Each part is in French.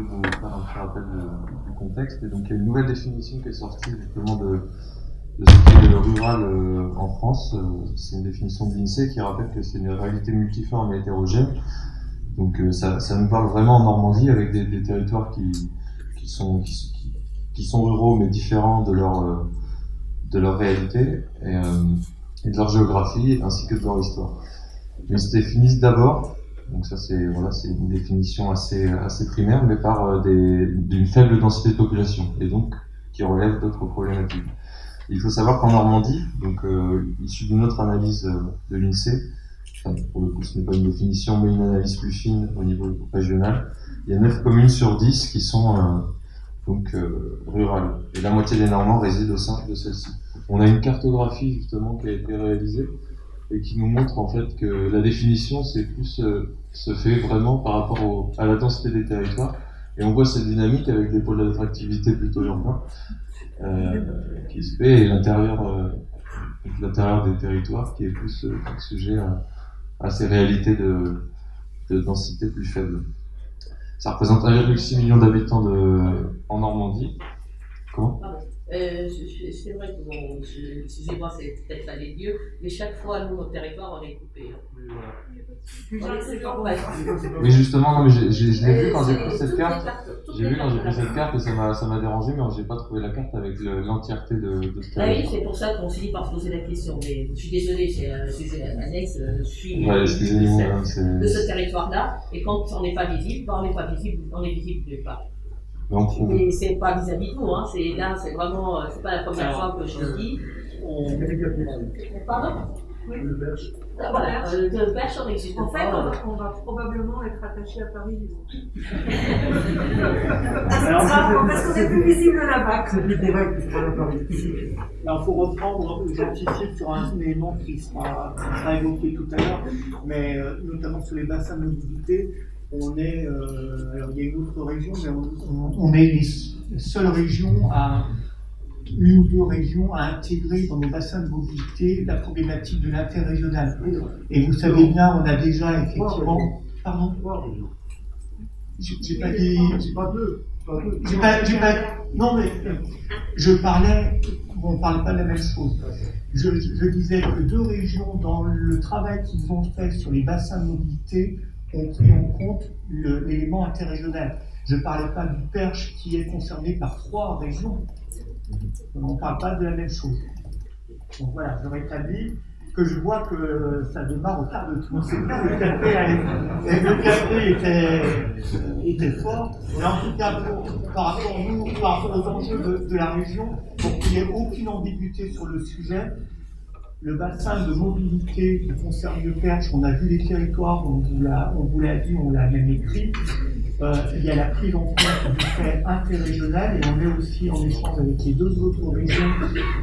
voulais vous faire un petit rappel du contexte. Et donc, il y a une nouvelle définition qui est sortie justement de, de ce qu'est le rural euh, en France. Euh, c'est une définition de l'INSEE qui rappelle que c'est une réalité multiforme et hétérogène. Donc, euh, ça, ça nous parle vraiment en Normandie avec des, territoires qui, qui, sont, qui, qui, ruraux mais différents de leur, réalité et, et de leur géographie ainsi que de leur histoire. Ils se définissent d'abord donc ça c'est voilà, c'est une définition assez assez primaire, mais par d'une faible densité de population et donc qui relève d'autres problématiques. Il faut savoir qu'en Normandie, donc euh, issu d'une autre analyse euh, de l'INSEE, enfin, pour le coup ce n'est pas une définition mais une analyse plus fine au niveau régional, il y a 9 communes sur 10 qui sont euh, donc euh, rurales et la moitié des Normands résident au sein de celles-ci. On a une cartographie justement qui a été réalisée et qui nous montre en fait que la définition c'est plus se fait vraiment par rapport au, à la densité des territoires et on voit cette dynamique avec des pôles d'attractivité plutôt urbains euh, qui se fait et l'intérieur euh, l'intérieur des territoires qui est plus euh, sujet à, à, ces réalités de, de, densité plus faible. Ça représente 1,6 million d'habitants en Normandie. Comment? Euh, c'est vrai que bon, excusez-moi, c'est peut-être pas des dieux, mais chaque fois, nous, notre territoire, on est coupé. Oui, justement, non, mais je l'ai vu quand j'ai pris cette carte. J'ai vu quand j'ai pris cette carte et ça m'a, ça m'a dérangé, mais j'ai pas trouvé la carte avec l'entièreté de, de ce Ah oui, c'est pour ça qu'on finit par se poser la question. Mais je suis désolé, c'est un sujet annexe. Je suis ouais, de, ce, de ce territoire-là. Et quand on n'est pas visible, on n'est pas visible, on est visible nulle part. Donc, Mais c'est pas vis-à-vis de vous, hein. c'est là, c'est vraiment, c'est pas la première fois que je le dis. On... Pardon oui. Le Perche. Ah, voilà, euh, existe. En fait, on, on, va probablement être attaché à Paris. parce qu'on est plus visible là-bas. C'est plus direct que à Paris. Alors, il faut reprendre, j'anticipe sur un élément qui sera, qui sera évoqué tout à l'heure, mais euh, notamment sur les bassins de mobilité on est, euh, alors il y a une autre région, mais on, on, est les seules régions à une ou deux régions à intégrer dans nos bassins de mobilité la problématique de l'interrégional. Et vous savez bien, on a déjà effectivement. Pardon J'ai pas dit. Pas deux. J'ai pas, pas, non, mais je parlais, on ne parlait pas de la même chose. Je, je disais que deux régions, dans le travail qu'ils ont fait sur les bassins de mobilité, ont pris en compte l'élément interrégional. Je ne parlais pas du Perche qui est concerné par trois régions. On ne parle pas de la même chose. Donc voilà, je rétablis que je vois que ça démarre au quart de tout. C'est bien, le café, le café était, était, fort. Mais en tout cas, par rapport à nous, par rapport aux enjeux de, de la région, pour qu'il n'y ait aucune ambiguïté sur le sujet, le bassin de mobilité qui concerne le Perche, on a vu les territoires, on vous l'a dit, on l'a même écrit. Euh, il y a la prise en compte du fait interrégional et on est aussi en échange avec les deux autres régions.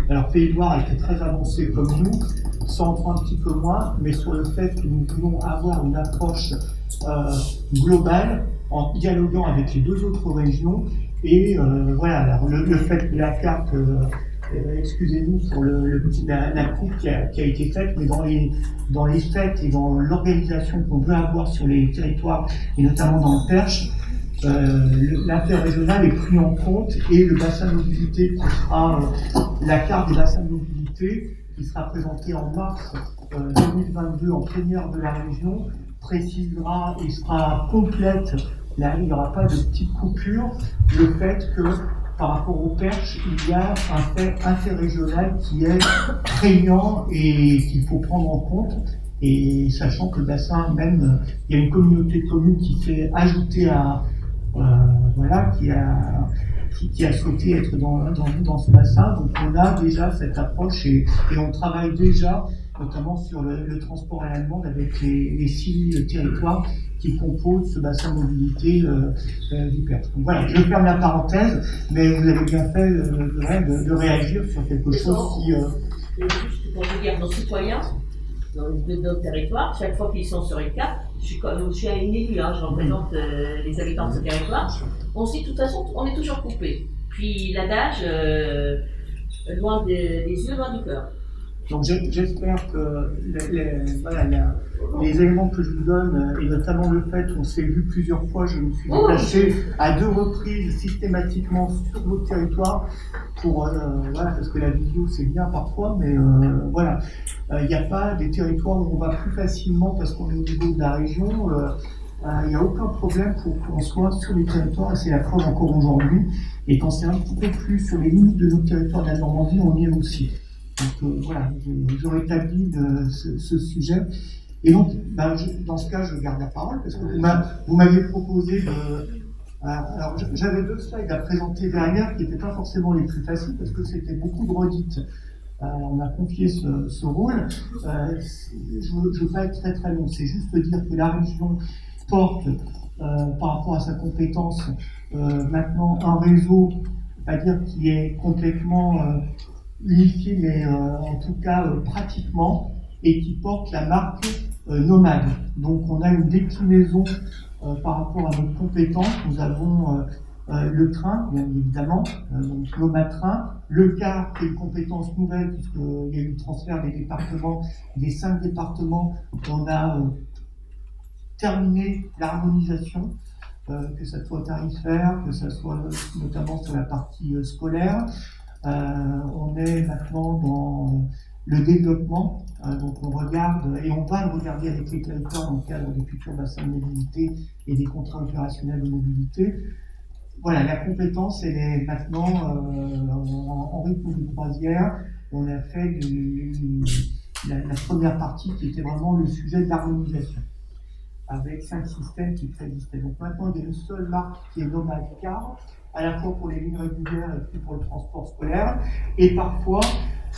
Alors Pays de Loire a très avancé comme nous, Centre un petit peu moins, mais sur le fait que nous voulons avoir une approche euh, globale en dialoguant avec les deux autres régions. Et euh, voilà, le, fait que la carte euh, excusez-nous pour le, la, coupe qui a, été faite, mais dans les, dans faits et dans l'organisation qu'on veut avoir sur les territoires, et notamment dans le Perche, euh, l'interrégional est pris en compte et le bassin de mobilité qui sera euh, la carte des bassins de mobilité qui sera présentée en mars 2022 en première de la région précisera et sera complète. Là, il n'y aura pas de petite coupure. Le fait que par rapport aux perches, il y a un fait interrégional qui est prégnant et qu'il faut prendre en compte. Et sachant que le bassin, même, il y a une communauté de communes qui s'est ajoutée à, euh, voilà, qui a, qui, souhaité être dans, dans, dans, ce bassin. Donc on a déjà cette approche et on travaille déjà notamment sur le, transport à la demande avec les, les six territoires qui composent ce bassin de mobilité euh, euh, du Perche. Donc voilà, je ferme la parenthèse, mais vous avez bien fait euh, de, de, réagir sur quelque chose qui. Juste pour vous dire, nos citoyens, dans nos territoires, chaque fois qu'ils sont sur une carte, je suis, comme, je suis une élue, hein, je représente les habitants de ce territoire, on se dit de toute façon, on est toujours coupé. Puis l'adage, loin des yeux, loin du cœur. Donc j'espère que les, éléments que je vous donne, et notamment le fait qu'on s'est vu plusieurs fois, je me suis oh. déplacé à deux reprises systématiquement sur votre territoire, pour, euh, voilà, parce que la vidéo c'est bien parfois, mais euh, voilà, euh, il n'y a pas des territoires où on va plus facilement parce qu'on est au niveau de la région. Il n'y a aucun problème pour qu'on soit sur les territoires, et c'est la preuve encore aujourd'hui. Et quand c'est un petit peu plus sur les limites de notre territoire de la Normandie, on y est aussi. Donc euh, voilà, je, rétablis ce, ce, sujet. Et donc, ben, dans ce cas, je garde la parole parce que vous m'avez proposé. Euh, alors, j'avais deux slides à présenter derrière qui n'étaient pas forcément les plus faciles parce que c'était beaucoup de redites. Euh, on m'a confié ce, rôle. je ne veux pas être très très long, c'est juste dire que la région porte par rapport à sa compétence maintenant un réseau, pas dire qui est complètement unifié, mais euh, en tout cas euh, pratiquement, et qui porte la marque euh, nomade. Donc on a une déclinaison par rapport à notre compétence. Nous avons le train, bien évidemment, donc nomade train, le car qui est une compétence nouvelle puisqu'il y a eu le transfert des départements, des cinq départements, on a terminé l'harmonisation, que ce soit tarifaire, que ce soit notamment sur la partie scolaire. Euh, on est maintenant dans le développement. Euh, donc on regarde, et on va le regarder avec les territoires dans le cadre des futurs bassins de mobilité et des contrats opérationnels de mobilité. Voilà, la compétence, elle est maintenant euh, en, rythme de croisière. On a fait la, première partie qui était vraiment le sujet de l'harmonisation, avec cinq systèmes qui préexistaient. Donc maintenant, il y a une seule marque qui est Nomad Car, à la fois pour les lignes régulières et puis pour le transport scolaire. Et parfois,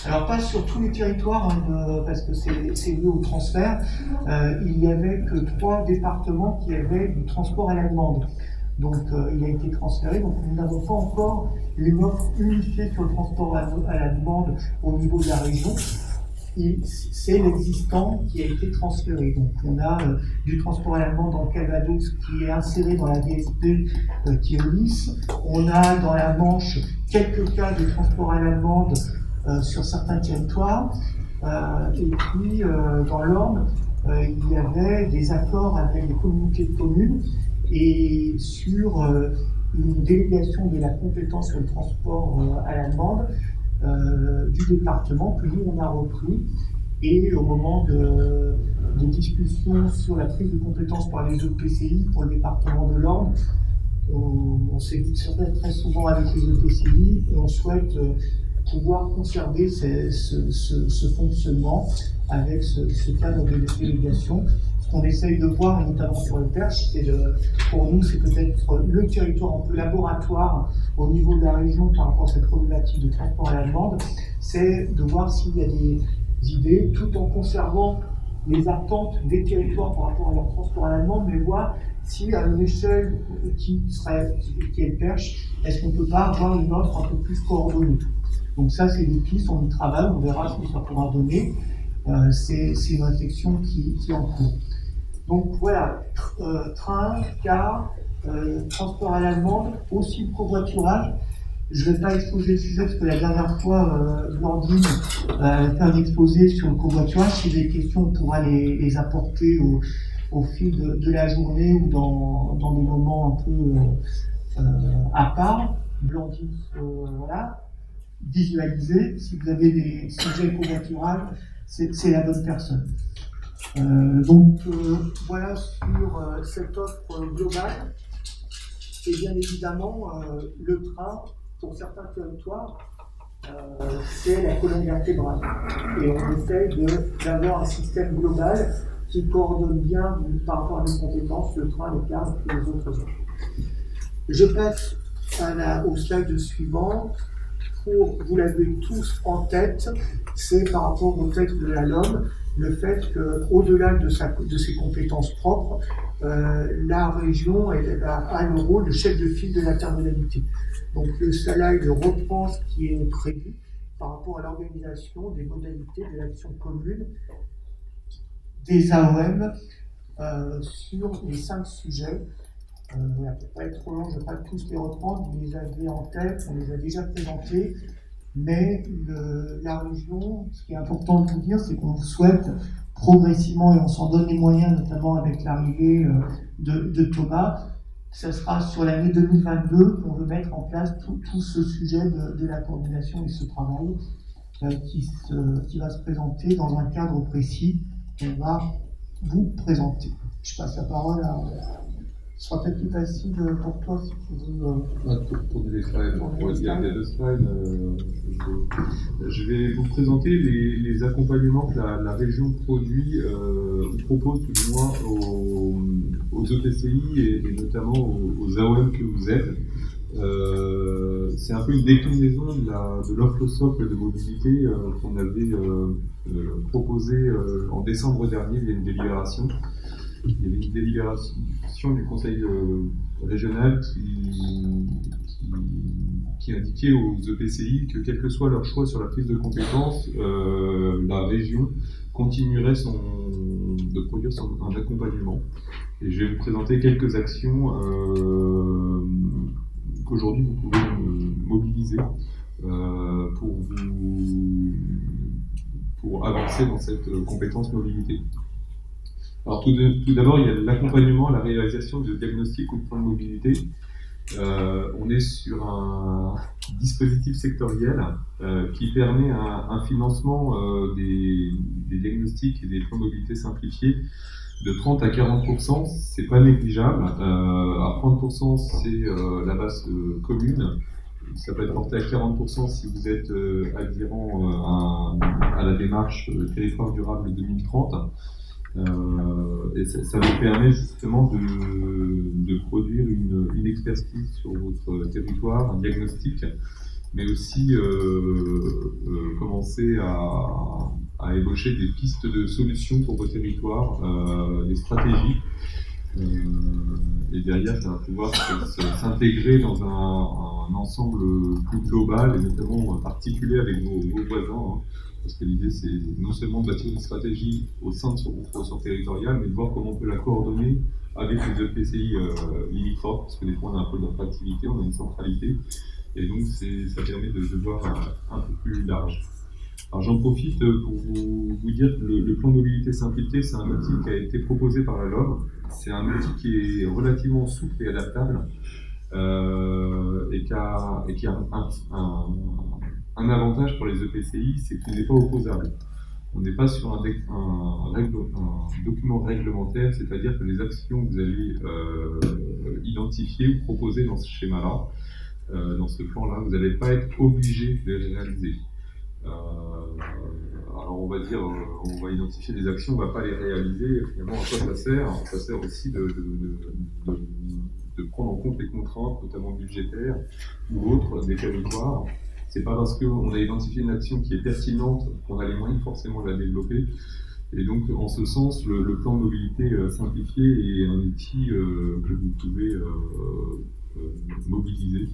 alors pas sur tous les territoires, hein, parce que c'est lié au transfert, euh, il n'y avait que trois départements qui avaient du transport à la demande. Donc euh, il a été transféré, donc nous n'avons pas encore une offre unifiée sur le transport à la demande au niveau de la région c'est l'existant qui a été transféré. Donc on a euh, du transport à l'allemand dans le Calvados qui est inséré dans la DSP euh, qui est On a dans la Manche quelques cas de transport à l'allemande euh, sur certains territoires. et puis dans l'Orne, il y avait des accords avec les communautés de communes et sur une délégation de la compétence sur le transport à la demande euh, du département que nous on a repris. Et au moment de, de discussion sur la prise de compétences par les EPCI pour le département de l'Orne, on, s'est dit très souvent avec les EPCI et on souhaite euh, pouvoir conserver ce, ce, fonctionnement avec ce, cadre de délégation qu'on essaye de voir, notamment sur le Perche, c'est pour nous, c'est peut-être le territoire un peu laboratoire au niveau de la région par rapport à cette problématique de transport à la demande, c'est de voir s'il y a des idées, tout en conservant les attentes des territoires par rapport à leur transport à la demande, mais voir si à une échelle qui serait qui est le Perche, est-ce qu'on ne peut pas avoir une offre un peu plus coordonnée? Donc ça, c'est des pistes, on y travaille, on verra ce que ça pourra donner. Euh, c'est une réflexion qui est en cours. Donc voilà, euh, train, car, euh, transport à la demande, aussi le covoiturage. Je ne vais pas exposer le sujet parce que la dernière fois, euh, Blandine a fait un exposé sur le covoiturage. Si des questions, on pourra les, apporter au, fil de, la journée ou dans, dans des moments un peu à part. Blandine, voilà, visualiser. Si vous avez des sujets covoiturage, c'est la bonne personne. Euh, donc euh, voilà sur euh, cette offre globale. Et bien évidemment, le train, pour certains territoires, c'est la colonne vertébrale. Et on essaie d'avoir un système global qui coordonne bien par rapport à nos compétences, le train, le cadre et les autres offres. Je passe au slide suivant. Pour, vous l'avez tous en tête, c'est par rapport au texte de la LOM, le fait qu'au-delà de, de, ses compétences propres, euh, la région a, le rôle de chef de file de l'intermodalité. Donc le slide reprend ce qui est prévu par rapport à l'organisation des modalités de l'action commune des AOM euh, sur les cinq sujets. Euh, ne va pas être trop long, je ne vais pas tous les reprendre, vous les avez en tête, on les a déjà présentés. Mais la région, ce qui est important de vous dire, c'est qu'on souhaite progressivement, et on s'en donne les moyens, notamment avec l'arrivée euh, de, Thomas, ce sera sur l'année 2022 qu'on veut mettre en place tout, ce sujet de, la coordination et ce travail euh, qui, qui va se présenter dans un cadre précis qu'on va vous présenter. Je passe la parole à ce sera peut-être plus facile pour toi si tu veux. Euh, pour, des slides, pour il y a deux slides. Euh, je, vais, vous présenter les, accompagnements que la, région produit, euh, propose tout du moins aux, aux EPCI et, notamment aux, AOM que vous êtes. Euh, c'est un peu une déclinaison de l'offre socle de mobilité qu'on avait proposée en décembre dernier, il y a une délibération il y avait une délibération du conseil euh, régional qui, indiquait aux EPCI que quel que soit leur choix sur la prise de compétences, euh, la région continuerait de produire son, un accompagnement. Et je vais vous présenter quelques actions euh, qu'aujourd'hui vous pouvez mobiliser pour avancer dans cette compétence mobilité. Alors tout, d'abord, il y a l'accompagnement, la réalisation de diagnostics ou de plans de mobilité. Euh, on est sur un dispositif sectoriel euh, qui permet un, financement euh, des, diagnostics et des plans de mobilité simplifiés de 30 à 40% c'est pas négligeable. à 30% c'est la base commune. Ça peut être porté à 40% si vous êtes adhérent à, à, la démarche territoire durable 2030. Euh, et ça, vous permet justement de, de produire une, une, expertise sur votre territoire, un diagnostic, mais aussi euh, euh, commencer à, à, ébaucher des pistes de solutions pour vos territoires, des stratégies. et derrière, ça va pouvoir s'intégrer dans un, un, ensemble plus global et notamment particulier avec vos, vos voisins. Hein parce que l'idée c'est non seulement de bâtir une stratégie au sein de son ressort territorial, mais de voir comment on peut la coordonner avec les EPCI euh, limitrophes, parce que des fois on a un peu d'activité, on a une centralité, et donc ça permet de, voir un, peu plus large. Alors j'en profite pour vous, dire que le, plan de mobilité simplifié, c'est un outil qui a été proposé par la LOM, c'est un outil qui est relativement souple et adaptable, euh, et qui a, un, un avantage pour les EPCI, c'est qu'il n'est pas opposable. On n'est pas sur un, document réglementaire, c'est-à-dire que les actions que vous allez euh, identifier ou proposer dans ce schéma-là, euh, dans ce plan-là, vous n'allez pas être obligé de les réaliser. Euh, alors on va dire, on va identifier des actions, on ne va pas les réaliser. Finalement, à quoi ça sert? Ça sert aussi de, de, prendre en compte les contraintes, notamment budgétaires ou autres, des territoires c'est pas parce qu'on a identifié une action qui est pertinente qu'on a les moyens forcément de la développer. Et donc, en ce sens, le, plan de mobilité euh, simplifié est un outil euh, que vous pouvez euh, mobiliser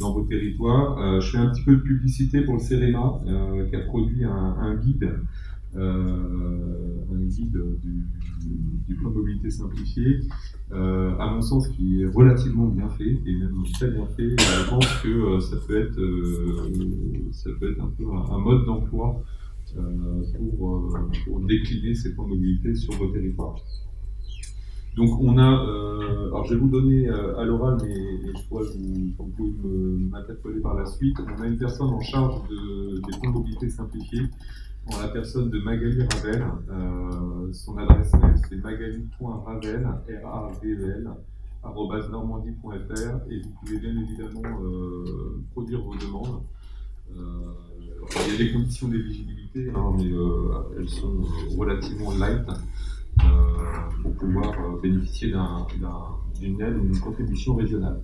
dans vos territoires. je fais un petit peu de publicité pour le CEREMA, qui a produit un guide euh, un guide du, plan de mobilité simplifié, euh, à mon sens, qui est relativement bien fait, et même très bien fait. Je pense que euh, ça, peut être, un peu un, mode d'emploi pour, décliner ces plans de mobilité sur vos territoires. Donc on a, alors je vais vous donner à l'oral, mais, je crois que vous, pouvez m'interpeller par la suite. On a une personne en charge de, des plans de mobilité simplifiés la personne de Magali Ravel. Euh, son adresse mail c'est magali.ravel, R-A-V-E-L, normandie.fr et vous pouvez bien évidemment euh, produire vos demandes. Euh, il y a des conditions d'éligibilité, hein, mais elles sont relativement light pour pouvoir bénéficier d'une aide ou d'une contribution régionale.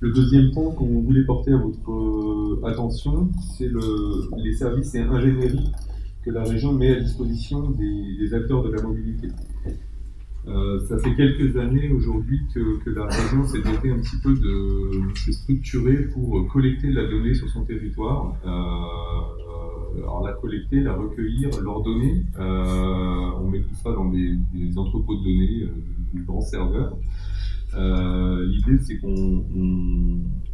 Le deuxième point qu'on voulait porter à votre euh, attention, c'est le, les services et ingénierie que la région met à disposition des, acteurs de la mobilité. Euh, ça fait quelques années aujourd'hui que, la région s'est dotée un petit peu de s'est structurée pour collecter la donnée sur son territoire. Euh, alors la collecter, la recueillir, l'ordonner. on met tout ça dans des, entrepôts de données, des grands serveurs L'idée, c'est qu'on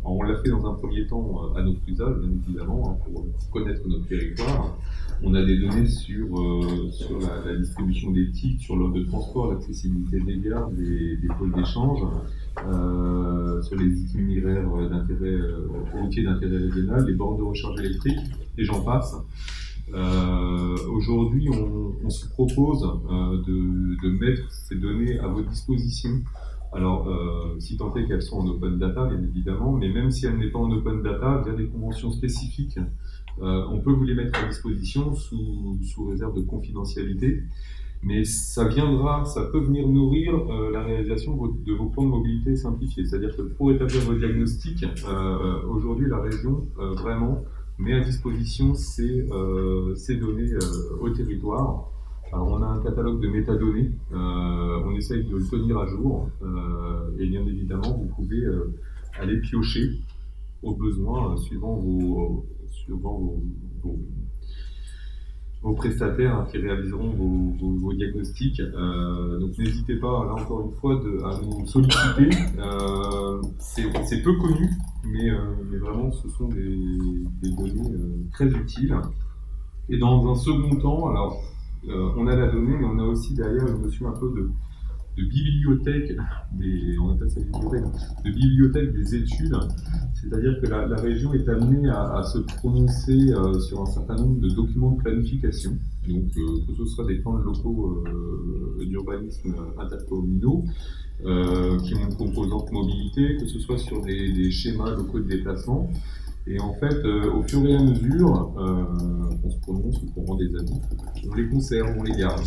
on, l'a fait dans un premier temps à notre usage, bien évidemment, hein, pour connaître notre territoire. On a des données sur, sur la, distribution des titres, sur l'ordre de transport, l'accessibilité des gares, des, des pôles d'échange, euh, sur les itinéraires d'intérêt routier d'intérêt régional, les bornes de recharge électrique, et j'en passe. Euh, Aujourd'hui, on, on, se propose euh, de, de, mettre ces données à votre disposition. Alors, euh, si tant est qu'elles sont en open data, bien évidemment, mais même si elles n'est pas en open data, via des conventions spécifiques, euh, on peut vous les mettre à disposition sous, réserve de confidentialité mais ça viendra, ça peut venir nourrir euh, la réalisation de vos, plans de mobilité simplifiés. C'est-à-dire que pour établir vos diagnostics, aujourd'hui la région vraiment met à disposition ces données au territoire. Alors on a un catalogue de métadonnées, on essaye de le tenir à jour, et bien évidemment vous pouvez aller piocher au besoin suivant vos, suivant vos vos prestataires hein, qui réaliseront vos, diagnostics. Euh, donc n'hésitez pas, là encore une fois, de, à nous solliciter. Euh, c'est peu connu, mais, euh, mais, vraiment ce sont des, des données très utiles. Et dans un second temps, alors on a la donnée, mais on a aussi derrière une notion un peu de bibliothèque, des, de bibliothèque des études, c'est-à-dire que la, région est amenée à, se prononcer euh, sur un certain nombre de documents de planification, donc euh, que ce soit des plans locaux euh, d'urbanisme intercommunaux, qui ont une composante mobilité, que ce soit sur des schémas locaux de déplacement, et en fait, au fur et à mesure qu'on se prononce ou qu'on rend des avis, on les conserve, on les garde.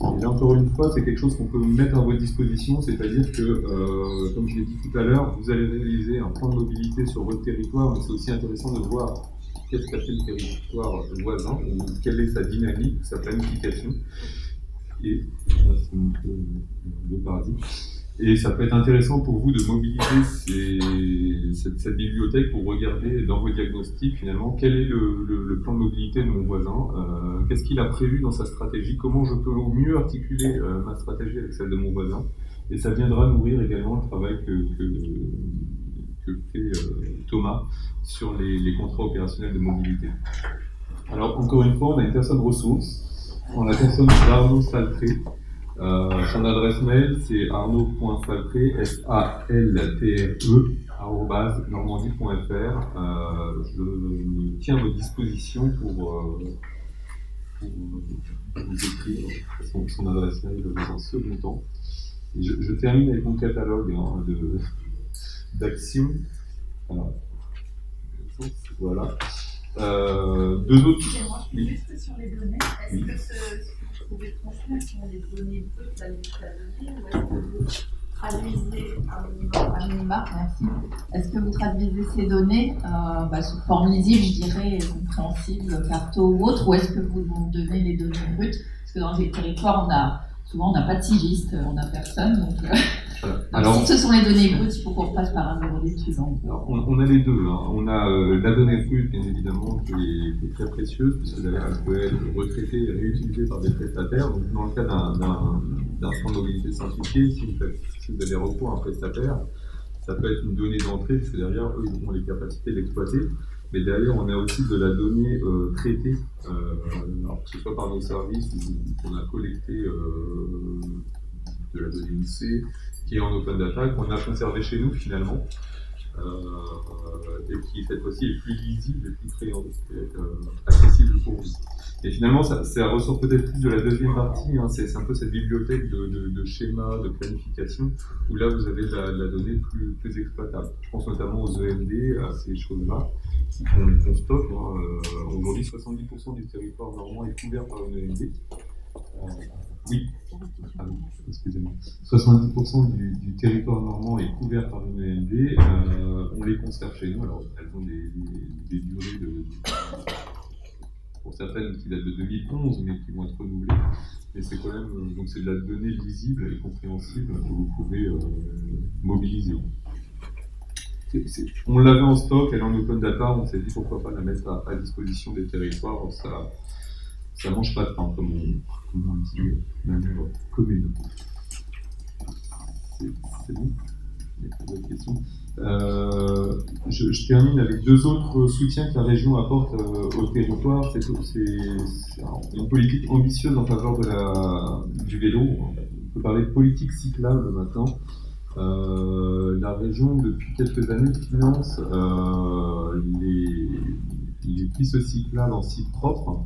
Et là, encore une fois, c'est quelque chose qu'on peut mettre à votre disposition, c'est-à-dire que, euh, comme je l'ai dit tout à l'heure, vous allez réaliser un plan de mobilité sur votre territoire, mais c'est aussi intéressant de voir qu'est-ce qu'a fait le territoire voisin, ou quelle est sa dynamique, sa planification. Et, et ça peut être intéressant pour vous de mobiliser cette, bibliothèque pour regarder dans vos diagnostics finalement quel est le, plan de mobilité de mon voisin, euh, qu'est-ce qu'il a prévu dans sa stratégie, comment je peux au mieux articuler euh, ma stratégie avec celle de mon voisin. Et ça viendra nourrir également le travail que, fait euh, Thomas sur les, les, contrats opérationnels de mobilité. Alors encore une fois, on a une personne ressource, on a la personne d'Arnaud Saltré, euh, son adresse mail, c'est arnaud.saltré, S-A-L-T-R-E, normandie.fr. Euh, je me tiens à votre disposition pour, euh, vous écrire son, adresse mail dans un second temps. Je, je, termine avec mon catalogue hein, d'actions. Voilà. Euh, deux autres. Juste sur les données, est-ce que ce données l'administration ou est-ce que vous traduisez ces données euh, bah, sous forme lisible, je dirais, compréhensible, carto ou autre, ou est-ce que vous donnez les données brutes? Parce que dans les territoires, on a souvent on n'a pas de sigiste, on n'a personne, donc euh, alors, si ce sont les données brutes, il faut qu'on passe par un numéro d'études. On, on, a les deux. Hein. On a euh, la donnée brute, bien évidemment, qui est, très précieuse, puisque d'ailleurs elle peut être retraitée et réutilisée par des prestataires. Donc, dans le cas d'un fonds de mobilité simplifié, si vous, faites, si vous avez recours à un prestataire, ça peut être une donnée d'entrée, puisque derrière, eux, ils ont les capacités d'exploiter. Mais derrière, on a aussi de la donnée euh, traitée, euh, alors, que ce soit par nos services ou qu'on a collecté euh, de la donnée INSEE, qui est en open data, qu'on a conservé chez nous finalement, euh, et qui cette fois-ci est plus lisible et plus euh, accessible pour vous. Et finalement, ça, ça ressort peut-être plus de la deuxième partie, hein, c'est un peu cette bibliothèque de, de, de, schémas, de planification, où là vous avez la, la donnée plus, exploitable. Je pense notamment aux EMD, à ces choses-là, qu'on stocke. Hein. Euh, Aujourd'hui, 70% du territoire normand est couvert par une EMD. Oui, ah excusez-moi. 70% du, territoire normand est couvert par une EMD. Euh, on les conserve chez nous. Alors, elles ont des durées de, pour certaines qui datent de 2011, mais qui vont être renouvelées. Mais c'est quand même, euh, donc c'est de la donnée lisible et compréhensible que vous pouvez euh, mobiliser. on l'avait en stock, elle est en open data, on s'est dit pourquoi pas la mettre à, à disposition des territoires. Ça, ça mange pas de pain, comme on, comme on dit, même commune. c'est bon. Euh, je, termine avec deux autres soutiens que la région apporte euh, au territoire. C'est une politique ambitieuse en faveur de la, du vélo. On peut parler de politique cyclable maintenant. Euh, la région, depuis quelques années, finance les, les pistes cyclables en site propre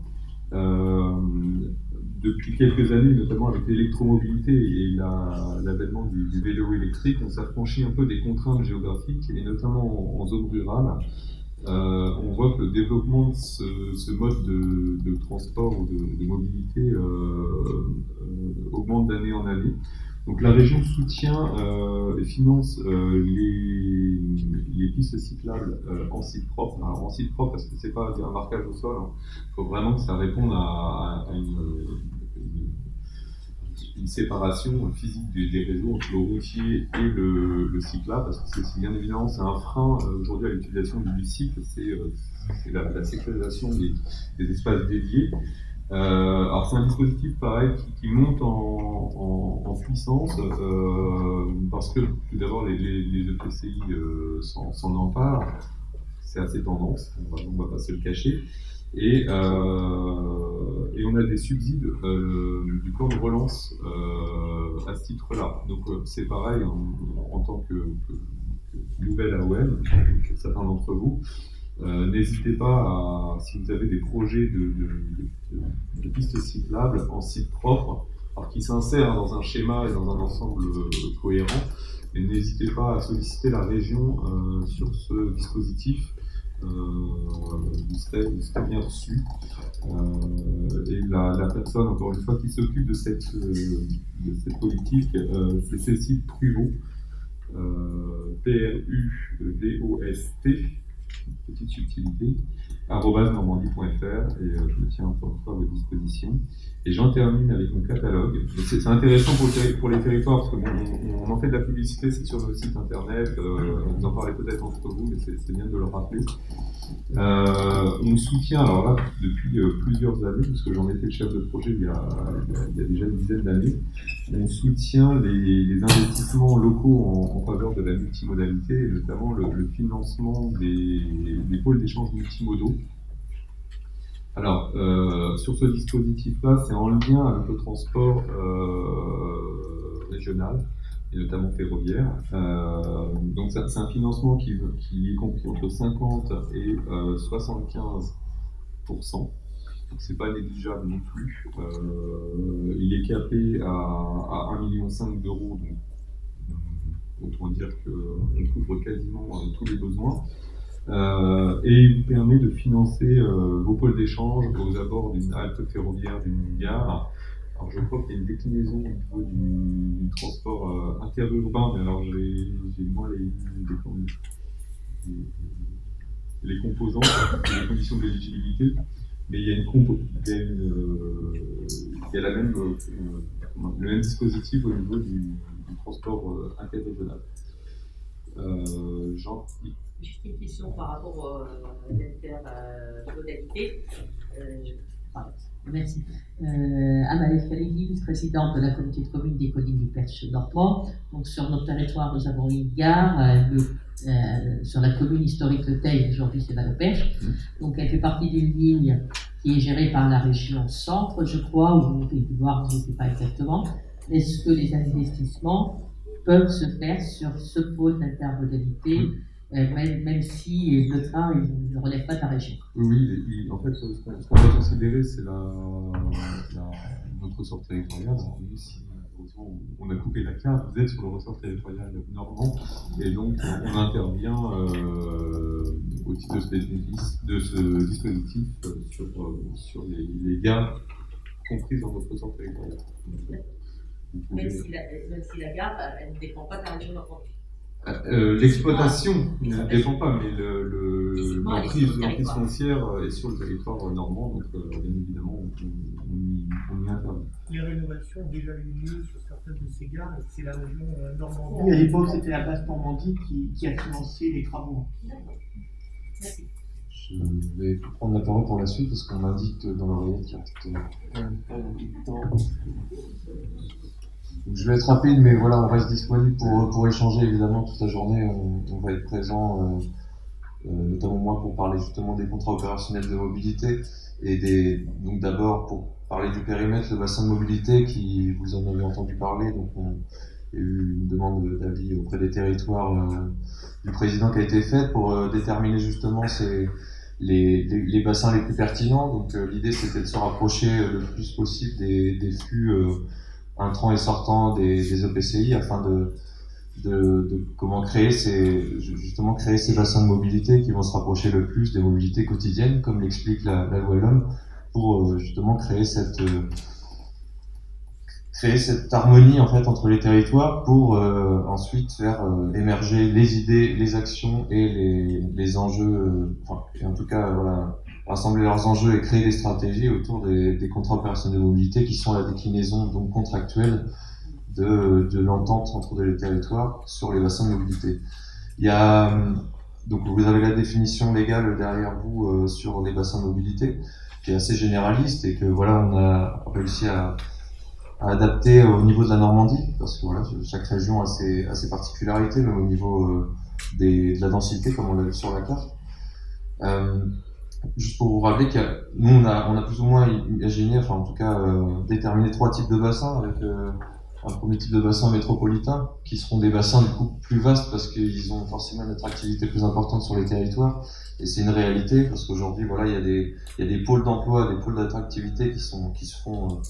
depuis quelques années, notamment avec l'électromobilité et l'avènement du, vélo électrique, on s'affranchit un peu des contraintes géographiques, et notamment en, zone rurale. Euh, on voit que le développement de ce, mode de, transport ou de, mobilité euh, euh, augmente d'année en année. Donc la région soutient et finance les, pistes cyclables en site propre. en site propre parce que c'est pas un marquage au sol. Il hein. faut vraiment que ça réponde à une, une séparation physique des, réseaux entre le routier et le, cyclable, parce que c'est bien évidemment c'est un frein euh, aujourd'hui à l'utilisation du cycle, c'est euh, la, sécurisation des, espaces dédiés. Euh, alors c'est un dispositif pareil qui, monte en, puissance parce que tout d'abord les, les, EPCI s'en emparent, c'est assez tendance, on ne va pas se le cacher. Et, euh, on a des subsides euh, du plan de relance euh, à ce titre-là. Donc c'est pareil en, tant que, que, nouvelle AOM, certains d'entre vous. N'hésitez pas à, si vous avez des projets de, pistes cyclables en site propre, alors qui s'insèrent dans un schéma et dans un ensemble cohérent, et n'hésitez pas à solliciter la région sur ce dispositif vous serez, bien reçu. Euh, et la, personne, encore une fois, qui s'occupe de cette, euh, politique, euh, c'est Cécile Pruvot, P-R-U-V-O-S-T, petite subtilité, normandie.fr, et je me tiens encore une fois à votre disposition. Et j'en termine avec mon catalogue. C'est intéressant pour, les territoires, parce qu'on on, en fait de la publicité, c'est sur nos sites internet, euh, vous en parlez peut-être entre vous, mais c'est bien de le rappeler. Euh, on soutient, alors là, depuis euh, plusieurs années, parce que j'en étais le chef de projet il y a, déjà une dizaine d'années, on soutient les, investissements locaux en, faveur de la multimodalité, et notamment le, le financement des pôles d'échange multimodaux. Alors, euh, sur ce dispositif-là, c'est en lien avec le transport euh, régional et notamment ferroviaire. Euh, donc, c'est un financement qui, est compris entre 50 et 75 donc c'est pas négligeable non plus. il est capé à, à 1,5 million d'euros, donc autant dire qu'on couvre quasiment tous les besoins. Euh, et il vous permet de financer euh, vos pôles d'échange aux abords d'une halte ferroviaire, d'une gare. Alors je crois qu'il y a une déclinaison au niveau du, transport euh, interurbain, mais alors j'ai moins les, les, composants, les conditions d'éligibilité, mais il y a, la même, le même dispositif au niveau du, du transport interrégional. Jean Juste une question par rapport à l'intermodalité. Euh, Merci. Euh, Amalie vice-présidente de la communauté de communes des collines du Perche Dormant. Donc, sur notre territoire, nous avons une gare euh, euh, sur la commune historique de Teil, aujourd'hui c'est Valoperche. Donc, elle fait partie d'une ligne qui est gérée par la région centre, je crois, ou voir, je ne sais pas exactement. Est-ce que les investissements peuvent se faire sur ce pôle d'intermodalité. Euh, même, si le train ne relève pas de la région. Oui, en fait, ce qu'on va considérer, c'est la, notre ressort territorial. on a coupé la carte, vous êtes sur le ressort territorial normand, et donc on intervient euh, au titre de ce, de ce dispositif euh, sur, sur les, les gares comprises dans notre ressort territorial. Même, si la, même si la gare, elle ne dépend pas de la région normande. Euh, l'exploitation ne dépend pas, mais l'emprise le, foncière est sur le territoire normand, donc euh, bien évidemment on, y, intervient. Les rénovations ont déjà eu lieu sur certaines de ces gares, c'est la région euh, normande. Oui, à l'époque c'était la base Normandie qui, qui, a financé les travaux. Merci. Je vais prendre la parole pour la suite parce qu'on m'indique dans l'oreillette qu'il reste un peu je vais être rapide, mais voilà, on reste disponible pour, pour échanger évidemment toute la journée. On, va être présent, notamment moi, pour parler justement des contrats opérationnels de mobilité et des, donc d'abord pour parler du périmètre, le bassin de mobilité qui vous en avez entendu parler. Donc on, il y a eu une demande d'avis auprès des territoires du président qui a été faite pour déterminer justement ces les, les, bassins les plus pertinents. Donc euh, l'idée c'était de se rapprocher le plus possible des, des flux euh, entrants et sortants des, des EPCI afin de, comment créer ces justement créer ces bassins de mobilité qui vont se rapprocher le plus des mobilités quotidiennes, comme l'explique la, loi L'Homme, pour euh, justement créer cette créer cette harmonie en fait entre les territoires pour euh, ensuite faire euh, émerger les idées, les actions et les, les enjeux, euh, enfin, en tout cas voilà, rassembler leurs enjeux et créer des stratégies autour des, contrats opérationnels de mobilité qui sont la déclinaison donc contractuelle de, l'entente entre les territoires sur les bassins de mobilité. Il y a donc vous avez la définition légale derrière vous sur les bassins de mobilité qui est assez généraliste et que voilà on a réussi à adapter au niveau de la Normandie, parce que voilà, chaque région a ses, particularités, même au niveau euh, de la densité, comme on l'a vu sur la carte. Euh, juste pour vous rappeler que nous, on a, on a plus ou moins imaginé, enfin en tout cas euh, déterminé trois types de bassins, avec euh, un premier type de bassin métropolitain, qui seront des bassins du coup plus vastes, parce qu'ils ont forcément une attractivité plus importante sur les territoires, et c'est une réalité, parce qu'aujourd'hui, voilà, il y, a des, il y a des pôles d'emploi, des pôles d'attractivité qui, sont, qui se font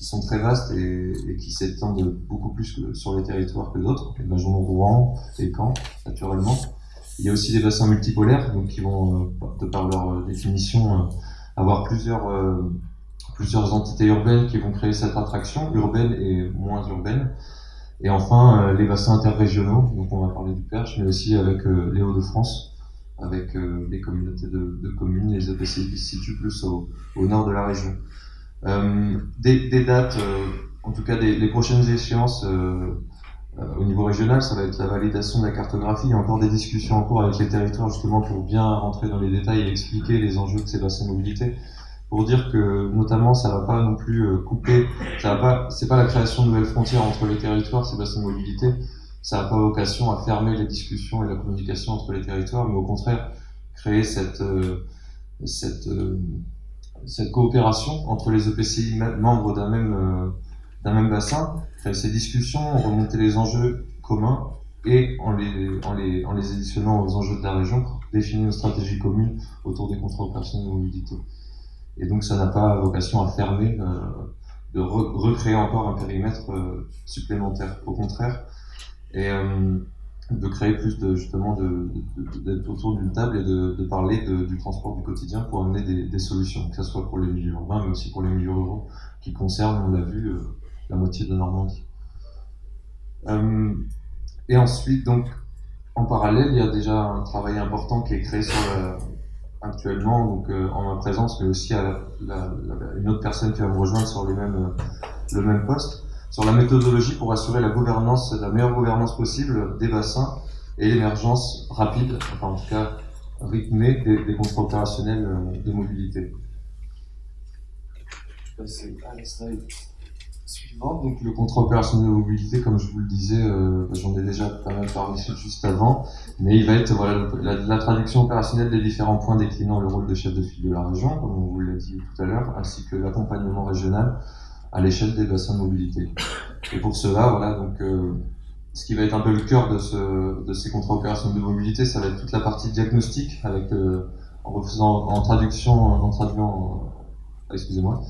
qui sont très vastes et, et qui s'étendent beaucoup plus que sur les territoires que d'autres, imaginons Rouen et Caen, naturellement. Il y a aussi des bassins multipolaires, donc qui vont, euh, de par leur euh, définition, euh, avoir plusieurs, plusieurs entités urbaines qui vont créer cette attraction, urbaine et moins urbaine. Et enfin, les bassins interrégionaux, donc on va parler du Perche, mais aussi avec les Hauts-de-France, avec les communautés de, communes, les EPCI qui se situent plus au, nord de la région. Des, dates, en tout cas des, les prochaines échéances au niveau régional, ça va être la validation de la cartographie. Il y a encore des discussions en cours avec les territoires justement pour bien rentrer dans les détails et expliquer les enjeux de ces bassins de mobilité. Pour dire que notamment ça va pas non plus couper, ça va pas, c'est pas la création de nouvelles frontières entre les territoires, ces bassins de mobilité. Ça n'a pas vocation à fermer les discussions et la communication entre les territoires, mais au contraire créer cette cette cette coopération entre les EPCI membres d'un même, euh, d'un même bassin, ces discussions, remonter les enjeux communs et en les, en les, en les éditionnant aux enjeux de la région définir une stratégie commune autour des contrats opérationnels de mobilité. Et donc ça n'a pas vocation à fermer, euh, de recréer encore un périmètre euh, supplémentaire. Au contraire, et de créer plus de justement d'être autour d'une table et de, de parler de, du transport du quotidien pour amener des, des, solutions, que ce soit pour les milieux urbains mais aussi pour les milieux ruraux qui concernent, on l'a vu, euh, la moitié de Normandie. Euh, et ensuite, donc, en parallèle, il y a déjà un travail important qui est créé actuellement, donc euh, en ma présence, mais aussi à la, une autre personne qui va me rejoindre sur les mêmes, le même poste sur la méthodologie pour assurer la gouvernance, la meilleure gouvernance possible des bassins et l'émergence rapide, enfin en tout cas rythmée des, contrats opérationnels euh, de mobilité. C'est à la slide suivante. Donc le contrat opérationnel de mobilité, comme je vous le disais, euh, j'en ai déjà pas mal parlé juste avant, mais il va être voilà, la, traduction opérationnelle des différents points déclinant le rôle de chef de file de la région, comme on vous l'a dit tout à l'heure, ainsi que l'accompagnement régional à l'échelle des bassins de mobilité. Et pour cela, voilà, donc, euh, ce qui va être un peu le cœur de, ce, de ces contrats opérationnels de mobilité, ça va être toute la partie diagnostic, avec, euh, en refaisant, en traduction, en traduisant, excusez-moi,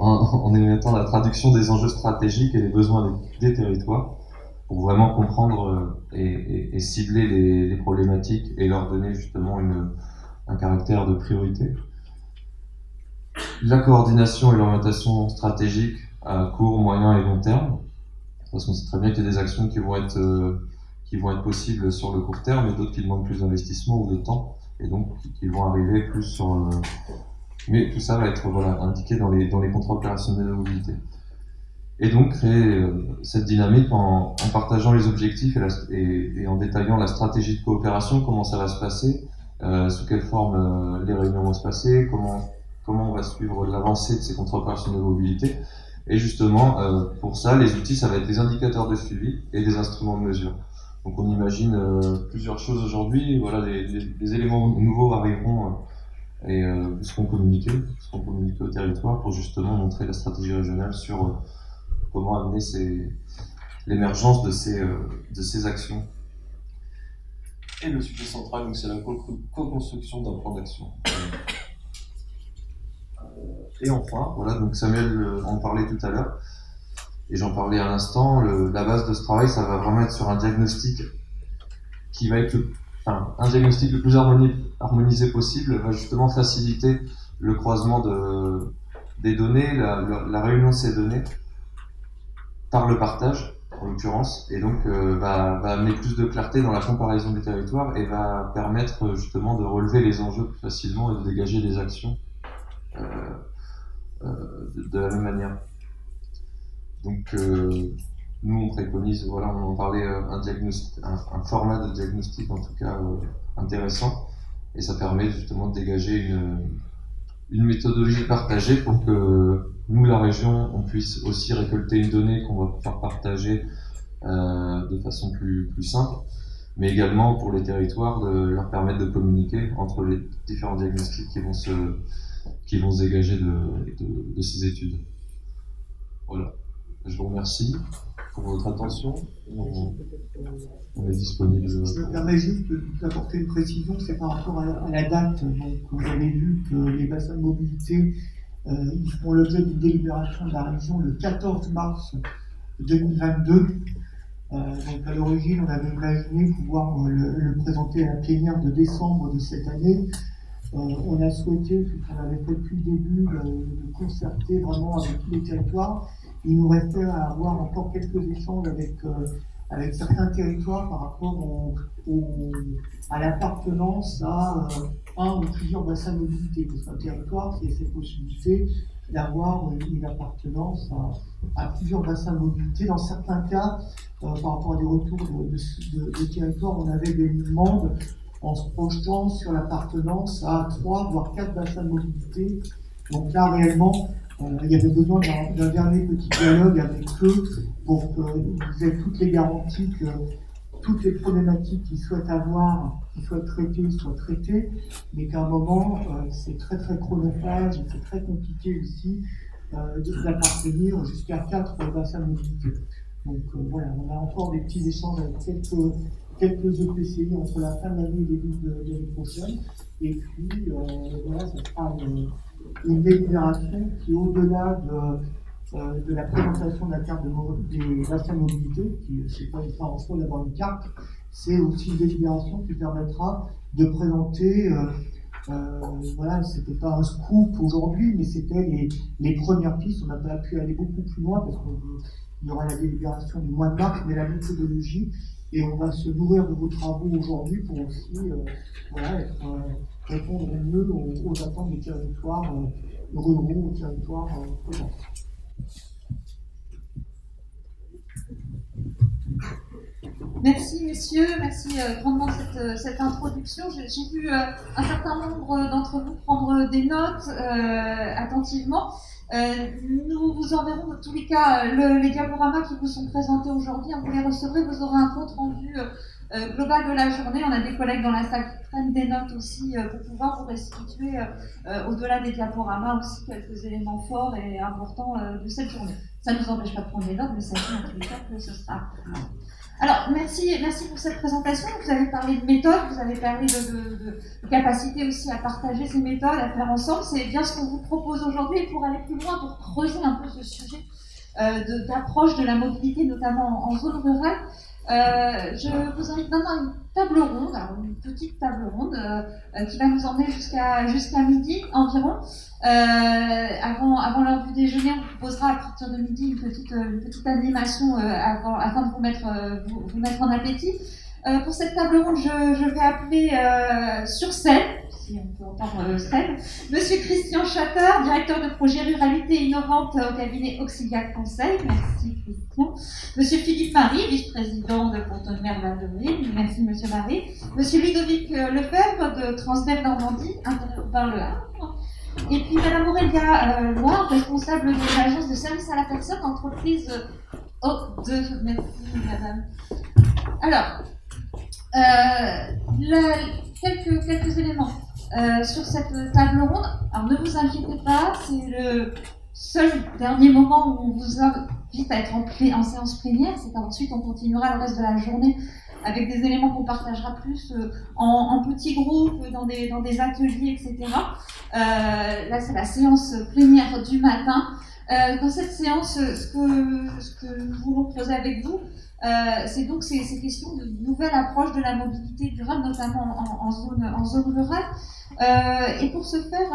en, émettant la traduction des enjeux stratégiques et des besoins des, territoires, pour vraiment comprendre et, et, cibler les, problématiques et leur donner justement un caractère de priorité la coordination et l'orientation stratégique à court, moyen et long terme. Parce qu'on sait très bien qu'il y a des actions qui vont être, euh, qui vont être possibles sur le court terme et d'autres qui demandent plus d'investissement ou de temps et donc qui vont arriver plus sur. Euh, mais tout ça va être voilà, indiqué dans les, dans les contrats opérationnels de mobilité. Et donc créer euh, cette dynamique en, partageant les objectifs et, en détaillant la stratégie de coopération, comment ça va se passer, euh, sous quelle forme les réunions vont se passer, comment comment on va suivre l'avancée de ces contrats opérationnels de mobilité, Et justement, euh, pour ça, les outils, ça va être des indicateurs de suivi et des instruments de mesure. Donc on imagine euh, plusieurs choses aujourd'hui. Voilà, les, éléments nouveaux arriveront et seront communiqués, seront au territoire pour justement montrer la stratégie régionale sur comment amener l'émergence de ces, de ces actions. Et le sujet central, c'est la co-construction d'un plan d'action. Et enfin, voilà, donc Samuel euh, en parlait tout à l'heure, et j'en parlais à l'instant, la base de ce travail, ça va vraiment être sur un diagnostic qui va être, un diagnostic le plus harmonisé possible, va justement faciliter le croisement de, des données, la, réunion de ces données par le partage, en l'occurrence, et donc euh, va, amener plus de clarté dans la comparaison des territoires et va permettre justement de relever les enjeux plus facilement et de dégager des actions euh, euh, de, la même manière. Donc, nous, on préconise, voilà, on en parlait, un, diagnostic, un, format de diagnostic en tout cas intéressant, et ça permet justement de dégager une, une méthodologie partagée pour que nous, la région, on puisse aussi récolter une donnée qu'on va pouvoir partager euh, de façon plus, plus simple, mais également pour les territoires de leur permettre de communiquer entre les différents diagnostics qui vont se, qui vont se dégager de, ces études. Voilà. Je vous remercie pour votre attention. On, est disponible. Je me permets juste d'apporter une précision, c'est par rapport à, la date. Donc, vous avez vu que les bassins de mobilité euh, ils font l'objet d'une délibération de la région le 14 mars 2022. Euh, donc à l'origine, on avait imaginé pouvoir euh, le, présenter à la plénière de décembre de cette année. Euh, on a souhaité, ce qu'on avait fait depuis le début, de, concerter vraiment avec tous les territoires. Il nous restait à avoir encore quelques échanges avec, euh, avec certains territoires par rapport à l'appartenance à euh, un ou plusieurs bassins de mobilité. Parce qu'un territoire, c'est cette possibilité d'avoir une appartenance à, plusieurs bassins de mobilité. Dans certains cas, par rapport à des retours de, de, de territoires, on avait des demandes en se projetant sur l'appartenance à trois, voire quatre bassins de mobilité. Donc là, réellement, euh, il y avait besoin d'un dernier petit dialogue avec eux pour qu'ils aient toutes les garanties que toutes les problématiques qu'ils souhaitent avoir, qu'ils souhaitent traiter, soient traitées, mais qu'à un moment, euh, c'est très très chronophage et c'est très compliqué aussi euh, d'appartenir jusqu'à quatre bassins de mobilité. Donc voilà, on a encore des petits échanges avec quelques quelques EPCI entre la fin de l'année et le début de, l'année prochaine. Et puis, euh, voilà, ça sera une, délibération qui, au-delà de, euh, de, la présentation de la carte de, des bassins de mobilité, qui n'est pas une en soi d'avoir une carte, c'est aussi une délibération qui permettra de présenter. Euh, euh, voilà, c'était pas un scoop aujourd'hui, mais c'était les, premières pistes. On n'a pas pu aller beaucoup plus loin parce qu'il y aura la délibération du mois de mars, mais la méthodologie et on va se nourrir de vos travaux aujourd'hui pour aussi euh, voilà, être, euh, répondre mieux aux, attentes des territoires euh, ruraux, aux territoires euh, Merci messieurs, merci grandement cette, cette introduction. J'ai vu un certain nombre d'entre vous prendre des notes attentivement. Euh, nous vous enverrons dans tous les cas le, les diaporamas qui vous sont présentés aujourd'hui. Vous les recevrez, vous aurez un compte rendu euh, euh, global de la journée. On a des collègues dans la salle qui prennent des notes aussi pour pouvoir vous restituer au-delà des diaporamas aussi quelques éléments forts et importants de cette journée. Ça ne nous empêche pas de prendre des notes, mais sachez en tous les cas que ce sera alors, merci, merci pour cette présentation. Vous avez parlé de méthode, vous avez parlé de, capacité aussi à partager ces méthodes, à faire ensemble. C'est bien ce qu'on vous propose aujourd'hui. Pour aller plus loin, pour creuser un peu ce sujet euh, d'approche de, la mobilité, notamment en, zone rurale, euh, je vous invite maintenant à une table ronde, une petite table ronde euh, qui va nous emmener jusqu'à jusqu'à midi environ. avant avant l'heure du déjeuner, on vous proposera à partir de midi une petite une petite animation avant, afin de vous mettre vous, mettre en appétit. Pour cette table ronde, je, vais appeler sur scène on peut entendre euh, Monsieur Christian Chatter, directeur de projet Ruralité Innovante au cabinet Auxiliac Conseil. Merci Christian. Monsieur Philippe Marie, vice-président de Pontonner val de Merci Monsieur Marie. Monsieur Ludovic euh, Lefebvre de Transdev Normandie, interurbain Le Havre. Et puis Madame Aurélia euh, Loire, responsable de l'agence de service à la personne, entreprise oh, de... Merci Madame. Alors, quelques, quelques éléments sur cette table ronde. Alors ne vous inquiétez pas, c'est le seul dernier moment où on vous invite à être en, en séance plénière. C'est ensuite on continuera le reste de la journée avec des éléments qu'on partagera plus euh, en, petits groupes, dans des, dans des ateliers, etc. Euh, là, c'est la séance plénière du matin. Euh, dans cette séance, ce que, ce que nous voulons creuser avec vous, c'est donc ces, ces, questions de nouvelle approche de la mobilité durable, notamment en, en zone, en zone rurale. Euh, et pour ce faire,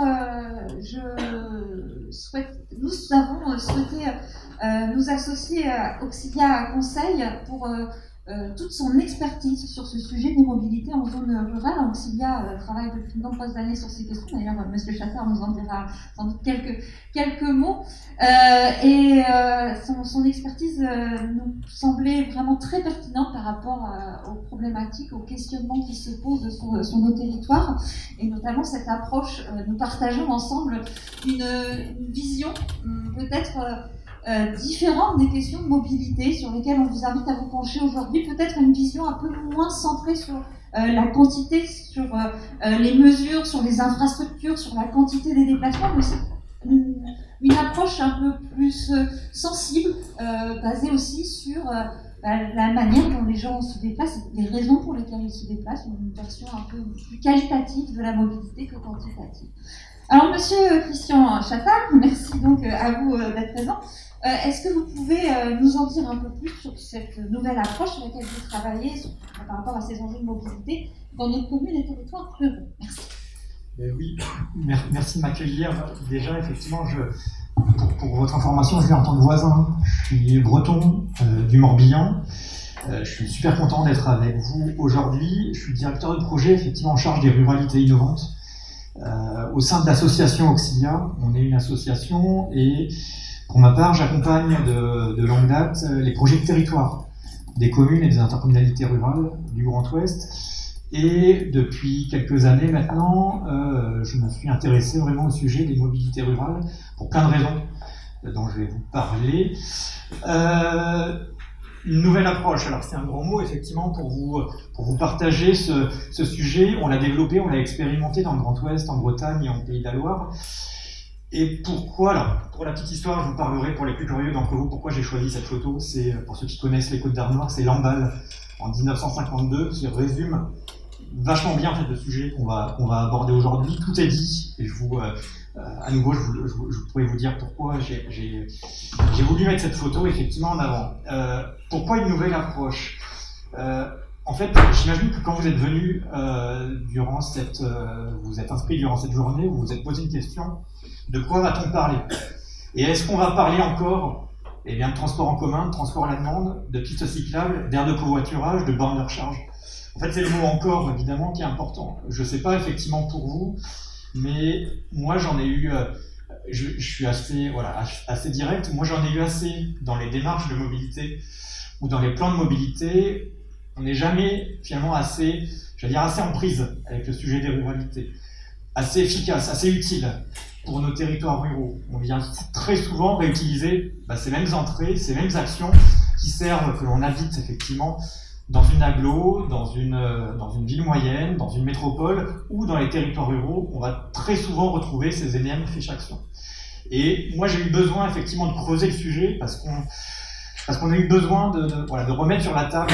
je souhaite, nous avons souhaité nous associer à Auxilia Conseil pour euh, toute son expertise sur ce sujet des mobilités en zone rurale. Auxilia euh, travaille depuis de nombreuses années sur ces questions. D'ailleurs, M. Chassard nous en dira sans doute quelques, quelques mots. Euh, et euh, son, son, expertise nous semblait vraiment très pertinente par rapport aux problématiques, aux questionnements qui se posent sur, sur nos territoires. Et notamment cette approche, nous partageons ensemble une, une vision peut-être euh, différentes des questions de mobilité sur lesquelles on vous invite à vous pencher aujourd'hui. Peut-être une vision un peu moins centrée sur euh, la quantité, sur euh, les mesures, sur les infrastructures, sur la quantité des déplacements, mais c'est une, approche un peu plus sensible, basée aussi sur bah, la manière dont les gens se déplacent, les raisons pour lesquelles ils se déplacent, une version un peu plus qualitative de la mobilité que quantitative. Alors, Monsieur Christian Chattal, merci donc à vous d'être présent. Euh, est-ce que vous pouvez euh, nous en dire un peu plus sur cette nouvelle approche sur laquelle vous travaillez par rapport à ces enjeux de mobilité dans notre commune et territoires ruraux? Merci. Eh oui, merci de m'accueillir. Déjà, effectivement, pour, votre information, je viens en tant que voisin. Je suis breton euh, du Morbihan. je suis super content d'être avec vous aujourd'hui. Je suis directeur de projet, effectivement, en charge des ruralités innovantes. au sein de l'association Auxilia, on est une association et pour ma part, j'accompagne de, longue date euh, les projets de territoire des communes et des intercommunalités rurales du Grand Ouest. Et depuis quelques années maintenant, euh, je me suis intéressé vraiment au sujet des mobilités rurales pour plein de raisons euh, dont je vais vous parler. Une nouvelle approche, alors c'est un grand mot effectivement pour vous, pour vous partager ce, ce sujet. On l'a développé, on l'a expérimenté dans le Grand Ouest, en Bretagne et en Pays de la Loire. Et pourquoi, là, pour la petite histoire, je vous parlerai pour les plus curieux d'entre vous pourquoi j'ai choisi cette photo. C'est, pour ceux qui connaissent les Côtes d'Arnois, c'est Lamballe en 1952 qui résume vachement bien en fait, le sujet qu'on va, qu'on va aborder aujourd'hui. Tout est dit, et je vous, euh, à nouveau, je, pourrais vous dire pourquoi j'ai, voulu mettre cette photo effectivement en avant. Euh, pourquoi une nouvelle approche? Euh, En fait, j'imagine que quand vous êtes venu euh, durant cette, euh, vous êtes inscrit durant cette journée, vous vous êtes posé une question de quoi va-t-on parler? Et est-ce qu'on va parler encore eh bien, de transport en commun, de transport à la demande, de pistes cyclables, d'air de covoiturage, de bornes de recharge? En fait, c'est le mot encore, évidemment, qui est important. Je ne sais pas effectivement pour vous, mais moi, j'en ai eu... Euh, je, suis assez, voilà, assez direct. Moi, j'en ai eu assez dans les démarches de mobilité ou dans les plans de mobilité. On n'est jamais finalement assez, je dire, assez en prise avec le sujet des ruralités, assez efficace, assez utile pour nos territoires ruraux. On vient très souvent réutiliser bah, ces mêmes entrées, ces mêmes actions qui servent, que l'on habite effectivement dans une aglo, dans une, euh, dans une ville moyenne, dans une métropole ou dans les territoires ruraux, on va très souvent retrouver ces énièmes fiches actions. Et moi j'ai eu besoin effectivement de creuser le sujet parce qu'on parce qu'on a eu besoin de, de, voilà, de remettre sur la table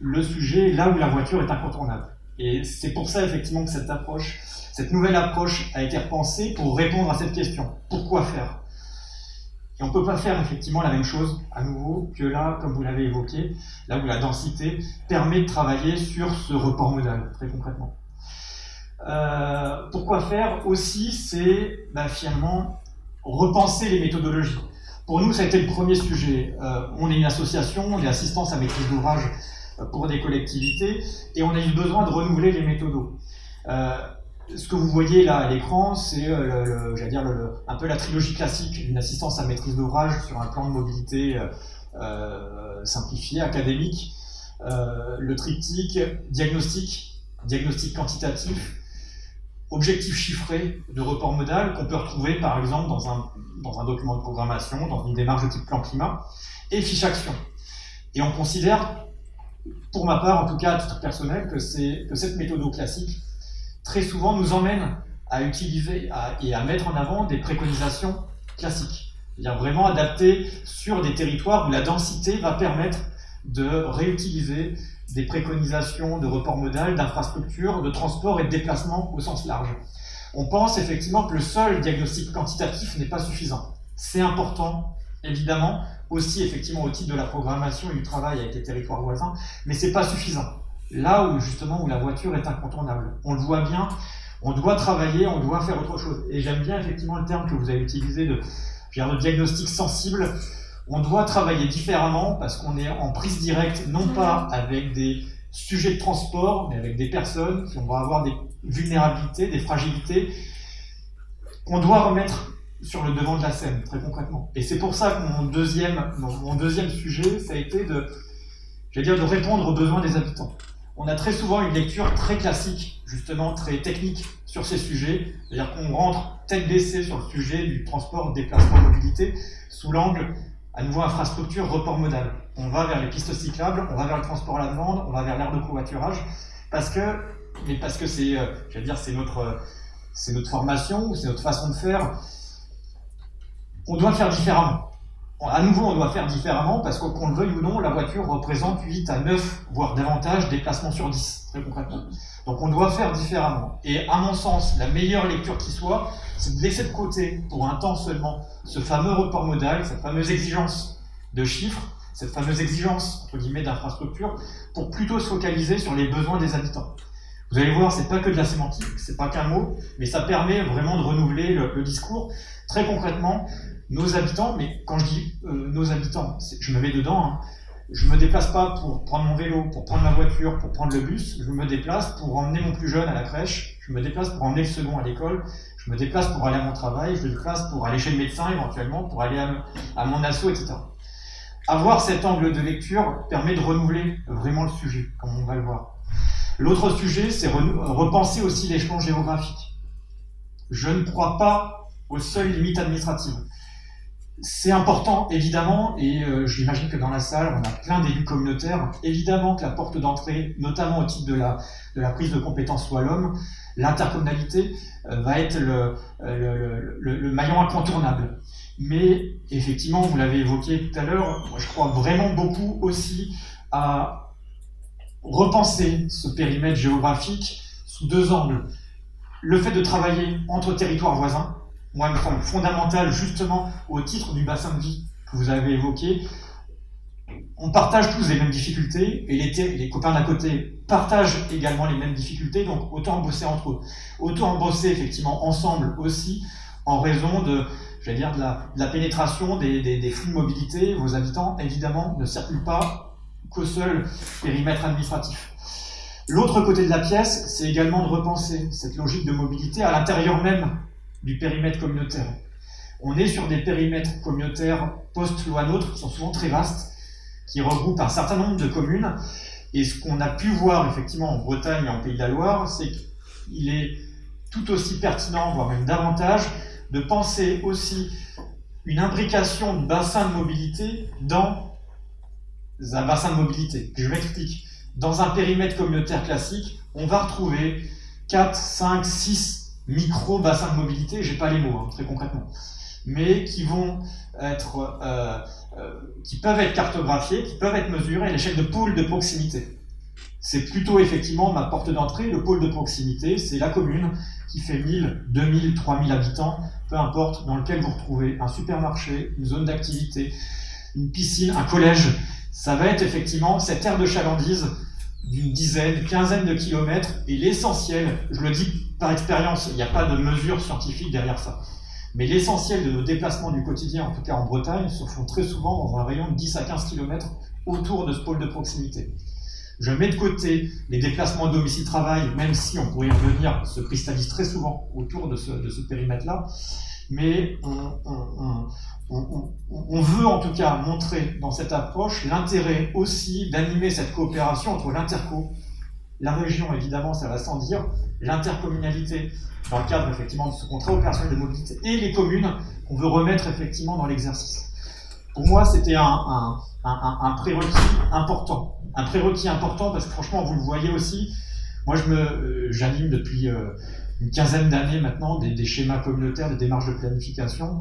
le sujet là où la voiture est incontournable. Et c'est pour ça effectivement que cette approche cette nouvelle approche a été repensée pour répondre à cette question. Pourquoi faire? Et on ne peut pas faire effectivement la même chose à nouveau que là, comme vous l'avez évoqué, là où la densité permet de travailler sur ce report modal, très concrètement. Euh, pourquoi faire? Aussi, c'est bah, finalement repenser les méthodologies. Pour nous, ça a été le premier sujet. Euh, on est une association, on est assistance à maîtrise d'ouvrage pour des collectivités, et on a eu besoin de renouveler les méthodos ce que vous voyez là à l'écran, c'est euh, un peu la trilogie classique d'une assistance à maîtrise d'ouvrage sur un plan de mobilité euh, euh, simplifié, académique. le triptyque diagnostic, diagnostic quantitatif, objectifs chiffrés de report modal qu'on peut retrouver par exemple dans un, dans un document de programmation, dans une démarche de type plan climat, et fiche action. Et on considère, pour ma part en tout cas à titre personnel, que, que cette méthode classique très souvent nous emmène à utiliser et à mettre en avant des préconisations classiques. C'est-à-dire vraiment adaptées sur des territoires où la densité va permettre de réutiliser des préconisations de report modal, d'infrastructure, de transport et de déplacement au sens large. On pense effectivement que le seul diagnostic quantitatif n'est pas suffisant. C'est important, évidemment, aussi effectivement au titre de la programmation et du travail avec les territoires voisins, mais c'est pas suffisant. Là où justement où la voiture est incontournable. On le voit bien, on doit travailler, on doit faire autre chose. Et j'aime bien effectivement le terme que vous avez utilisé de, de diagnostic sensible on doit travailler différemment parce qu'on est en prise directe, non pas avec des sujets de transport, mais avec des personnes qui vont avoir des vulnérabilités, des fragilités, qu'on doit remettre sur le devant de la scène, très concrètement. Et c'est pour ça que mon deuxième, mon deuxième sujet, ça a été de, dire, de répondre aux besoins des habitants. On a très souvent une lecture très classique, justement très technique sur ces sujets, c'est-à-dire qu'on rentre tête baissée sur le sujet du transport, déplacement, mobilité, sous l'angle à nouveau infrastructure, report modal. On va vers les pistes cyclables, on va vers le transport à la demande, on va vers l'air de covoiturage, parce que, mais parce que c'est, euh, dire, c'est notre, c'est notre formation, c'est notre façon de faire. On doit faire différemment. À nouveau, on doit faire différemment parce qu'on le veuille ou non, la voiture représente 8 à 9, voire davantage, déplacements sur 10, très concrètement. Donc on doit faire différemment. Et à mon sens, la meilleure lecture qui soit, c'est de laisser de côté, pour un temps seulement, ce fameux report modal, cette fameuse exigence de chiffres, cette fameuse exigence, entre guillemets, d'infrastructure, pour plutôt se focaliser sur les besoins des habitants. Vous allez voir, c'est pas que de la sémantique, c'est pas qu'un mot, mais ça permet vraiment de renouveler le, discours. Très concrètement, nos habitants, mais quand je dis euh, nos habitants, je me mets dedans, hein, je me déplace pas pour prendre mon vélo, pour prendre ma voiture, pour prendre le bus, je me déplace pour emmener mon plus jeune à la crèche, je me déplace pour emmener le second à l'école, je me déplace pour aller à mon travail, je me déplace pour aller chez le médecin éventuellement, pour aller à, mon asso, etc. Avoir cet angle de lecture permet de renouveler vraiment le sujet, comme on va le voir. L'autre sujet, c'est repenser aussi l'échelon géographique. Je ne crois pas aux seules limites administratives. C'est important, évidemment, et euh, j'imagine que dans la salle, on a plein d'élus communautaires. Évidemment que la porte d'entrée, notamment au titre de la, de prise de compétence l'homme, l'intercommunalité euh, va être euh, le, le, maillon incontournable. Mais effectivement, vous l'avez évoqué tout à l'heure, je crois vraiment beaucoup aussi à repenser ce périmètre géographique sous deux angles. Le fait de travailler entre territoires voisins, moi, me semble fondamental justement au titre du bassin de vie que vous avez évoqué. On partage tous les mêmes difficultés et les, copains d'à côté partagent également les mêmes difficultés, donc autant bosser entre eux. Autant bosser effectivement ensemble aussi en raison de, dire, de la, pénétration des, des, flux de mobilité. Vos habitants, évidemment, ne circulent pas qu'au seul périmètre administratif. L'autre côté de la pièce, c'est également de repenser cette logique de mobilité à l'intérieur même du périmètre communautaire. On est sur des périmètres communautaires post-loi NOTRe qui sont souvent très vastes, qui regroupent un certain nombre de communes. Et ce qu'on a pu voir effectivement en Bretagne et en Pays de la Loire, c'est qu'il est tout aussi pertinent, voire même davantage, de penser aussi une imbrication de bassin de mobilité dans un bassin de mobilité. Je m'explique. Dans un périmètre communautaire classique, on va retrouver 4, 5, 6 micro-bassins de mobilité, j'ai pas les mots, hein, très concrètement, mais qui vont être, euh, euh, qui peuvent être cartographiés, qui peuvent être mesurés à l'échelle de pôles de proximité. C'est plutôt effectivement ma porte d'entrée, le pôle de proximité, c'est la commune qui fait 1000, 2000, 3000 habitants, peu importe, dans lequel vous retrouvez un supermarché, une zone d'activité, une piscine, un collège. Ça va être effectivement cette aire de chalandise d'une dizaine, quinzaine de kilomètres, et l'essentiel, je le dis par expérience, il n'y a pas de mesure scientifique derrière ça. Mais l'essentiel de nos déplacements du quotidien, en tout cas en Bretagne, se font très souvent dans un rayon de 10 à 15 km autour de ce pôle de proximité. Je mets de côté les déplacements domicile-travail, même si on pourrait y revenir, se cristallisent très souvent autour de ce, périmètre-là. Mais on, veut en tout cas montrer dans cette approche l'intérêt aussi d'animer cette coopération entre l'interco La région, évidemment, ça va sans dire. L'intercommunalité, dans le cadre effectivement de ce contrat opérationnel de mobilité, et les communes qu'on veut remettre effectivement dans l'exercice. Pour moi, c'était un, prérequis important. Un prérequis important parce que franchement, vous le voyez aussi, moi je euh, j'anime depuis euh, une quinzaine d'années maintenant des, des, schémas communautaires, des démarches de planification.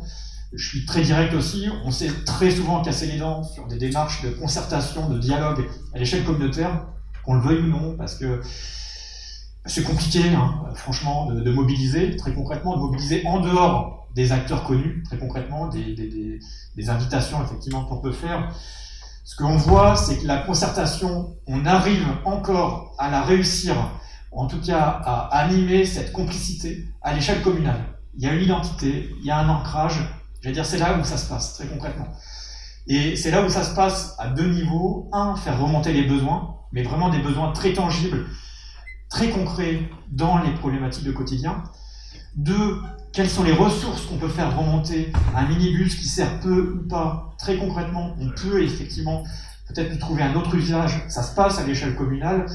Je suis très direct aussi, on s'est très souvent cassé les dents sur des démarches de concertation, de dialogue à l'échelle communautaire, qu'on le veuille ou non, parce que c'est compliqué, hein, franchement, de, mobiliser, très concrètement, de mobiliser en dehors des acteurs connus, très concrètement, des, des, invitations effectivement qu'on peut faire. Ce qu'on voit, c'est que la concertation, on arrive encore à la réussir, en tout cas à animer cette complicité à l'échelle communale. Il y a une identité, il y a un ancrage, je vais dire, c'est là où ça se passe, très concrètement. Et c'est là où ça se passe à deux niveaux. Un, faire remonter les besoins, mais vraiment des besoins très tangibles, très concrets dans les problématiques de quotidien. Deux, quelles sont les ressources qu'on peut faire remonter un minibus qui sert peu ou pas Très concrètement, on peut effectivement peut-être trouver un autre usage. Ça se passe à l'échelle communale.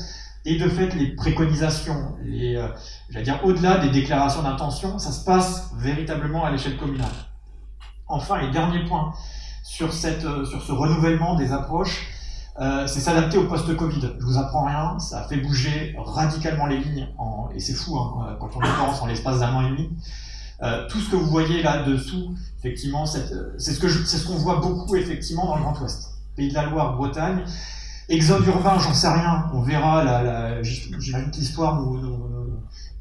Et de fait, les préconisations, les, euh, j'allais dire au-delà des déclarations d'intention, ça se passe véritablement à l'échelle communale. Enfin, et dernier point sur, cette, euh, sur ce renouvellement des approches, euh, c'est s'adapter au post-Covid. Je vous apprends rien, ça a fait bouger radicalement les lignes, en, et c'est fou hein, euh, quand on y pense en l'espace d'un an et demi. Euh, tout ce que vous voyez là-dessous, effectivement, c'est ce que ce qu'on voit beaucoup effectivement dans le Grand Ouest, Pays de la Loire, Bretagne. Exode urbain, j'en sais rien. On verra. La, J'imagine que l'histoire nous, nous,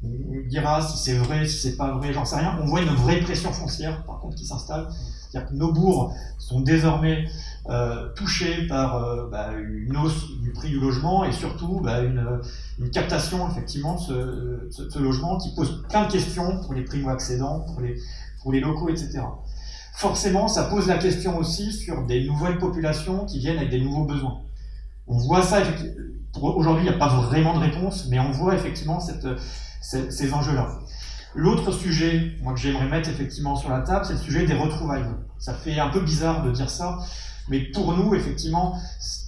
nous, dira si c'est vrai, si c'est pas vrai, j'en sais rien. On voit une vraie pression foncière, par contre, qui s'installe. C'est-à-dire que nos bourgs sont désormais euh, touchés par euh, bah, une hausse du prix du logement et surtout bah, une, une, captation effectivement de ce, logement qui pose plein de questions pour les primo-accédants, pour les, pour les locaux, etc. Forcément, ça pose la question aussi sur des nouvelles populations qui viennent avec des nouveaux besoins. On voit ça, aujourd'hui il n'y a pas vraiment de réponse, mais on voit effectivement ces enjeux-là. L'autre sujet, moi que j'aimerais mettre effectivement sur la table, c'est le sujet des retrouvailles. Ça fait un peu bizarre de dire ça, mais pour nous, effectivement,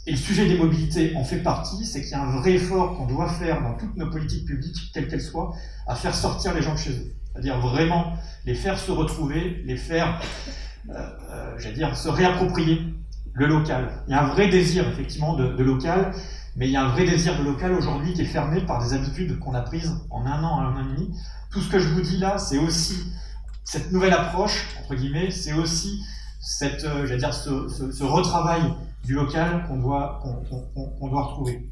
et le sujet des mobilités en fait partie, c'est qu'il y a un vrai effort qu'on doit faire dans toutes nos politiques publiques, quelles qu'elles soient, à faire sortir les gens de chez eux. C'est-à-dire vraiment les faire se retrouver, les faire, euh, euh, j'allais dire, se réapproprier le local. Il y a un vrai désir, effectivement, de, de local, mais il y a un vrai désir de local aujourd'hui qui est fermé par des habitudes qu'on a prises en un an, un an et demi. Tout ce que je vous dis là, c'est aussi cette nouvelle approche, entre guillemets, c'est aussi cette, euh, dire, ce, retravail du local qu'on doit, qu'on doit retrouver.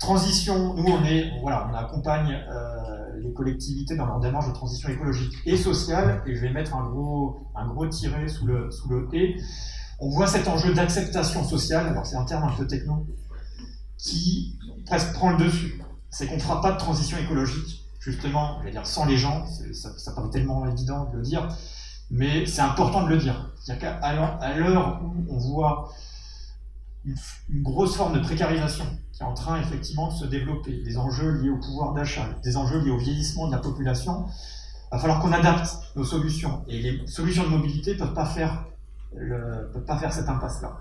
Transition, nous on est, voilà, on accompagne euh, les collectivités dans leur démarche de transition écologique et sociale, et je vais mettre un gros, un gros tiret sous le, sous le et. On voit cet enjeu d'acceptation sociale, c'est un terme un peu techno, qui presque prend le dessus. C'est qu'on ne fera pas de transition écologique, justement, dire sans les gens, ça, paraît tellement évident de le dire, mais c'est important de le dire. C'est-à-dire qu'à l'heure où on voit une, grosse forme de précarisation qui est en train effectivement de se développer, des enjeux liés au pouvoir d'achat, des enjeux liés au vieillissement de la population, il va falloir qu'on adapte nos solutions. Et les solutions de mobilité ne peuvent pas faire cette impasse-là.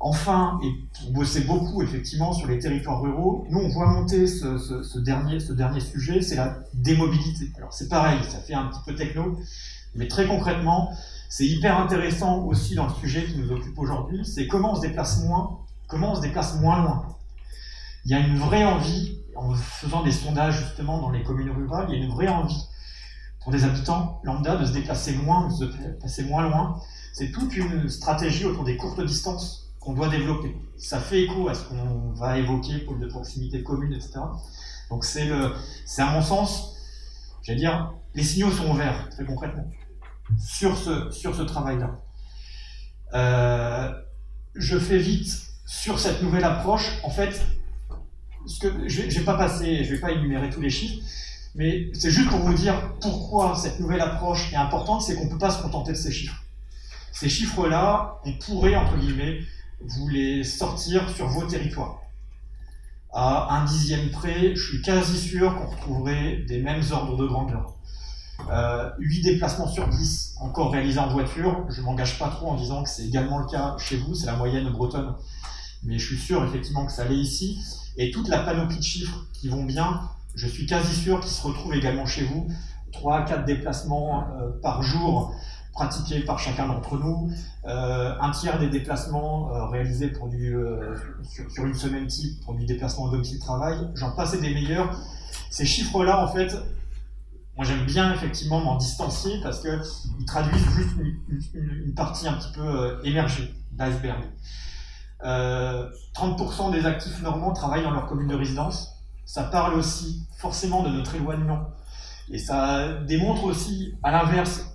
Enfin, et pour bosser beaucoup effectivement sur les territoires ruraux, nous on voit monter ce dernier sujet, c'est la démobilité. Alors c'est pareil, ça fait un petit peu techno, mais très concrètement, c'est hyper intéressant aussi dans le sujet qui nous occupe aujourd'hui, c'est comment on se déplace moins, comment on se déplace moins loin. Il y a une vraie envie, en faisant des sondages justement dans les communes rurales, il y a une vraie envie pour des habitants lambda de se déplacer moins, de se déplacer moins loin. C'est toute une stratégie autour des courtes distances qu'on doit développer. Ça fait écho à ce qu'on va évoquer, pôle de proximité commune, etc. Donc c'est le, c'est à mon sens, j'allais dire, les signaux sont ouverts, très concrètement, sur ce, sur ce travail-là. Euh, je fais vite sur cette nouvelle approche. En fait, ce que, je ne vais pas passer, je vais pas énumérer tous les chiffres, mais c'est juste pour vous dire pourquoi cette nouvelle approche est importante, c'est qu'on ne peut pas se contenter de ces chiffres. Ces chiffres-là, on pourrait, entre guillemets, vous les sortir sur vos territoires. À un dixième près, je suis quasi sûr qu'on retrouverait des mêmes ordres de grandeur. Euh, 8 déplacements sur 10 encore réalisés en voiture. Je m'engage pas trop en disant que c'est également le cas chez vous, c'est la moyenne bretonne mais je suis sûr effectivement que ça l'est ici. Et toute la panoplie de chiffres qui vont bien, je suis quasi sûr qu'ils se retrouvent également chez vous. 3 à 4 déplacements euh, par jour pratiqués par chacun d'entre nous, euh, un tiers des déplacements euh, réalisés pour du, sur, une semaine type pour du déplacement au domicile travail, j'en passe des meilleurs. Ces chiffres-là, en fait, moi j'aime bien effectivement m'en distancier parce qu'ils traduisent juste une, partie un petit peu émergée d'iceberg. 30% des actifs normands travaillent dans leur commune de résidence. Ça parle aussi forcément de notre éloignement et ça démontre aussi, à l'inverse,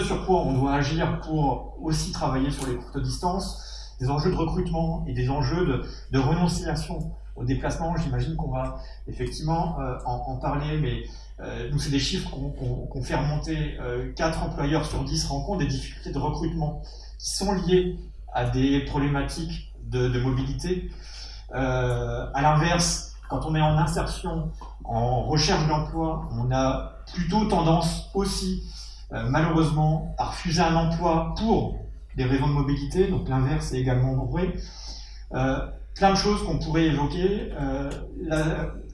sur quoi on doit agir pour aussi travailler sur les courtes distances, des enjeux de recrutement et des enjeux de, renonciation au déplacement. J'imagine qu'on va effectivement euh, en, parler, mais euh, nous, c'est des chiffres qu'on fait remonter. Euh, 4 employeurs sur 10 rencontrent des difficultés de recrutement qui sont liées à des problématiques de, de mobilité. Euh, à l'inverse, quand on est en insertion, en recherche d'emploi, on a plutôt tendance aussi, malheureusement, à refuser un emploi pour des raisons de mobilité, donc l'inverse est également vrai. Euh, plein de choses qu'on pourrait évoquer. Euh,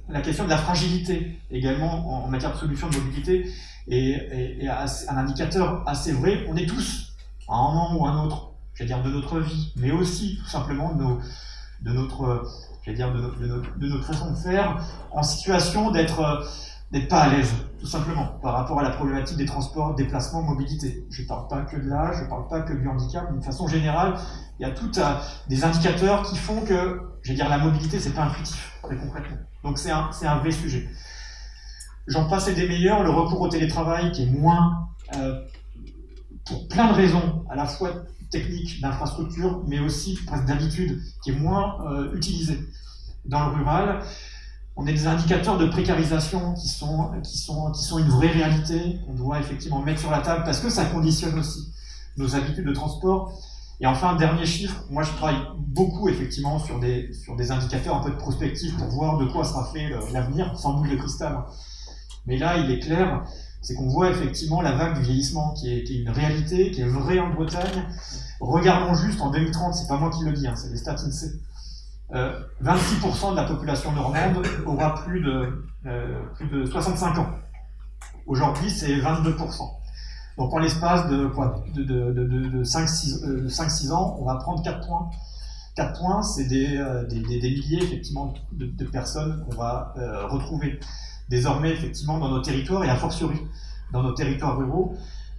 la, question de la fragilité également en, matière de solutions de mobilité est, un indicateur assez vrai. On est tous, à un moment ou à un autre, je veux dire de notre vie, mais aussi tout simplement de notre dire, de, notre façon de faire, en situation d'être d'être pas à l'aise, tout simplement, par rapport à la problématique des transports, déplacements, mobilité. Je ne parle pas que de l'âge, je ne parle pas que du handicap, mais de façon générale, il y a tout euh, des indicateurs qui font que, je vais dire, la mobilité, c'est pas intuitif, très concrètement. Donc c'est un, un vrai sujet. J'en passe et des meilleurs, le recours au télétravail qui est moins, euh, pour plein de raisons, à la fois technique d'infrastructure, mais aussi presque d'habitude, qui est moins euh, utilisé. Dans le rural, on a des indicateurs de précarisation qui sont, qui, sont, qui sont une vraie réalité, qu'on doit effectivement mettre sur la table, parce que ça conditionne aussi nos habitudes de transport. Et enfin, dernier chiffre, moi je travaille beaucoup effectivement sur des, sur des indicateurs un peu de prospective pour voir de quoi sera fait l'avenir, sans boule de cristal. Mais là, il est clair, c'est qu'on voit effectivement la vague du vieillissement qui est, une réalité, qui est vraie en Bretagne. Regardons juste en 2030, c'est pas moi qui le dis, hein, c'est les stats INSEE. Euh, 26% de la population normande aura plus de, euh, plus de 65 ans. Aujourd'hui, c'est 22%. Donc en l'espace de, de, de, de 5-6 euh, ans, on va prendre 4 points. 4 points, c'est des, euh, milliers effectivement de, personnes qu'on va retrouver désormais effectivement dans nos territoires et a fortiori dans nos territoires ruraux.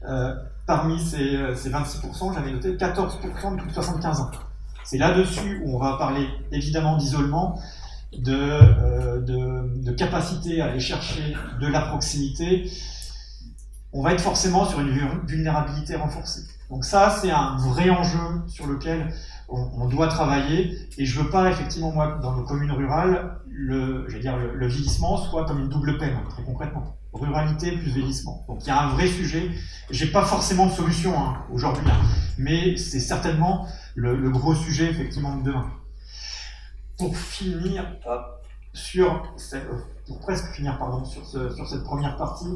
Euh, parmi ces, euh, ces 26%, j'avais noté 14% de plus de 75 ans. C'est là-dessus où on va parler évidemment d'isolement, de, euh, de, de, capacité à aller chercher de la proximité. On va être forcément sur une vulnérabilité renforcée. Donc ça, c'est un vrai enjeu sur lequel on, doit travailler. Et je veux pas, effectivement, moi, dans nos communes rurales, le, je dire, le, vieillissement soit comme une double peine, très concrètement. Ruralité plus vieillissement. Donc il y a un vrai sujet. J'ai pas forcément de solution hein, aujourd'hui, hein. mais c'est certainement le, gros sujet, effectivement, de demain. Pour finir, sur cette, pour presque finir pardon, sur, sur cette première partie,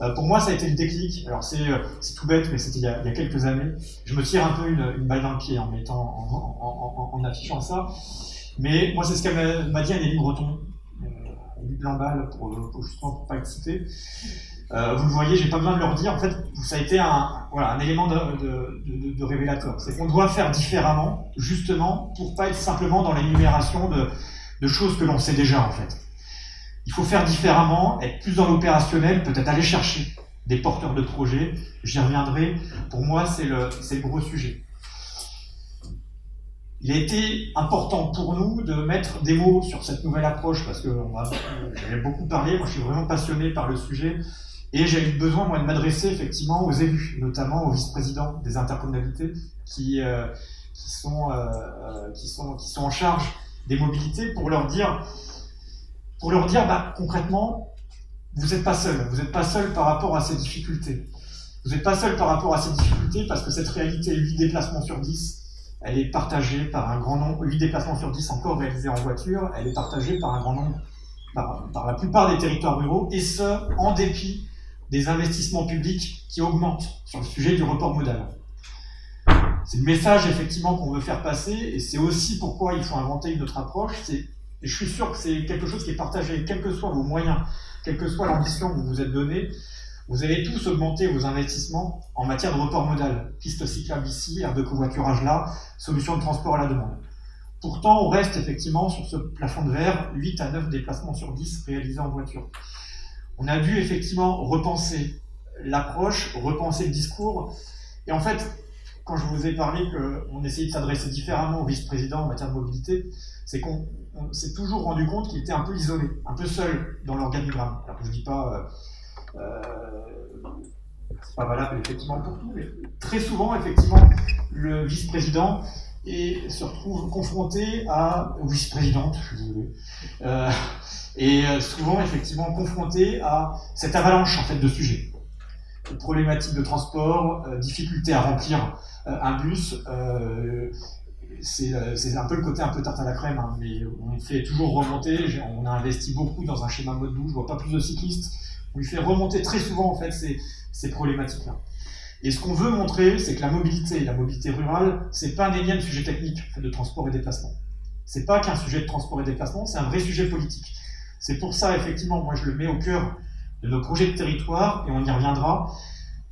euh, pour moi ça a été le déclic. Alors c'est euh, tout bête, mais c'était il, y a quelques années. Je me tire un peu une, une balle dans le pied en, mettant, en, en, affichant ça. Mais moi c'est ce qu'elle m'a dit Anneli Breton, euh, du balle pour, justement pour pas cité. Euh, vous le voyez, j'ai pas besoin de leur dire. En fait, ça a été un, voilà, un élément de, révélateur. C'est qu'on doit faire différemment, justement, pour pas être simplement dans l'énumération de, de choses que l'on sait déjà en fait. Il faut faire différemment, être plus dans l'opérationnel, peut-être aller chercher des porteurs de projets. J'y reviendrai. Pour moi, c'est le, le gros sujet. Il a été important pour nous de mettre des mots sur cette nouvelle approche parce que j'avais beaucoup parlé. Moi, je suis vraiment passionné par le sujet et j'ai eu besoin, moi, de m'adresser effectivement aux élus, notamment aux vice-présidents des intercommunalités qui, euh, sont, euh, euh, qui, sont, qui sont en charge des mobilités pour leur dire, pour leur dire bah, concrètement, vous n'êtes pas seul, vous n'êtes pas seul par rapport à ces difficultés. Vous n'êtes pas seul par rapport à ces difficultés parce que cette réalité, 8 déplacements sur 10, elle est partagée par un grand nombre, 8 déplacements sur 10 encore réalisés en voiture, elle est partagée par un grand nombre, par, par la plupart des territoires ruraux, et ce, en dépit des investissements publics qui augmentent sur le sujet du report modal. c'est le message effectivement qu'on veut faire passer, et c'est aussi pourquoi il faut inventer une autre approche. Et je suis sûr que c'est quelque chose qui est partagé, quels que soient vos moyens, quelle que soit l'ambition que vous vous êtes donnée, vous allez tous augmenter vos investissements en matière de report modal. Piste cyclable ici, aire de covoiturage là, solution de transport à la demande. Pourtant, on reste effectivement sur ce plafond de verre, 8 à 9 déplacements sur 10 réalisés en voiture. On a dû effectivement repenser l'approche, repenser le discours. Et en fait, quand je vous ai parlé qu'on essayait de s'adresser différemment au vice-président en matière de mobilité, c'est qu'on s'est toujours rendu compte qu'il était un peu isolé, un peu seul dans l'organigramme. Alors je ne dis pas, euh, euh, c'est pas valable effectivement pour tout, mais très souvent, effectivement, le vice-président se retrouve confronté à, vice-présidente, je suis désolé, euh, et souvent effectivement confronté à cette avalanche en fait de sujets problématiques de transport, euh, difficulté à remplir euh, un bus. Euh, c'est un peu le côté un peu tarte à la crème, hein, mais on fait toujours remonter. On a investi beaucoup dans un schéma mode doux, je vois pas plus de cyclistes. On lui fait remonter très souvent en fait ces, ces problématiques-là. Et ce qu'on veut montrer, c'est que la mobilité, la mobilité rurale, c'est pas un énième sujet technique de transport et déplacement. C'est pas qu'un sujet de transport et déplacement, c'est un vrai sujet politique. C'est pour ça, effectivement, moi je le mets au cœur de nos projets de territoire, et on y reviendra.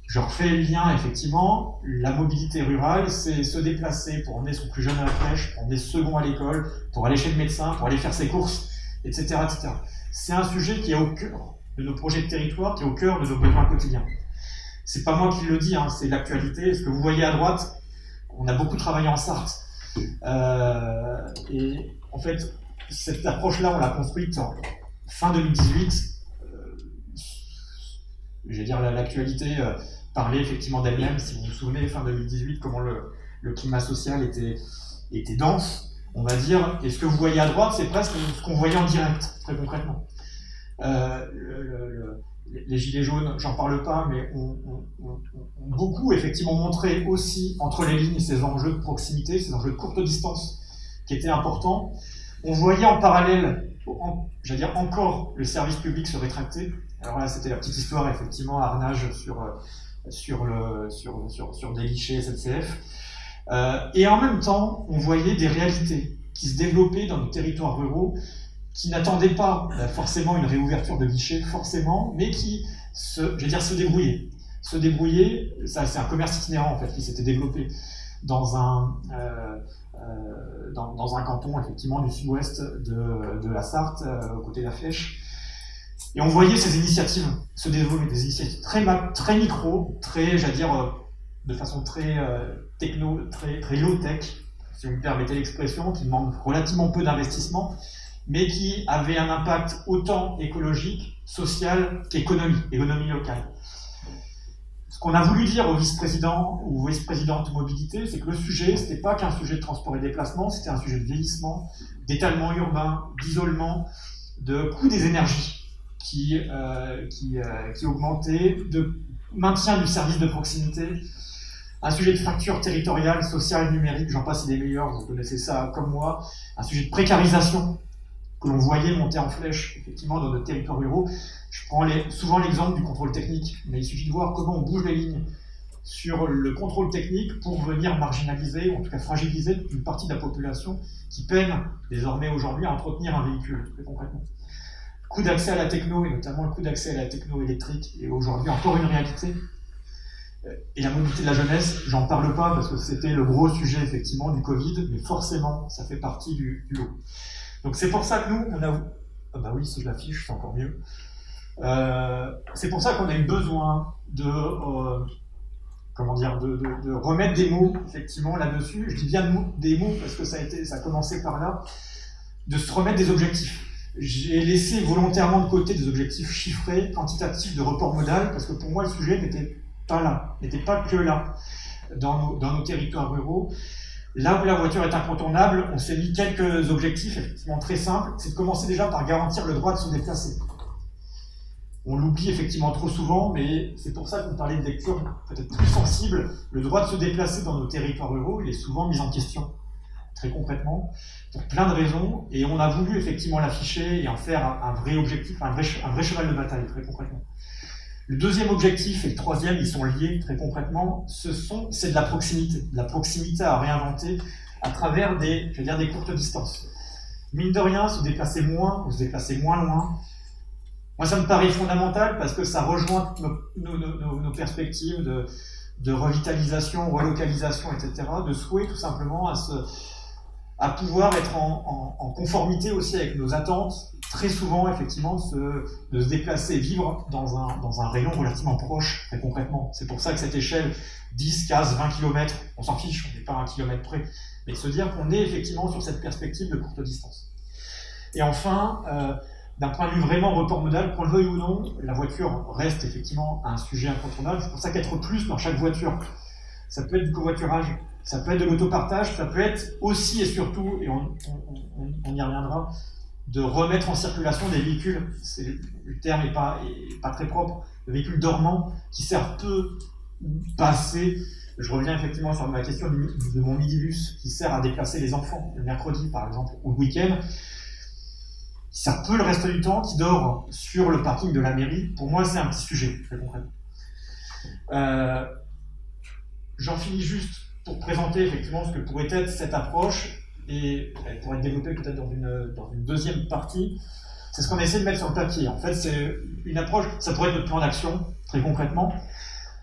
Je refais le lien, effectivement, la mobilité rurale, c'est se déplacer pour emmener son plus jeune à la crèche, pour emmener second à l'école, pour aller chez le médecin, pour aller faire ses courses, etc. C'est un sujet qui est au cœur de nos projets de territoire, qui est au cœur de nos besoins quotidiens. C'est pas moi qui le dis, hein, c'est l'actualité. Ce que vous voyez à droite, on a beaucoup travaillé en Sarthe. Euh, et en fait, cette approche-là, on l'a construite fin 2018 je vais dire, l'actualité euh, parlait effectivement d'elle-même. Si vous vous souvenez, fin 2018, comment le, climat social était, était dense, on va dire. Et ce que vous voyez à droite, c'est presque ce qu'on voyait en direct, très concrètement. Euh, les gilets jaunes, j'en parle pas, mais ont, beaucoup effectivement montré aussi entre les lignes ces enjeux de proximité, ces enjeux de courte distance qui étaient importants. On voyait en parallèle, j'allais dire encore, le service public se rétracter. Alors là, c'était la petite histoire, effectivement, arnage sur, euh, sur, des guichets SNCF. Euh, et en même temps, on voyait des réalités qui se développaient dans nos territoires ruraux, qui n'attendaient pas euh, forcément une réouverture de guichets, forcément, mais qui, se, dire, se débrouillaient. Se ça, c'est un commerce itinérant, en fait, qui s'était développé dans un, euh, dans, dans, un canton, effectivement, du sud-ouest de, la Sarthe, aux côtés de la Flèche, et on voyait ces initiatives se développer, des initiatives très, micro, très, j'allais dire, euh, de façon très euh, techno, très, low-tech, si vous me permettez l'expression, qui demandent relativement peu d'investissement, mais qui avaient un impact autant écologique, social qu'économique, économie locale. Ce qu'on a voulu dire au vice-président ou vice-présidente mobilité, c'est que le sujet, ce n'était pas qu'un sujet de transport et déplacement, c'était un sujet de vieillissement, d'étalement urbain, d'isolement, de coût des énergies qui, euh, euh, augmentait, de maintien du service de proximité, un sujet de fracture territoriale, sociale, numérique, j'en passe des meilleurs, vous connaissez ça comme moi, un sujet de précarisation que l'on voyait monter en flèche effectivement dans nos territoires ruraux. Je prends souvent l'exemple du contrôle technique, mais il suffit de voir comment on bouge les lignes sur le contrôle technique pour venir marginaliser, ou en tout cas fragiliser une partie de la population qui peine désormais aujourd'hui à entretenir un véhicule, très concrètement coût d'accès à la techno, et notamment le coût d'accès à la techno électrique, est aujourd'hui encore une réalité. Et la mobilité de la jeunesse, j'en parle pas parce que c'était le gros sujet effectivement du Covid, mais forcément, ça fait partie du, lot. Donc c'est pour ça que nous, on a... Ah bah oui, si je l'affiche, c'est encore mieux. Euh, c'est pour ça qu'on a eu besoin de... Euh, comment dire, de, remettre des mots effectivement là-dessus. Je dis bien des mots parce que ça a, été, ça a commencé par là, de se remettre des objectifs j'ai laissé volontairement de côté des objectifs chiffrés, quantitatifs de report modal, parce que pour moi, le sujet n'était pas là, n'était pas que là, dans nos, dans nos, territoires ruraux. Là où la voiture est incontournable, on s'est mis quelques objectifs effectivement très simples. C'est de commencer déjà par garantir le droit de se déplacer. On l'oublie effectivement trop souvent, mais c'est pour ça qu'on parlait de lecture peut-être plus sensible. Le droit de se déplacer dans nos territoires ruraux, il est souvent mis en question très concrètement, pour plein de raisons, et on a voulu effectivement l'afficher et en faire un, vrai objectif, un vrai, cheval de bataille, très concrètement. Le deuxième objectif et le troisième, ils sont liés très concrètement, ce sont, c'est de la proximité, de la proximité à réinventer à travers des, je dire, des courtes distances. Mine de rien, se déplacer moins, se déplacer moins loin, moi ça me paraît fondamental parce que ça rejoint nos, perspectives de, de, revitalisation, relocalisation, etc., de souhait tout simplement à, pouvoir être en, conformité aussi avec nos attentes, très souvent effectivement de se, de se déplacer, vivre dans un, rayon relativement proche, très concrètement. C'est pour ça que cette échelle 10, 15, 20 km, on s'en fiche, on n'est pas à un kilomètre près, mais se dire qu'on est effectivement sur cette perspective de courte distance. Et enfin, euh, d'un point de vue vraiment report modal, qu'on le veuille ou non, la voiture reste effectivement un sujet incontournable. C'est pour ça qu'être plus dans chaque voiture, ça peut être du covoiturage, ça peut être de l'autopartage, ça peut être aussi et surtout, et on, y reviendra, de remettre en circulation des véhicules, le terme n'est pas, très propre, des véhicules dormants qui servent peu ou pas je reviens effectivement sur ma question de mon midibus qui sert à déplacer les enfants le mercredi, par exemple, ou le week-end. Ça peut le reste du temps, qui dort sur le parking de la mairie. Pour moi, c'est un petit sujet, très concrètement. Euh, j'en finis juste pour présenter effectivement ce que pourrait être cette approche, et elle pourrait être développée peut-être dans une, dans une deuxième partie. C'est ce qu'on essaie de mettre sur le papier. En fait, c'est une approche, ça pourrait être notre plan d'action, très concrètement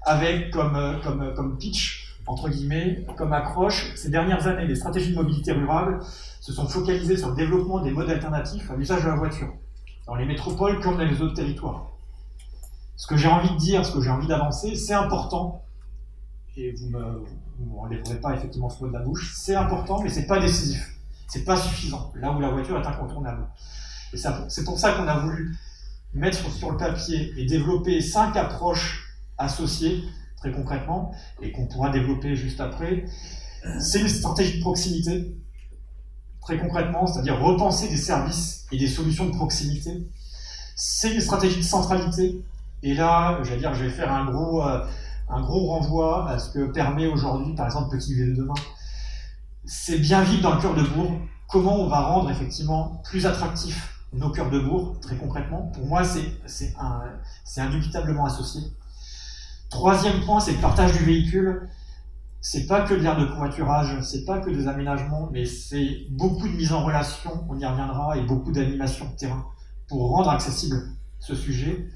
avec comme, euh, comme, euh, comme pitch, entre guillemets, comme accroche, ces dernières années, les stratégies de mobilité rurale se sont focalisées sur le développement des modes alternatifs à l'usage de la voiture, dans les métropoles comme dans les autres territoires. Ce que j'ai envie de dire, ce que j'ai envie d'avancer, c'est important, et vous ne m'enlèverez pas effectivement ce mot de la bouche, c'est important, mais c'est pas décisif, c'est pas suffisant, là où la voiture est incontournable. Et c'est pour ça qu'on a voulu mettre sur le papier et développer cinq approches associés, très concrètement, et qu'on pourra développer juste après. C'est une stratégie de proximité, très concrètement, c'est-à-dire repenser des services et des solutions de proximité. C'est une stratégie de centralité, et là, dire, je vais faire un gros, euh, un gros renvoi à ce que permet aujourd'hui, par exemple, Petit V de demain. C'est bien vivre dans le cœur de bourg. Comment on va rendre effectivement plus attractif nos cœurs de bourg, très concrètement? Pour moi, c'est indubitablement associé. Troisième point, c'est le partage du véhicule. C'est pas que de l'air de covoiturage, c'est pas que des aménagements, mais c'est beaucoup de mise en relation, on y reviendra, et beaucoup d'animation de terrain pour rendre accessible ce sujet.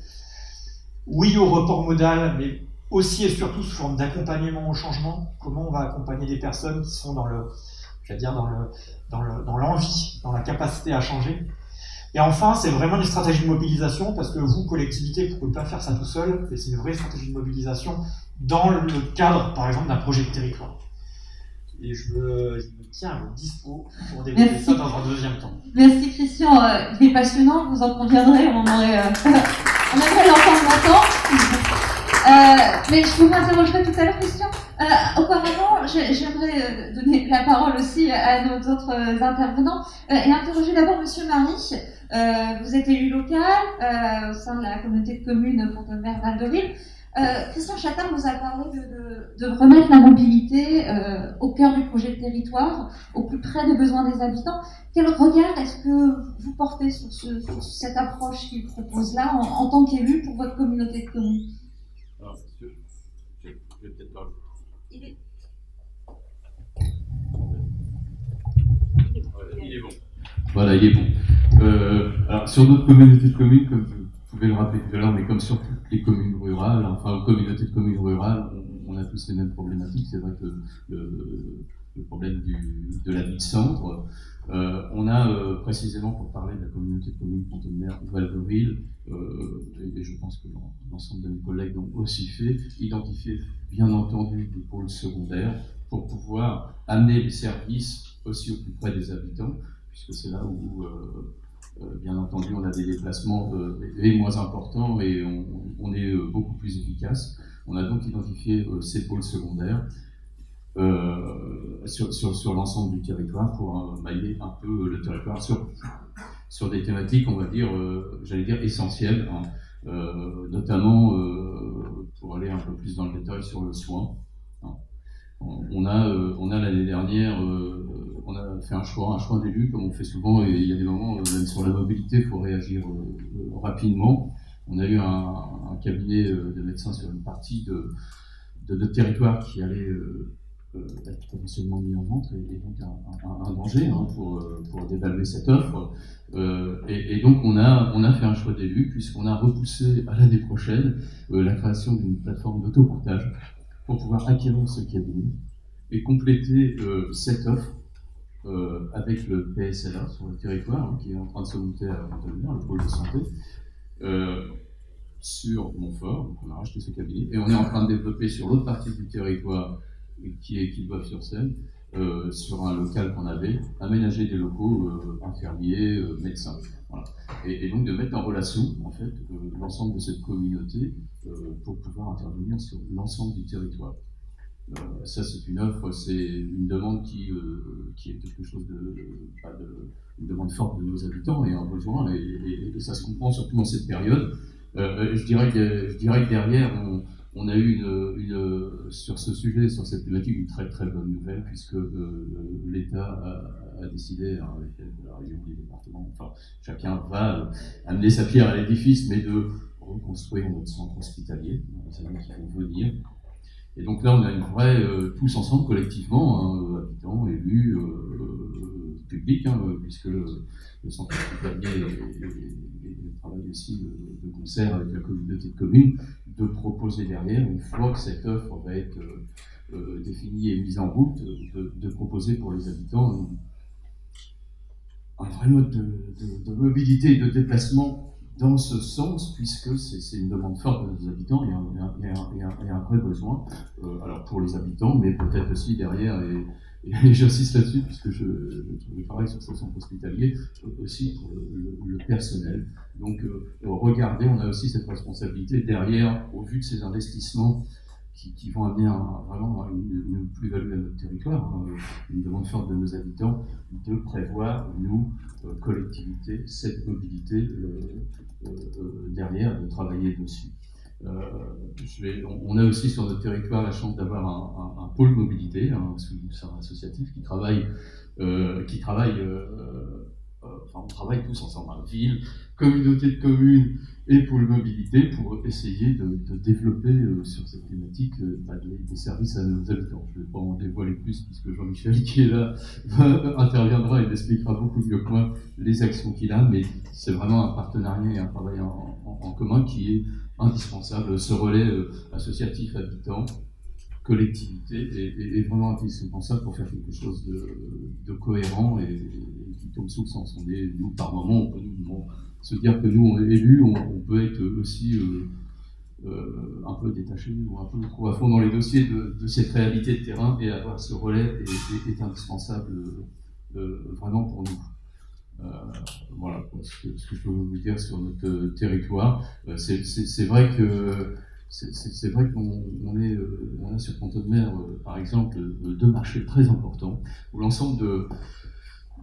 Oui au report modal, mais aussi et surtout sous forme d'accompagnement au changement. Comment on va accompagner des personnes qui sont dans le, dire dans le, dans l'envie, dans la capacité à changer. Et enfin, c'est vraiment une stratégie de mobilisation, parce que vous, collectivité, vous ne pouvez pas faire ça tout seul, et c'est une vraie stratégie de mobilisation dans le cadre, par exemple, d'un projet de territoire. Et je me, tiens à votre dispo pour développer ça dans un deuxième temps. Merci Christian, euh, il est passionnant, vous en conviendrez, on aurait, euh, on aimerait l'entendre longtemps. Euh, mais je vous m'interrogerai tout à l'heure, Christian. Euh, auparavant, j'aimerais donner la parole aussi à nos autres intervenants et interroger d'abord Monsieur Marie. Euh, vous êtes élu local euh, au sein de la communauté de communes Fontainebleau Val de Ville. Euh, Christian Chatin vous a parlé de, de, de remettre la mobilité au cœur du projet de territoire, au plus près des besoins des habitants. Quel regard est-ce que vous portez sur, ce, sur cette approche qu'il propose là en tant qu'élu pour votre communauté de communes Alors, je, je, vais peut-être parler. Il est... Il est bon. Voilà, il est bon. Euh, alors, sur notre communauté de communes, comme vous pouvez le rappeler tout à l'heure, mais comme sur toutes les communes rurales, enfin, communautés de communes rurales, on, a tous les mêmes problématiques. C'est vrai que le, le problème du, de la vie de centre, euh, on a euh, précisément, pour parler de la communauté de communes Fontaine-Mer Valverille, euh, et, je pense que l'ensemble de mes collègues l'ont aussi fait, identifier bien entendu des pôles secondaires pour pouvoir amener les services aussi au plus près des habitants, puisque c'est là où euh, euh, bien entendu, on a des déplacements euh, moins importants et on, est beaucoup plus efficace. On a donc identifié ces pôles secondaires sur, l'ensemble du territoire pour mailler un peu le territoire sur, sur des thématiques, on va dire, j'allais dire essentielles, hein. notamment pour aller un peu plus dans le détail sur le soin. Hein. On a, on a l'année dernière on a fait un choix, d'élu, comme on fait souvent, et il y a des moments, euh, même sur la mobilité, il faut réagir euh, rapidement. on a eu un, cabinet de médecins sur une partie de, territoire qui allait être potentiellement mis en vente et, donc un, danger hein, pour, dévaluer cette offre. et, donc on a, on a fait un choix d'élu puisqu'on a repoussé à l'année prochaine la création d'une plateforme d'autoportage pour pouvoir acquérir ce cabinet et compléter cette offre euh, avec le PSLA sur le territoire, hein, qui est en train de se monter à Montpellier, le pôle de santé, euh, sur Montfort. On a racheté ce cabinet et on est en train de développer sur l'autre partie du territoire, qui est sur seine euh, sur un local qu'on avait, aménager des locaux infirmiers, médecins. Et, et, donc de mettre en relation en fait l'ensemble de cette communauté pour pouvoir intervenir sur l'ensemble du territoire. Euh, ça, c'est une offre, c'est une demande qui, euh, qui est quelque chose de, une demande forte de nos habitants et un besoin, et, ça se comprend surtout dans cette période. Euh, je, dirais que, je dirais que derrière, on, on a eu une, une, sur ce sujet, sur cette thématique, une très très bonne nouvelle, puisque l'État a, a, décidé, hein, avec la région des départements, enfin, chacun va amener sa pierre à l'édifice, mais de reconstruire notre centre hospitalier, c'est là qu'il faut venir, et donc là, on a une vraie, euh, tous ensemble, collectivement, hein, habitants, élus, euh, publics, hein, puisque le, centre hospitalier travaille aussi de, concert avec la communauté de communes, de proposer derrière, une fois que cette offre va être euh, définie et mise en route, de, proposer pour les habitants un, vrai mode de, de mobilité et de déplacement dans ce sens, puisque c'est une demande forte de nos habitants et un, un, vrai besoin, euh, alors pour les habitants, mais peut-être aussi derrière, et, j'insiste là-dessus, puisque je, je, travaille sur ce centre hospitalier, aussi pour le, personnel. Donc, euh, regardez, on a aussi cette responsabilité derrière, au vu de ces investissements qui, vont amener vraiment une, plus-value à notre territoire, hein, une demande forte de nos habitants, de prévoir, nous, euh, collectivités, cette mobilité euh, euh, derrière, de travailler dessus. on, a aussi sur notre territoire la chance d'avoir un, pôle mobilité, un, un associatif qui travaille, qui travaille enfin on travaille tous ensemble, hein, ville, communauté de communes et pôle mobilité pour essayer de, développer euh, sur cette thématique euh, bah, des, services à nos habitants. Je ne vais pas en dévoiler plus puisque Jean-Michel qui est là interviendra et expliquera beaucoup mieux que moi les actions qu'il a, mais c'est vraiment un partenariat et un travail en, commun qui est indispensable. Ce relais euh, associatif habitant collectivité est, vraiment indispensable pour faire quelque chose de, cohérent et, qui tombe sous le sens. On est, nous, par moment, on peut nous, se dire que nous, on est élus, on, peut être aussi euh, euh, un peu détaché ou un peu trop à fond dans les dossiers de, cette réalité de terrain et avoir ce relais est, indispensable euh, vraiment pour nous. voilà ce que, je peux vous dire sur notre territoire. C'est vrai que c'est vrai qu'on est, a sur Ponto de Mer, par exemple, deux marchés très importants où l'ensemble de,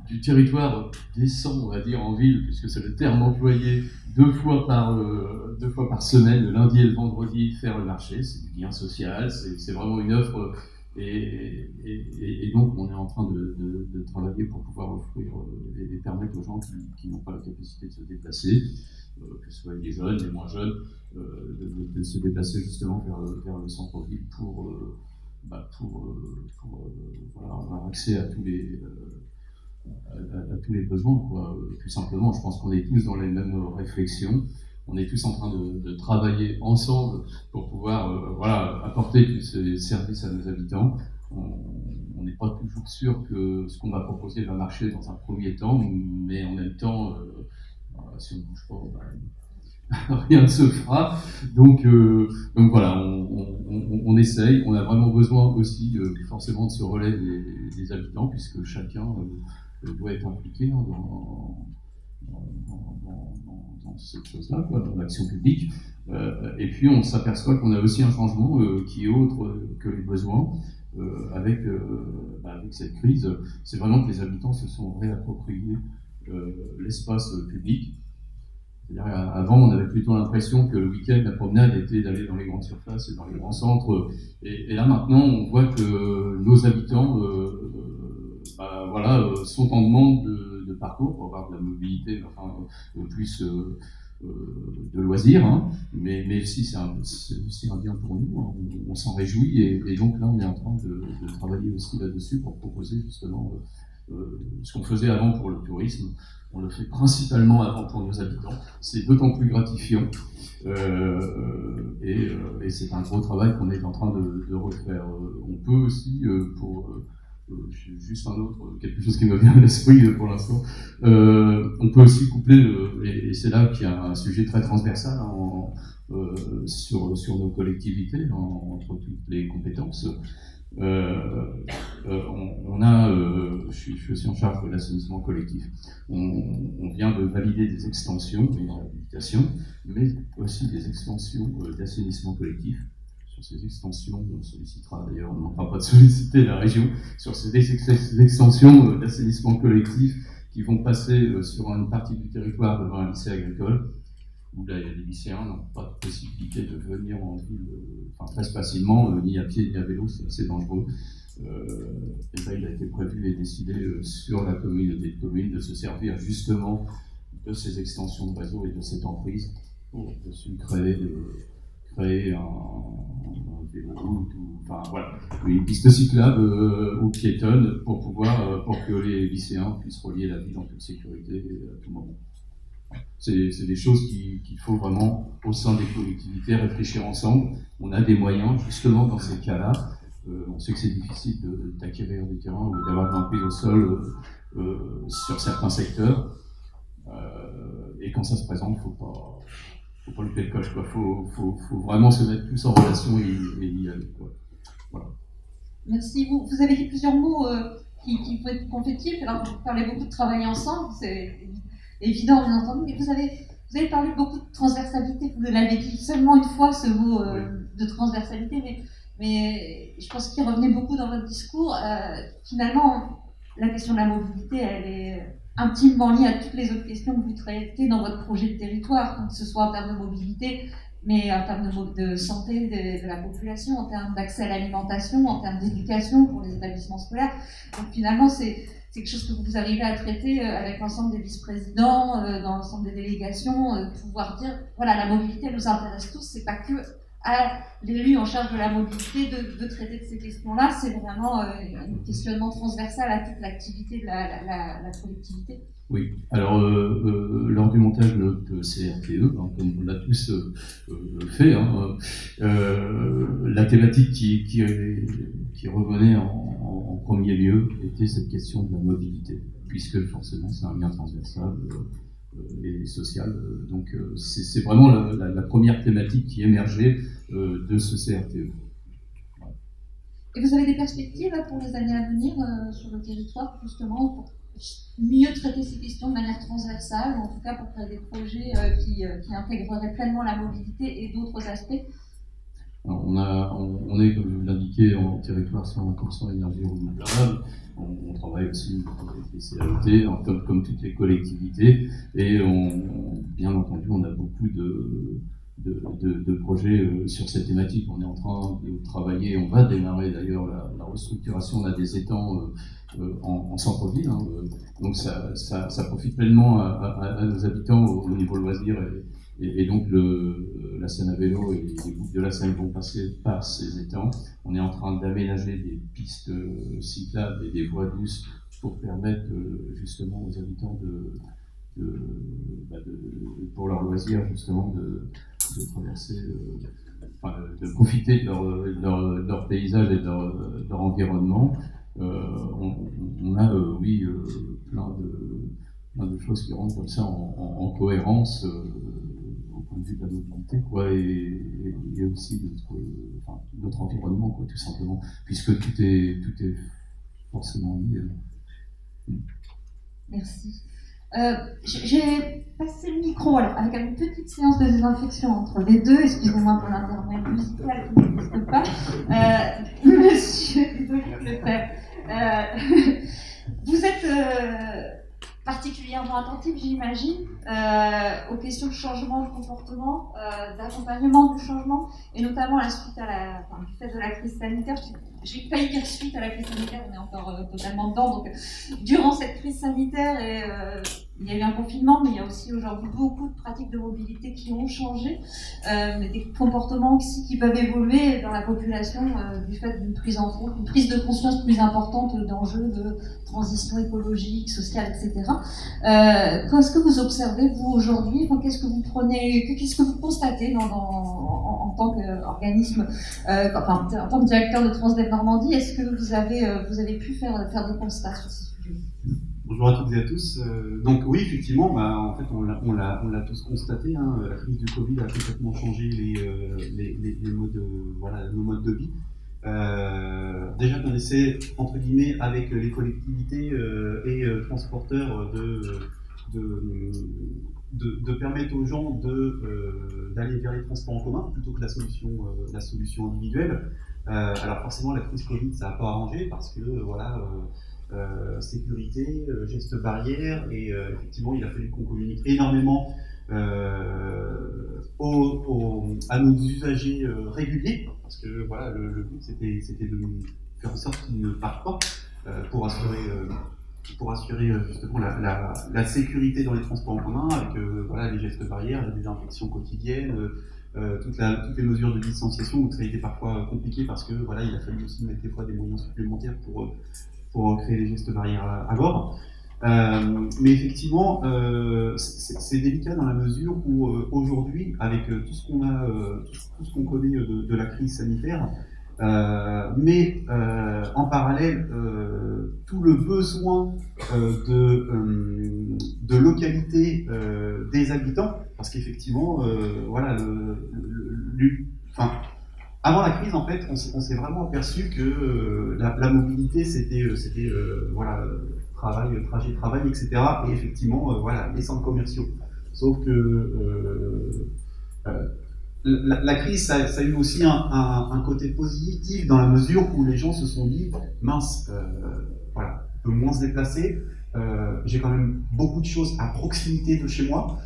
du territoire descend, on va dire, en ville, puisque c'est le terme employé, deux fois par, euh, deux fois par semaine, le lundi et le vendredi, faire le marché. C'est du lien social, c'est vraiment une offre. Et, et, donc, on est en train de, de, travailler pour pouvoir offrir euh, et, permettre aux gens qui, n'ont pas la capacité de se déplacer, euh, que ce soit les jeunes, les moins jeunes, de, se déplacer justement vers, vers le centre-ville pour, bah, pour, pour avoir accès à tous les à, tous les besoins, quoi. Tout simplement, je pense qu'on est tous dans les mêmes réflexions. On est tous en train de, travailler ensemble pour pouvoir euh, voilà, apporter tous ces services à nos habitants. On n'est pas toujours sûr que ce qu'on va proposer va marcher dans un premier temps, mais en même temps, euh, si on ne bouge pas, bah, rien ne se fera. Donc, euh, voilà, on, essaye. On a vraiment besoin aussi forcément de ce relais des habitants, puisque chacun doit être impliqué hein, dans, cette chose-là, dans l'action publique. Euh, et puis on s'aperçoit qu'on a aussi un changement euh, qui est autre que les besoins. Euh, avec, bah, avec cette crise, c'est vraiment que les habitants se sont réappropriés l'espace public. Avant, on avait plutôt l'impression que le week-end, la promenade était d'aller dans les grandes surfaces et dans les grands centres. Et là, maintenant, on voit que nos habitants bah, voilà, euh, sont en demande de, parcours pour avoir de la mobilité enfin, euh, plus, euh, de loisirs, hein. mais, mais si c'est aussi un bien pour nous, hein. on, s'en réjouit, et, donc là on est en train de, travailler aussi là-dessus pour proposer justement ce qu'on faisait avant pour le tourisme, on le fait principalement avant pour nos habitants. C'est d'autant plus gratifiant. Euh, et, c'est un gros travail qu'on est en train de refaire. On peut aussi, pour euh, juste un autre, quelque chose qui me vient à l'esprit euh, pour l'instant. Euh, on peut aussi coupler, et, c'est là qu'il y a un sujet très transversal hein, sur, nos collectivités, entre toutes les compétences. on, a, je suis, aussi en charge de l'assainissement collectif. On, vient de valider des extensions, une réhabilitation, mais aussi des extensions d'assainissement collectif sur ces extensions, on sollicitera d'ailleurs, on ne pas de solliciter la région, sur ces extensions euh, d'assainissement collectif qui vont passer euh, sur une partie du territoire devant un lycée agricole, où là, il y a des lycéens n'ont pas de possibilité de venir en ville euh, enfin, très facilement, ni à pied ni à vélo, c'est assez dangereux. et là, il a été prévu et décidé sur la communauté de communes de se servir justement de ces extensions de réseau et de cette emprise pour dessus créer créer un, ou, une piste cyclable euh, aux piétonnes pour pouvoir, euh, pour que les lycéens puissent relier la ville en toute sécurité à tout moment. C'est des choses qu'il faut vraiment, au sein des collectivités, réfléchir ensemble. On a des moyens, justement, dans ces cas-là. Euh, on sait que c'est difficile d'acquérir des terrains ou d'avoir de l'emprise au sol sur certains secteurs. et quand ça se présente, il ne faut pas, faut pas louper le coche. Il faut, faut, faut, vraiment se mettre tous en relation et, y aller. Voilà. Merci. Vous, vous avez dit plusieurs mots euh, qui, qui peuvent être compétitifs. Alors, vous parlez beaucoup de travailler ensemble, c'est évident, bien entendu, mais vous avez, vous avez parlé beaucoup de transversalité. Vous l'avez dit seulement une fois, ce mot euh, de transversalité, mais, mais je pense qu'il revenait beaucoup dans votre discours. Euh, finalement, la question de la mobilité, elle est intimement lié à toutes les autres questions que vous traitez dans votre projet de territoire, que ce soit en termes de mobilité, mais en termes de, santé de, la population, en termes d'accès à l'alimentation, en termes d'éducation pour les établissements scolaires. Donc finalement, c'est quelque chose que vous arrivez à traiter euh, avec l'ensemble des vice-présidents, euh, dans l'ensemble des délégations, euh, pouvoir dire, voilà, la mobilité nous intéresse tous, c'est pas que à l'élu en charge de la mobilité de, traiter de ces questions-là. C'est vraiment euh, un questionnement transversal à toute l'activité de la, la, la, collectivité. Oui, alors euh, euh, lors du montage de CRTE, hein, comme on l'a tous fait, hein, la thématique qui, revenait en, en, premier lieu était cette question de la mobilité, puisque forcément c'est un lien transversal et social. Donc c'est vraiment la, première thématique qui émergeait euh, de ce CRTE. Et vous avez des perspectives pour les années à venir euh, sur le territoire, justement, pour mieux traiter ces questions de manière transversale, ou en tout cas pour créer des projets euh, qui, intégreraient pleinement la mobilité et d'autres aspects on, a, on, est, comme je vous l'indiquais, en territoire 100% énergie renouvelable. On, travaille aussi avec les CAET, comme, comme, toutes les collectivités. Et on, bien entendu, on a beaucoup de, de, projets euh, sur cette thématique. On est en train de travailler, on va démarrer d'ailleurs la, restructuration là, des étangs euh, euh, en, centre-ville. Hein, donc ça, ça, profite pleinement à, nos habitants au, niveau loisir. Et, et, donc le, la Seine à vélo et les groupes de la Seine vont passer par ces étangs. On est en train d'aménager des pistes cyclables et des voies douces pour permettre justement aux habitants de, bah, de, pour leur loisir justement de, traverser, euh, de profiter de leur, paysage et de leur, environnement. Euh, on, a, euh, oui, plein, de, choses qui rentrent comme ça en, en, cohérence point de vue la mobilité, quoi, et, aussi notre, environnement, quoi, tout simplement, puisque tout est, tout est forcément lié. Merci. Euh, j'ai passé le micro avec une petite séance de désinfection entre les deux, excusez-moi pour l'intermède musical qui n'existe pas. Euh, monsieur Lefebvre, euh, vous êtes particulièrement attentif, j'imagine, euh, aux questions de changement de comportement, euh, d'accompagnement du changement, et notamment la suite à la, enfin, du fait de la crise sanitaire. J'ai failli dire suite à la crise sanitaire, on est encore euh, totalement dedans. Donc, durant cette crise sanitaire et il y a eu un confinement, mais il y a aussi aujourd'hui beaucoup de pratiques de mobilité qui ont changé, euh, des comportements aussi qui peuvent évoluer dans la population euh, du fait d'une prise en compte, une prise de conscience plus importante d'enjeux de transition écologique, sociale, etc. Euh, qu'est-ce que vous observez vous aujourd'hui? Qu'est-ce que vous prenez Qu'est-ce que vous constatez en, en, tant qu'organisme, euh, enfin en tant que directeur de Transdev Normandie Est-ce que vous avez euh, vous avez pu faire faire des constats sur ces sujets Bonjour à toutes et à tous. Euh, donc oui, effectivement, bah, en fait, on l'a, tous constaté. Hein, la crise du Covid a complètement changé les, euh, les, les, modes, voilà, nos modes de vie. Déjà qu'on essaie, entre guillemets, avec les collectivités et transporteurs de, de, de, permettre aux gens d'aller vers les transports en commun plutôt que la solution, la solution individuelle. Alors forcément, la crise Covid, ça n'a pas arrangé parce que voilà euh, sécurité, euh, gestes barrières, et euh, effectivement, il a fallu qu'on communique énormément aux, à nos usagers réguliers, parce que voilà, le, but c'était, de faire en sorte qu'ils ne partent pas pour assurer pour assurer justement la, la, la, sécurité dans les transports en commun, avec voilà, les gestes barrières, les désinfections quotidiennes, euh, toutes les mesures de distanciation, où ça a été parfois compliqué parce que voilà, il a fallu aussi mettre des fois des moyens supplémentaires pour, pour créer des gestes barrières à, bord. Euh, mais effectivement, euh, c'est délicat dans la mesure où euh, aujourd'hui, avec tout ce qu'on a, tout, ce qu'on connaît de, la crise sanitaire, mais en parallèle, tout le besoin de, de localité des habitants, parce qu'effectivement, voilà, avant la crise, en fait, on s'est vraiment aperçu que euh, la, mobilité, c'était euh, c'était euh, voilà, travail, trajet, travail, etc. Et effectivement, voilà, les centres commerciaux. Sauf que la, crise, ça, a eu aussi un, côté positif dans la mesure où les gens se sont dit, mince, voilà, on peut moins se déplacer. J'ai quand même beaucoup de choses à proximité de chez moi.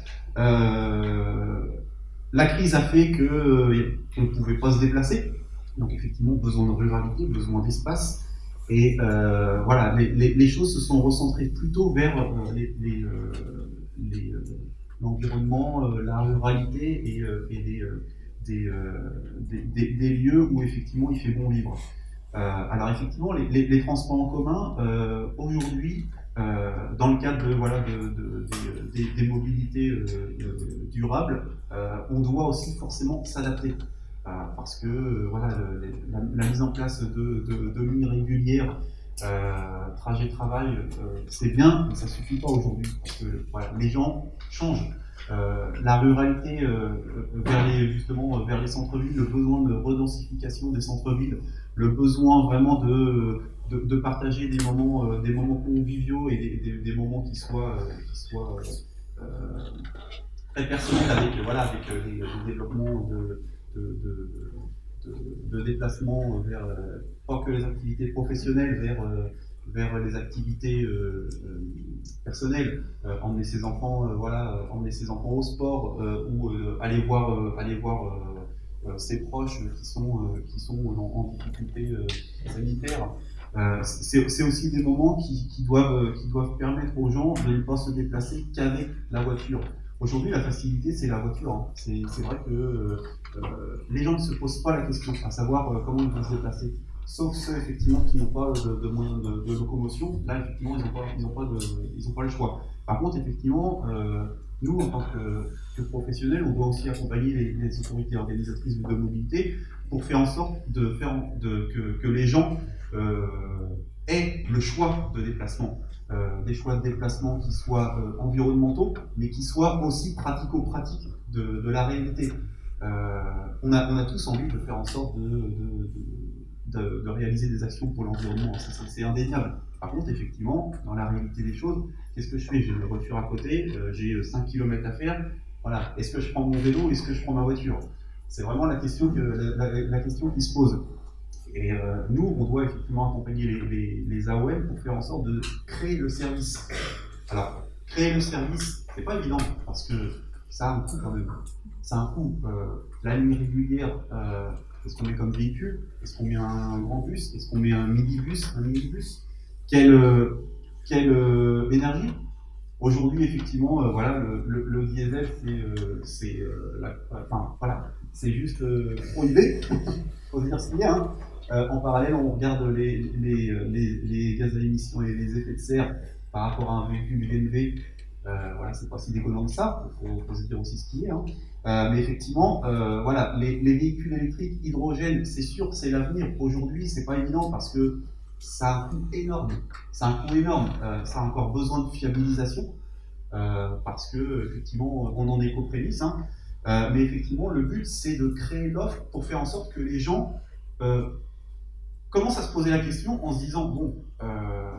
La crise a fait qu'on euh, ne pouvait pas se déplacer. Donc effectivement, besoin de ruralité, besoin d'espace. Et euh, voilà, les, choses se sont recentrées plutôt vers euh, l'environnement, la ruralité et, des, des, lieux où effectivement il fait bon vivre. alors effectivement, les, transports en commun, aujourd'hui, euh, dans le cadre de, voilà, de, des, mobilités euh, euh, durables, on doit aussi forcément s'adapter. parce que voilà, la, mise en place de, lignes régulières, trajet-travail, c'est bien, mais ça suffit pas aujourd'hui. Les gens changent. la ruralité vers les, justement vers les centres-villes, le besoin de redensification des centres-villes, le besoin vraiment de, de, partager des moments, euh, des moments conviviaux et des, moments qui soient, euh, euh, très personnels avec, voilà, avec des, développements de, de déplacement vers, pas que les activités professionnelles, vers, vers les activités personnelles, emmener ses enfants, voilà, emmener ses enfants au sport ou aller voir, aller voir ses proches qui sont, qui sont en, difficulté sanitaire. Euh, c'est aussi des moments qui, qui, doivent, euh, qui doivent permettre aux gens de ne pas se déplacer qu'avec la voiture. Aujourd'hui, la facilité, c'est la voiture. Hein. C'est vrai que euh, les gens ne se posent pas la question à savoir comment ils vont se déplacer. Sauf ceux, effectivement, qui n'ont pas de, moyens de, locomotion. Là, effectivement, ils n'ont pas, ils pas, ils pas le choix. Par contre, effectivement, nous, en tant que, professionnels, on doit aussi accompagner les, autorités organisatrices de mobilité pour faire en sorte de faire de, que, les gens euh, est le choix de déplacement. Euh, des choix de déplacement qui soient euh, environnementaux, mais qui soient aussi pratico-pratiques de, de, la réalité. On, a, on a tous envie de faire en sorte de, réaliser des actions pour l'environnement, c'est indéniable. Par contre, effectivement, dans la réalité des choses, qu'est-ce que je fais? J'ai une voiture à côté, j'ai 5 km à faire. Voilà. Est-ce que je prends mon vélo? Est-ce que je prends ma voiture? C'est vraiment la question, qui se pose. Et euh, nous, on doit effectivement accompagner les, les, AOM pour faire en sorte de créer le service. Alors, créer le service, c'est pas évident parce que ça a un coût quand même. A un coût. Euh, la ligne régulière, euh, qu'est-ce qu'on met comme véhicule? Est-ce qu'on met un grand bus? Est-ce qu'on met un minibus? Un minibus? Quelle, quelle énergie? Aujourd'hui, effectivement, voilà, le, diesel, c'est enfin, voilà, juste prohibé, faut dire ce qu'il y a. Hein. en parallèle, on regarde les, les, les, gaz à émission et les effets de serre par rapport à un véhicule euh, voilà, c'est pas si déconnant que ça, il faut, se dire aussi ce qui est. Hein. Euh, mais effectivement, euh, voilà, les, véhicules électriques, hydrogène, c'est sûr, c'est l'avenir. Aujourd'hui, c'est pas évident parce que ça a un coût énorme. Ça a un coût énorme. ça a encore besoin de fiabilisation parce que effectivement, on en est qu'aux prémices. Hein. mais effectivement, le but, c'est de créer l'offre pour faire en sorte que les gens commencent à se poser la question en se disant bon,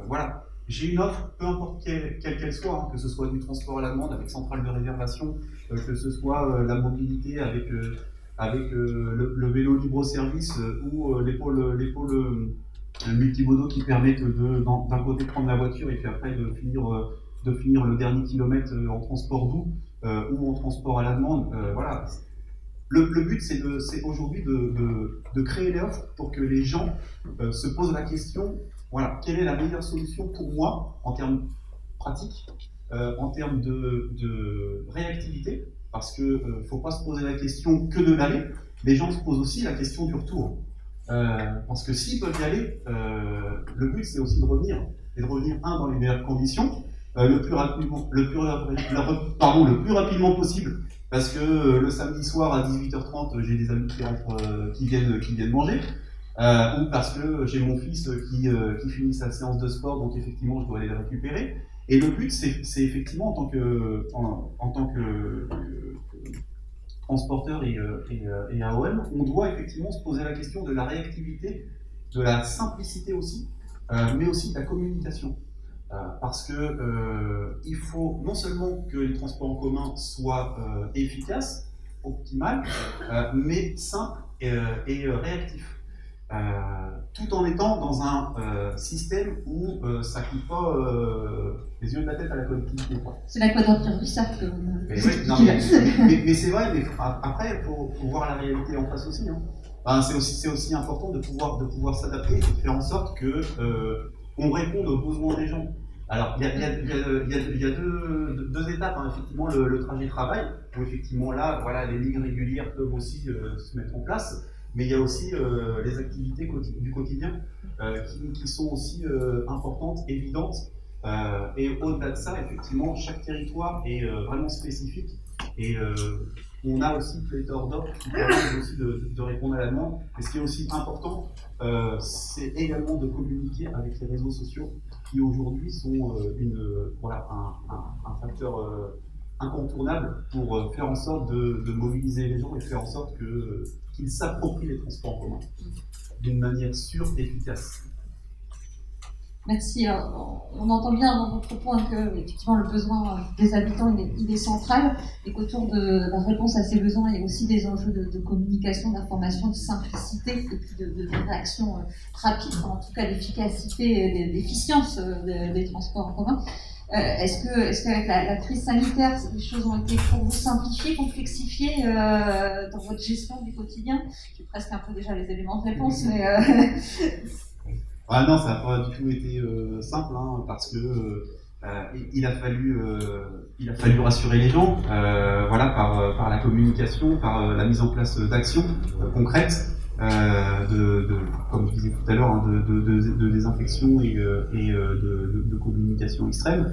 voilà, j'ai une offre, peu importe quelle qu'elle soit, hein, que ce soit du transport à la demande avec centrale de réservation, euh, que ce soit euh, la mobilité avec, euh, avec le, vélo libre-service ou les pôles, les pôles multimodaux qui permettent d'un côté de prendre la voiture et puis après de finir, de finir le dernier kilomètre en transport doux ou en transport à la demande. voilà. Le, but, c'est aujourd'hui de, de, créer l'offre pour que les gens se posent la question voilà, quelle est la meilleure solution pour moi en termes pratiques, euh, en termes de, réactivité, parce qu'il ne euh, faut pas se poser la question que de l'aller, les gens se posent aussi la question du retour. Euh, parce que s'ils peuvent y aller, le but c'est aussi de revenir, et de revenir, un, dans les meilleures conditions, le, plus rapidement, le, plus, rapidement possible, parce que le samedi soir à 18h30, j'ai des amis qui, qui viennent manger. Euh, ou parce que j'ai mon fils qui, euh, qui, finit sa séance de sport, donc effectivement je dois aller le récupérer. Et le but, c'est effectivement en tant que, transporteur et, euh, AOM, on doit effectivement se poser la question de la réactivité, de la simplicité aussi, mais aussi de la communication. parce que il faut non seulement que les transports en commun soient efficaces, optimales, mais simples et réactifs. Euh, tout en étant dans un euh, système où euh, ça ne coûte pas les yeux de la tête à la collectivité. C'est la quadrature du cercle. Mais, mais, mais, c'est vrai, mais après, il faut, voir la réalité en face aussi. Hein. c'est aussi, aussi, important de pouvoir, de pouvoir s'adapter et de faire en sorte que on réponde aux besoins des gens. Alors, il y a, y a, y a deux, deux, étapes, hein. effectivement, le, le, trajet travail, où effectivement là, voilà, les lignes régulières peuvent aussi se mettre en place mais il y a aussi euh, les activités du quotidien euh, qui, sont aussi euh, importantes, évidentes. et au-delà de ça, effectivement, chaque territoire est vraiment spécifique et on a aussi pléthore d'offres qui permettent aussi de, répondre à la demande. Et ce qui est aussi important, c'est également de communiquer avec les réseaux sociaux qui aujourd'hui sont une, voilà, un, facteur incontournable pour faire en sorte de, mobiliser les gens et faire en sorte que qu'ils s'approprient les transports en commun d'une manière sûre et efficace. Merci. on entend bien dans votre point que effectivement le besoin des habitants il est, central et qu'autour de la réponse à ces besoins il y a aussi des enjeux de, communication, d'information, de simplicité et puis de, réaction euh, rapide, en tout cas d'efficacité et d'efficience euh, des transports en commun. Euh, est-ce que, est-ce qu'avec la, crise sanitaire, les choses ont été pour vous simplifiées, complexifiées euh, dans votre gestion du quotidien J'ai presque un peu déjà les éléments de réponse, mais. Euh... Ah non, ça n'a pas du tout été euh, simple, hein, parce que il a fallu, il a fallu rassurer les gens, voilà, par, par la communication, par la mise en place d'actions concrètes. Euh, de, comme je disais tout à l'heure, hein, de, désinfection et, euh, euh, de, communication extrême.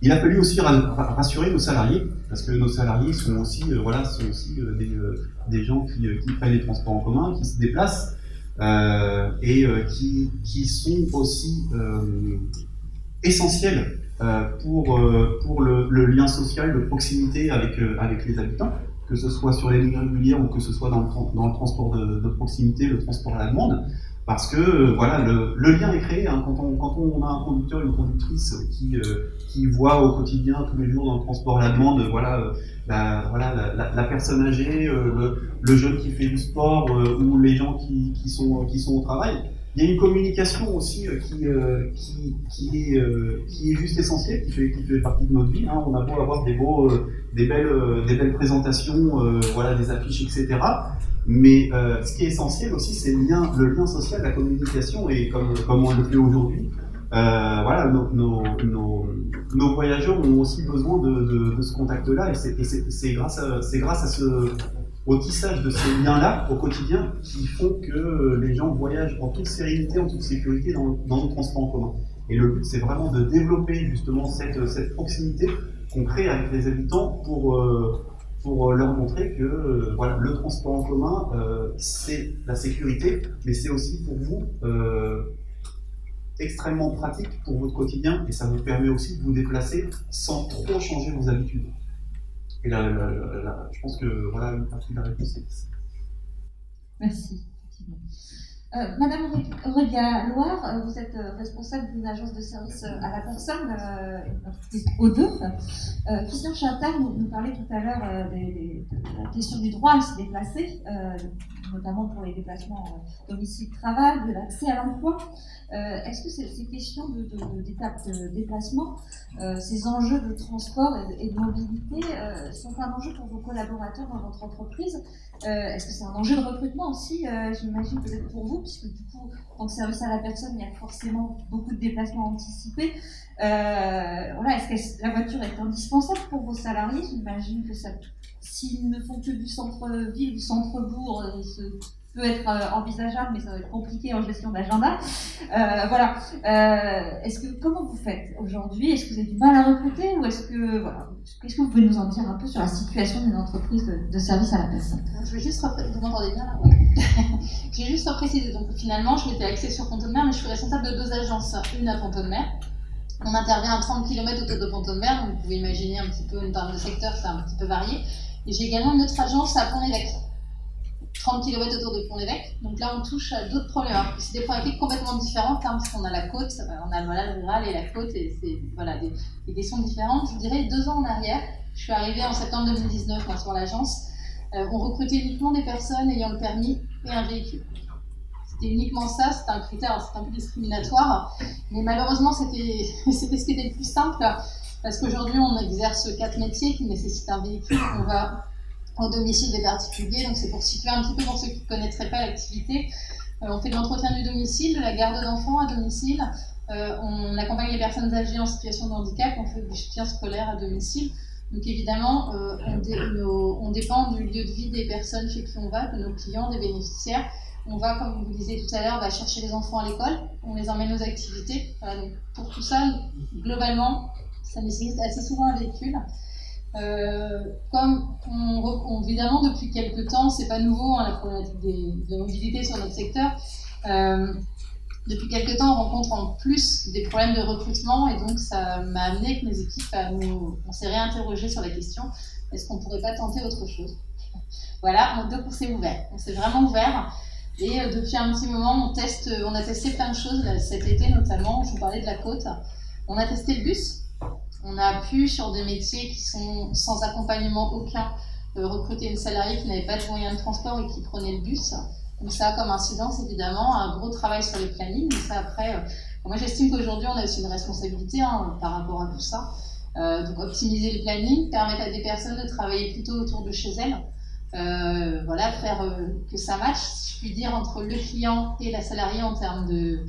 il a fallu aussi rassurer nos salariés, parce que nos salariés sont aussi, voilà, sont aussi des, gens qui, prennent les transports en commun, qui se déplacent et qui, sont aussi essentiels pour, le, lien social de proximité avec les habitants que ce soit sur les lignes régulières ou que ce soit dans le, dans le transport de, proximité, le transport à la demande, parce que euh, voilà, le, lien est créé. Hein. quand, on, quand, on, a un conducteur, une conductrice qui, euh, qui voit au quotidien, tous les jours dans le transport à la demande, voilà, euh, la, voilà, la, personne âgée, le, le, jeune qui fait du sport ou les gens qui, qui, sont, qui sont au travail, il y a une communication aussi qui, qui, qui, est, qui est juste essentielle, qui fait, partie de notre vie. Hein. On a beau avoir des belles, euh, présentations, euh, des affiches, etc. Mais euh, ce qui est essentiel aussi, c'est le lien, social, la communication, et comme, on le fait aujourd'hui, nos, voyageurs ont aussi besoin de, ce contact-là et c'est grâce à ce, au tissage de ces liens-là au quotidien qui font que les gens voyagent en toute sérénité, en toute sécurité dans, dans nos transports en commun. Et le but, c'est vraiment de développer justement cette, cette proximité qu'on crée avec les habitants pour, euh, pour leur montrer que euh, voilà, le transport en commun, euh, c'est la sécurité, mais c'est aussi pour vous extrêmement pratique pour votre quotidien et ça vous permet aussi de vous déplacer sans trop changer vos habitudes. Et là, je pense que voilà une partie de la réponse. Merci. Euh, Madame Aurélia Loire, euh, vous êtes euh, responsable d'une agence de service à la personne, au deux. Christian Chatal nous, parlait tout à l'heure de la question du droit à se déplacer, notamment pour les déplacements domicile-travail, de l'accès à l'emploi. Est-ce que ces, questions d'étape de, de, déplacement, ces enjeux de transport et, de mobilité sont un enjeu pour vos collaborateurs dans votre entreprise? Est-ce que c'est un enjeu de recrutement aussi, j'imagine peut-être pour vous puisque du coup, en service à la personne, il y a forcément beaucoup de déplacements anticipés. Euh, voilà, est-ce que la voiture est indispensable pour vos salariés? J'imagine que ça, s'ils ne font que du centre-ville, du centre-bourg, euh, peut être euh, envisageable, mais ça va être compliqué en gestion d'agenda. Euh, voilà. Euh, est-ce que comment vous faites aujourd'hui? Est-ce que vous avez du mal à recruter ou est-ce que voilà Qu'est-ce que vous pouvez nous en dire un peu sur la situation d'une entreprise de, de, service à la personne? Je vais juste vous m'entendez bien là? Je vais juste préciser. Donc finalement, je m'étais axée sur Pont-de-Mer, mais je suis responsable de deux agences, une à Pont-de-Mer. On intervient à 30 km autour de Pont-de-Mer, donc vous pouvez imaginer un petit peu une terme de secteur, c'est un petit peu varié. Et j'ai également une autre agence à Pont-l'Évêque 30 km autour de Pont-l'Évêque. Donc là, on touche à d'autres problèmes. C'est des problématiques complètement différentes, hein, parce qu'on a la côte, euh, on a voilà, le rural et la côte, et c'est voilà, des, des questions différentes. Je dirais, deux ans en arrière, je suis arrivée en septembre 2019 moi, sur l'agence, euh, on recrutait uniquement des personnes ayant le permis et un véhicule. C'était uniquement ça, c'était un critère, c'était un peu discriminatoire, mais malheureusement, c'était ce qui était le plus simple, parce qu'aujourd'hui, on exerce quatre métiers qui nécessitent un véhicule, on va au domicile des particuliers. Donc c'est pour situer un petit peu pour ceux qui ne connaîtraient pas l'activité. Euh, on fait de l'entretien du domicile, de la garde d'enfants à domicile. Euh, on accompagne les personnes âgées en situation de handicap. On fait du soutien scolaire à domicile. Donc évidemment, euh, on, dépend du lieu de vie des personnes chez qui on va, de nos clients, des bénéficiaires. On va, comme vous disiez tout à l'heure, bah, chercher les enfants à l'école. On les emmène aux activités. donc pour tout ça, globalement, ça nécessite assez souvent un véhicule. Euh, comme on, évidemment depuis quelques temps, c'est pas nouveau hein, la problématique des, de mobilité sur notre secteur. Euh, depuis quelques temps, on rencontre en plus des problèmes de recrutement et donc ça m'a amené avec mes équipes à nous, on s'est réinterrogé sur la question est-ce qu'on pourrait pas tenter autre chose? Voilà, donc on s'est ouvert, on s'est vraiment ouvert. Et euh, depuis un petit moment, on teste, on a testé plein de choses cet été notamment. Je vous parlais de la côte. On a testé le bus, on a pu, sur des métiers qui sont sans accompagnement aucun, euh, recruter une salariée qui n'avait pas de moyen de transport et qui prenait le bus. Donc ça a comme incidence évidemment un gros travail sur les plannings. Mais ça après, euh, moi j'estime qu'aujourd'hui on a aussi une responsabilité hein, par rapport à tout ça. Euh, donc optimiser le planning, permettre à des personnes de travailler plutôt autour de chez elles. voilà, faire que ça matche, si je puis dire, entre le client et la salariée en termes de,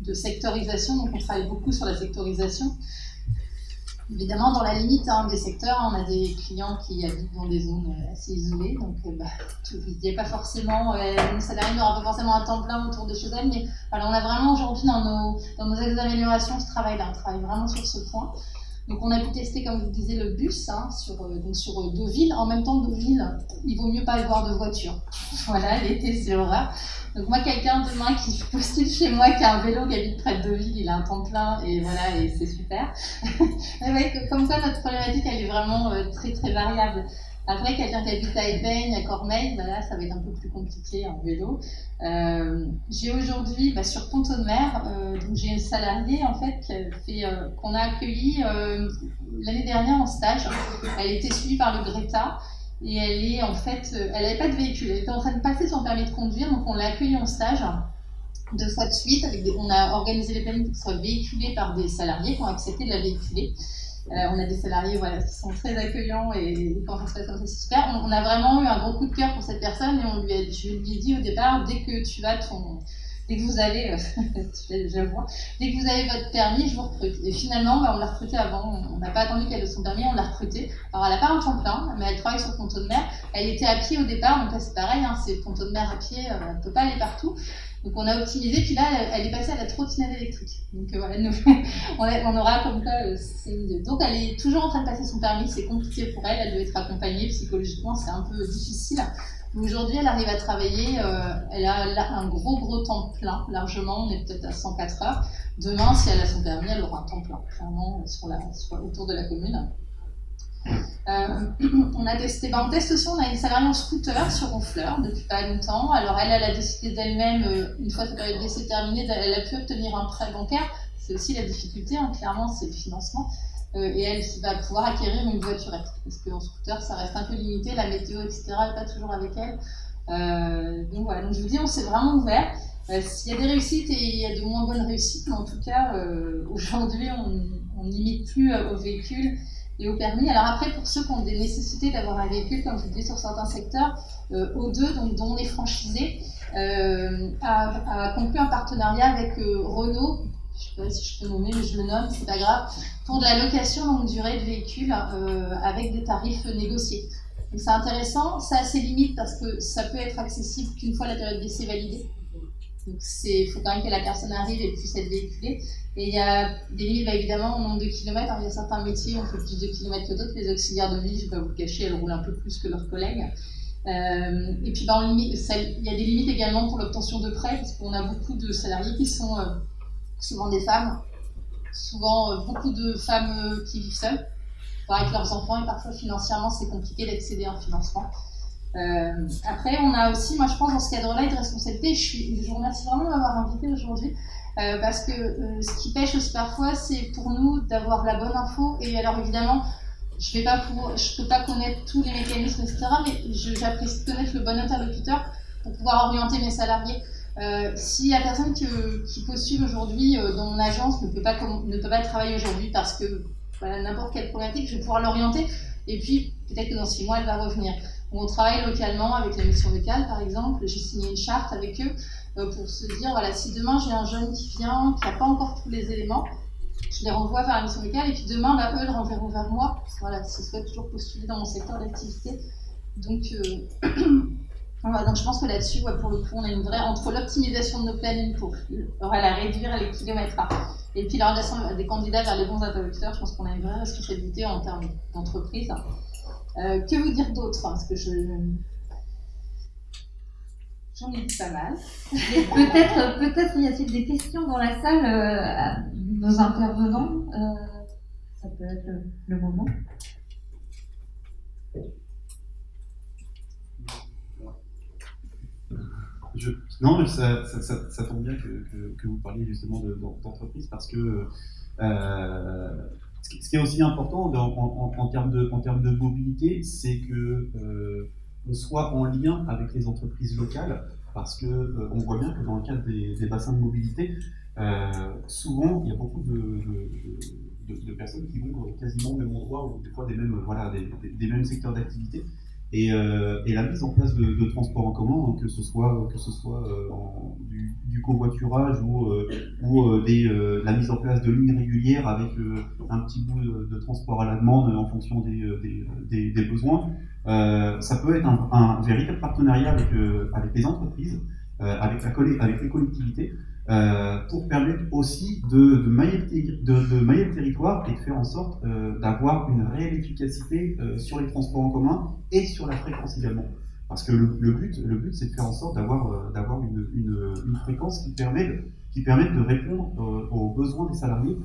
de sectorisation. Donc on travaille beaucoup sur la sectorisation. Évidemment, dans la limite hein, des secteurs, on a des clients qui habitent dans des zones euh, assez isolées, donc euh, bah, il n'y a pas forcément, euh, une salariée n'aura pas forcément un temps plein autour de chez elle, mais voilà, on a vraiment aujourd'hui dans nos, dans nos améliorations ce travail-là, on travaille vraiment sur ce point. Donc on a pu tester, comme vous disiez, le bus hein, sur, donc sur deux villes. En même temps, deux villes, il vaut mieux pas avoir de voiture. Voilà, l'été c'est horreur. Donc moi, quelqu'un demain qui postule chez moi, qui a un vélo, qui habite près de Deauville, il a un temps plein et voilà, et c'est super. comme ça, notre problématique, elle est vraiment euh, très très variable. Après, quelqu'un qui habite à Épeigne, à Cormeil, voilà, ça va être un peu plus compliqué en vélo. Euh, j'ai aujourd'hui, bah, sur Ponto de Mer, euh, j'ai une salariée en fait qu'on a accueillie l'année dernière en stage. Elle était suivie par le Greta et elle est en fait, euh, elle n'avait pas de véhicule, elle était en train de passer son permis de conduire, donc on l'a accueillie en stage deux fois de suite. on a organisé les plannings pour véhiculée par des salariés qui ont accepté de la véhiculer. Euh, on a des salariés voilà, qui sont très accueillants et quand ça se passe c'est super. On, a vraiment eu un gros coup de cœur pour cette personne et on lui a, je lui ai dit au départ, dès que tu vas ton, dès que vous avez, euh, je dès que vous avez votre permis, je vous recrute. Et finalement, bah, on l'a recrutée avant, on n'a pas attendu qu'elle ait son permis, on l'a recrutée. Alors elle n'a pas un temps plein, mais elle travaille sur le ponton de mer. Elle était à pied au départ, donc là c'est pareil, hein, c'est ponton de mer à pied, euh, elle ne peut pas aller partout. Donc on a optimisé, puis là elle est passée à la trottinette électrique. Donc euh, voilà, on, aura comme ça, c'est Donc elle est toujours en train de passer son permis, c'est compliqué pour elle, elle doit être accompagnée psychologiquement, c'est un peu difficile. Aujourd'hui, elle arrive à travailler, euh, elle a un gros gros temps plein, largement, on est peut-être à 104 heures. Demain, si elle a son permis, elle aura un temps plein, clairement, sur la, autour de la commune. Euh, on a testé, ben, on teste aussi, on a une salariée en scooter sur Honfleur depuis pas longtemps. Alors elle, elle a décidé d'elle-même, euh, une fois sa période d'essai terminée, elle a pu obtenir un prêt bancaire. C'est aussi la difficulté, hein, clairement, c'est le financement. Euh, et elle va pouvoir acquérir une voiturette. Parce qu'en scooter, ça reste un peu limité, la météo, etc., n'est pas toujours avec elle. Euh, donc voilà, donc je vous dis, on s'est vraiment ouvert. Euh, il y a des réussites et il y a de moins bonnes réussites, mais en tout cas, aujourd'hui, on n'imite plus aux véhicules et au permis. Alors après, pour ceux qui ont des nécessités d'avoir un véhicule, comme je vous dis sur certains secteurs, O2, donc, dont on est franchisé, a, conclu un partenariat avec Renault je sais pas si je peux nommer, mais je le nomme, c'est pas grave, pour de la location longue durée de véhicules euh, avec des tarifs négociés. Donc c'est intéressant, ça a ses limites parce que ça peut être accessible qu'une fois la période d'essai validée. Donc il faut quand même que la personne arrive et puisse être véhiculée. Et il y a des limites évidemment au nombre de kilomètres. il y a certains métiers, on fait plus de kilomètres que d'autres. Les auxiliaires de vie, je ne vais pas vous le cacher, elles roulent un peu plus que leurs collègues. Euh, et puis il y a des limites également pour l'obtention de prêts, parce qu'on a beaucoup de salariés qui sont euh, souvent des femmes, souvent euh, beaucoup de femmes qui vivent seules, avec leurs enfants, et parfois financièrement c'est compliqué d'accéder à un financement. Euh, après, on a aussi, moi je pense, dans ce cadre-là, une responsabilité. Je, vous remercie vraiment de m'avoir invité aujourd'hui, parce que ce qui pêche aussi parfois, c'est pour nous d'avoir la bonne info. Et alors évidemment, je ne peux pas connaître tous les mécanismes, etc., mais j'apprécie de connaître le bon interlocuteur pour pouvoir orienter mes salariés. Euh, si la personne qui postule aujourd'hui euh, dans mon agence ne peut pas, ne peut pas travailler aujourd'hui parce que voilà, n'importe quelle problématique, je vais pouvoir l'orienter et puis peut-être que dans six mois elle va revenir. On travaille localement avec la mission locale par exemple, j'ai signé une charte avec eux euh, pour se dire voilà, si demain j'ai un jeune qui vient, qui n'a pas encore tous les éléments, je les renvoie vers la mission locale et puis demain bah, eux le renverront vers moi. Voilà, s'ils souhaitent toujours postuler dans mon secteur d'activité. Donc donc je pense que là-dessus, pour le coup, on a une vraie entre l'optimisation de nos plannings pour voilà, réduire les kilomètres et puis l'orientation des candidats vers les bons interlocuteurs, je pense qu'on a une vraie responsabilité en termes d'entreprise. Euh, que vous dire d'autre Parce que je j'en ai dit pas mal. peut-être peut-être y a-t-il des questions dans la salle euh, à nos intervenants. Euh, ça peut être le moment. non, mais ça, ça, tombe bien que, que, vous parliez justement d'entreprise parce que euh, ce qui est aussi important en, termes, de, mobilité, c'est que euh, soit en lien avec les entreprises locales parce que euh, on voit bien que dans le cadre des, bassins de mobilité, souvent il y a beaucoup de, personnes qui vont quasiment au même endroit ou des fois des mêmes, voilà, des mêmes secteurs d'activité. Et, euh, et, la mise en place de, transports en commun, hein, que ce soit, que ce soit euh, du, du, covoiturage ou, euh, la mise en place de lignes régulières avec un petit bout de, transport à la demande en fonction des, besoins, ça peut être un, un véritable partenariat avec, avec les entreprises, avec, la, avec les collectivités, euh, pour permettre aussi de, de, mailler le, de, mailler le, territoire et de faire en sorte euh, d'avoir une réelle efficacité euh, sur les transports en commun et sur la fréquence également. Parce que le, le but, le but c'est de faire en sorte d'avoir euh, d'avoir une, une, une, fréquence qui permet, de, qui permet de répondre euh, aux besoins des salariés.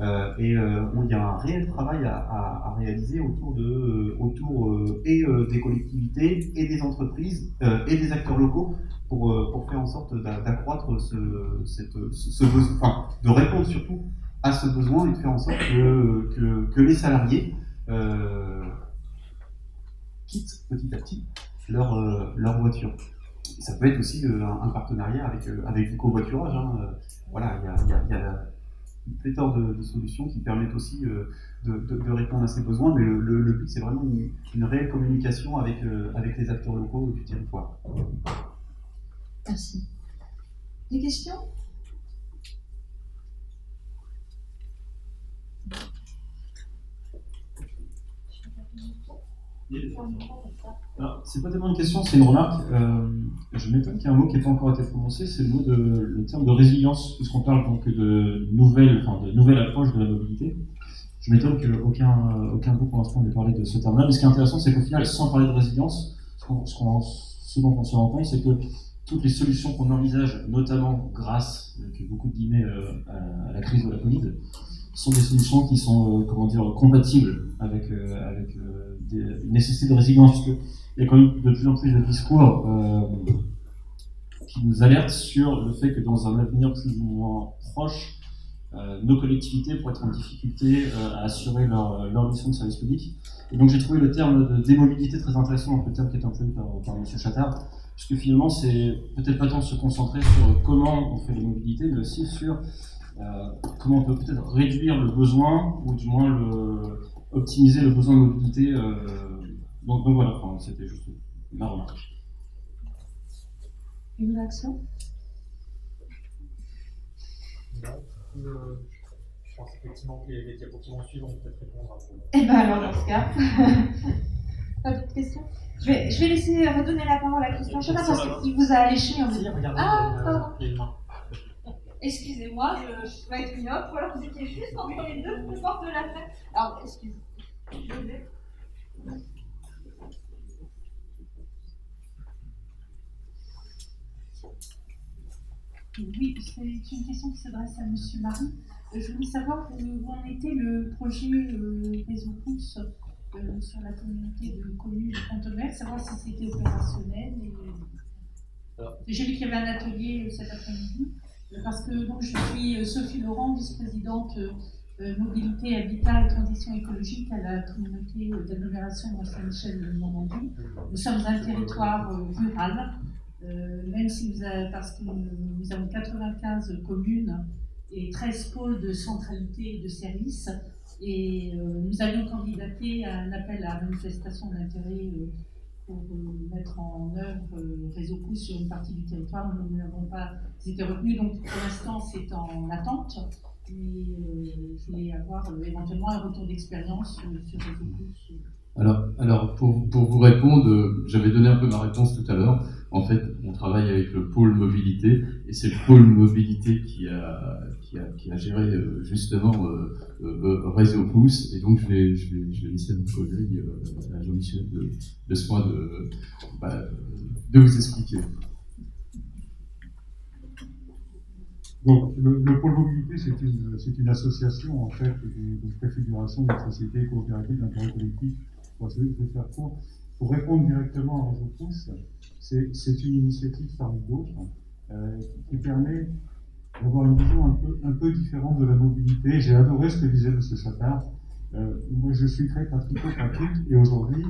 Et il y a un réel travail à, réaliser autour, de, autour et des collectivités et des entreprises et des acteurs locaux pour, euh, pour faire en sorte d'accroître ce, cette, ce, besoin, enfin, de répondre surtout à ce besoin et de faire en sorte que, que, les salariés euh, quittent petit à petit leur, euh, leur voiture. ça peut être aussi euh, un, partenariat avec, avec le covoiturage. Hein. Voilà, il y a, une pléthore de, solutions qui permettent aussi de, de, répondre à ces besoins, mais le, but c'est vraiment une, réelle communication avec, avec les acteurs locaux du territoire. Merci. Des questions? C'est pas tellement une question, c'est une remarque. Euh, je m'étonne qu'il y ait un mot qui n'ait pas encore été prononcé, c'est le mot de le terme de résilience, puisqu'on parle donc de nouvelles, enfin de approches de la mobilité. Je m'étonne qu'aucun aucun groupe pour l'instant n'ait parlé de ce terme-là. Mais ce qui est intéressant, c'est qu'au final, sans parler de résilience, ce, dont on se rend compte, c'est que toutes les solutions qu'on envisage, notamment grâce, avec beaucoup de guillemets, euh, à la crise de la Covid, sont des solutions qui sont, euh, comment dire, compatibles avec, avec des nécessités de résilience, parce qu'il y a quand même de plus en plus de discours euh, qui nous alertent sur le fait que dans un avenir plus ou moins proche, euh, nos collectivités pourraient être en difficulté euh, à assurer leur, leur, mission de service public. Et donc j'ai trouvé le terme de démobilité très intéressant, le terme qui est employé par, par M. Chattard, puisque finalement c'est peut-être pas tant se concentrer sur comment on fait les mobilités, mais aussi sur comment on peut peut-être réduire le besoin, ou du moins le, optimiser le besoin de mobilité. Euh, donc, voilà, c'était juste ma remarque. Une réaction? Euh, je pense effectivement que les, diapositives suivants vont peut-être répondre à vous. Eh bien alors dans ce cas, pas d'autres questions? Je vais, je vais laisser redonner la parole à Christian Chata parce qu'il vous a alléché en disant Ah, pardon. Excusez-moi, je, je dois être myope, ou alors vous étiez juste entre les deux portes de la fenêtre. Alors, excusez. Oui, c'est une question qui s'adresse à M. Marie. Euh, je voulais savoir où en était le projet euh, Réseau Pouce euh, sur la communauté de communes de Pontonnet, savoir si c'était opérationnel. J'ai vu qu'il y avait un atelier cet après-midi. Parce que donc, je suis Sophie Laurent, vice-présidente mobilité, habitat et transition écologique à la communauté d'agglomération de Saint-Michel de Normandie. Nous sommes un territoire rural, même si avez, parce que nous avons 95 communes et 13 pôles de centralité et de services. Et nous avions candidaté à un appel à manifestation d'intérêt pour mettre en œuvre Réseau Pouce sur une partie du territoire. Nous n'avons pas été retenus, donc pour l'instant c'est en attente mais euh, je voulais avoir euh, éventuellement un retour d'expérience sur Réseau Pouce. Alors, alors pour, pour, vous répondre, j'avais donné un peu ma réponse tout à l'heure. En fait, on travaille avec le pôle mobilité et c'est le pôle mobilité qui a, qui a, géré euh, justement Réseau Pouce. Et donc, je vais, je vais, je vais laisser à mon collègue, à Jean-Michel, de, de soin de, bah, de vous expliquer. Donc, le, pôle mobilité, c'est une, une, association, en fait, de, préfiguration de sociétés coopératives d'intérêt collectif. Pour. Pour répondre directement à Réseau Pouce, c'est une initiative parmi d'autres euh, qui permet d'avoir une vision un peu, différente de la mobilité. J'ai adoré ce que disait M. Chattard. Euh, moi, je suis très patrico-pratique et aujourd'hui,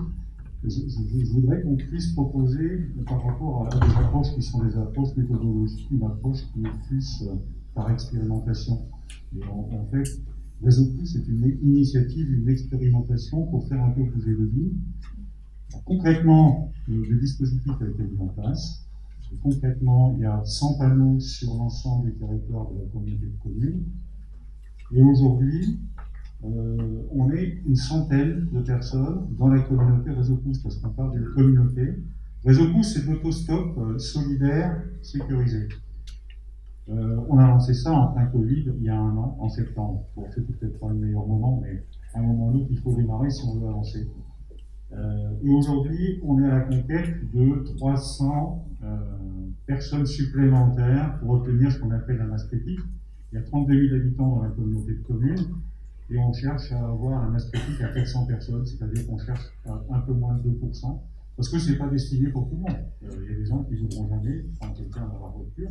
je, voudrais qu'on puisse proposer, par rapport à, des approches qui sont des approches méthodologiques, une approche qui est plus euh, par expérimentation. Et en, fait, Réseau Plus, c'est une initiative, une expérimentation pour faire un peu bouger le ligne. Concrètement, le, dispositif a été mis en place. concrètement, il y a 100 panneaux sur l'ensemble des territoires de la communauté de communes. Et aujourd'hui, euh, on est une centaine de personnes dans la communauté Réseau Pouce, parce qu'on parle d'une communauté. Réseau Pouce, c'est l'autostop euh, solidaire sécurisé. Euh, on a lancé ça en plein Covid il y a un an, en septembre. Bon, c'est peut-être pas le meilleur moment, mais à un moment ou l'autre, il faut démarrer si on veut avancer. Et aujourd'hui, on est à la conquête de 300 personnes supplémentaires pour obtenir ce qu'on appelle la masse critique. Il y a 32 000 habitants dans la communauté de communes et on cherche à avoir un aspect à 400 personnes, c'est-à-dire qu'on cherche à un peu moins de 2%, parce que ce n'est pas destiné pour tout le monde. Euh, il y a des gens qui ne voudront jamais, enfin quelqu'un dans la voiture.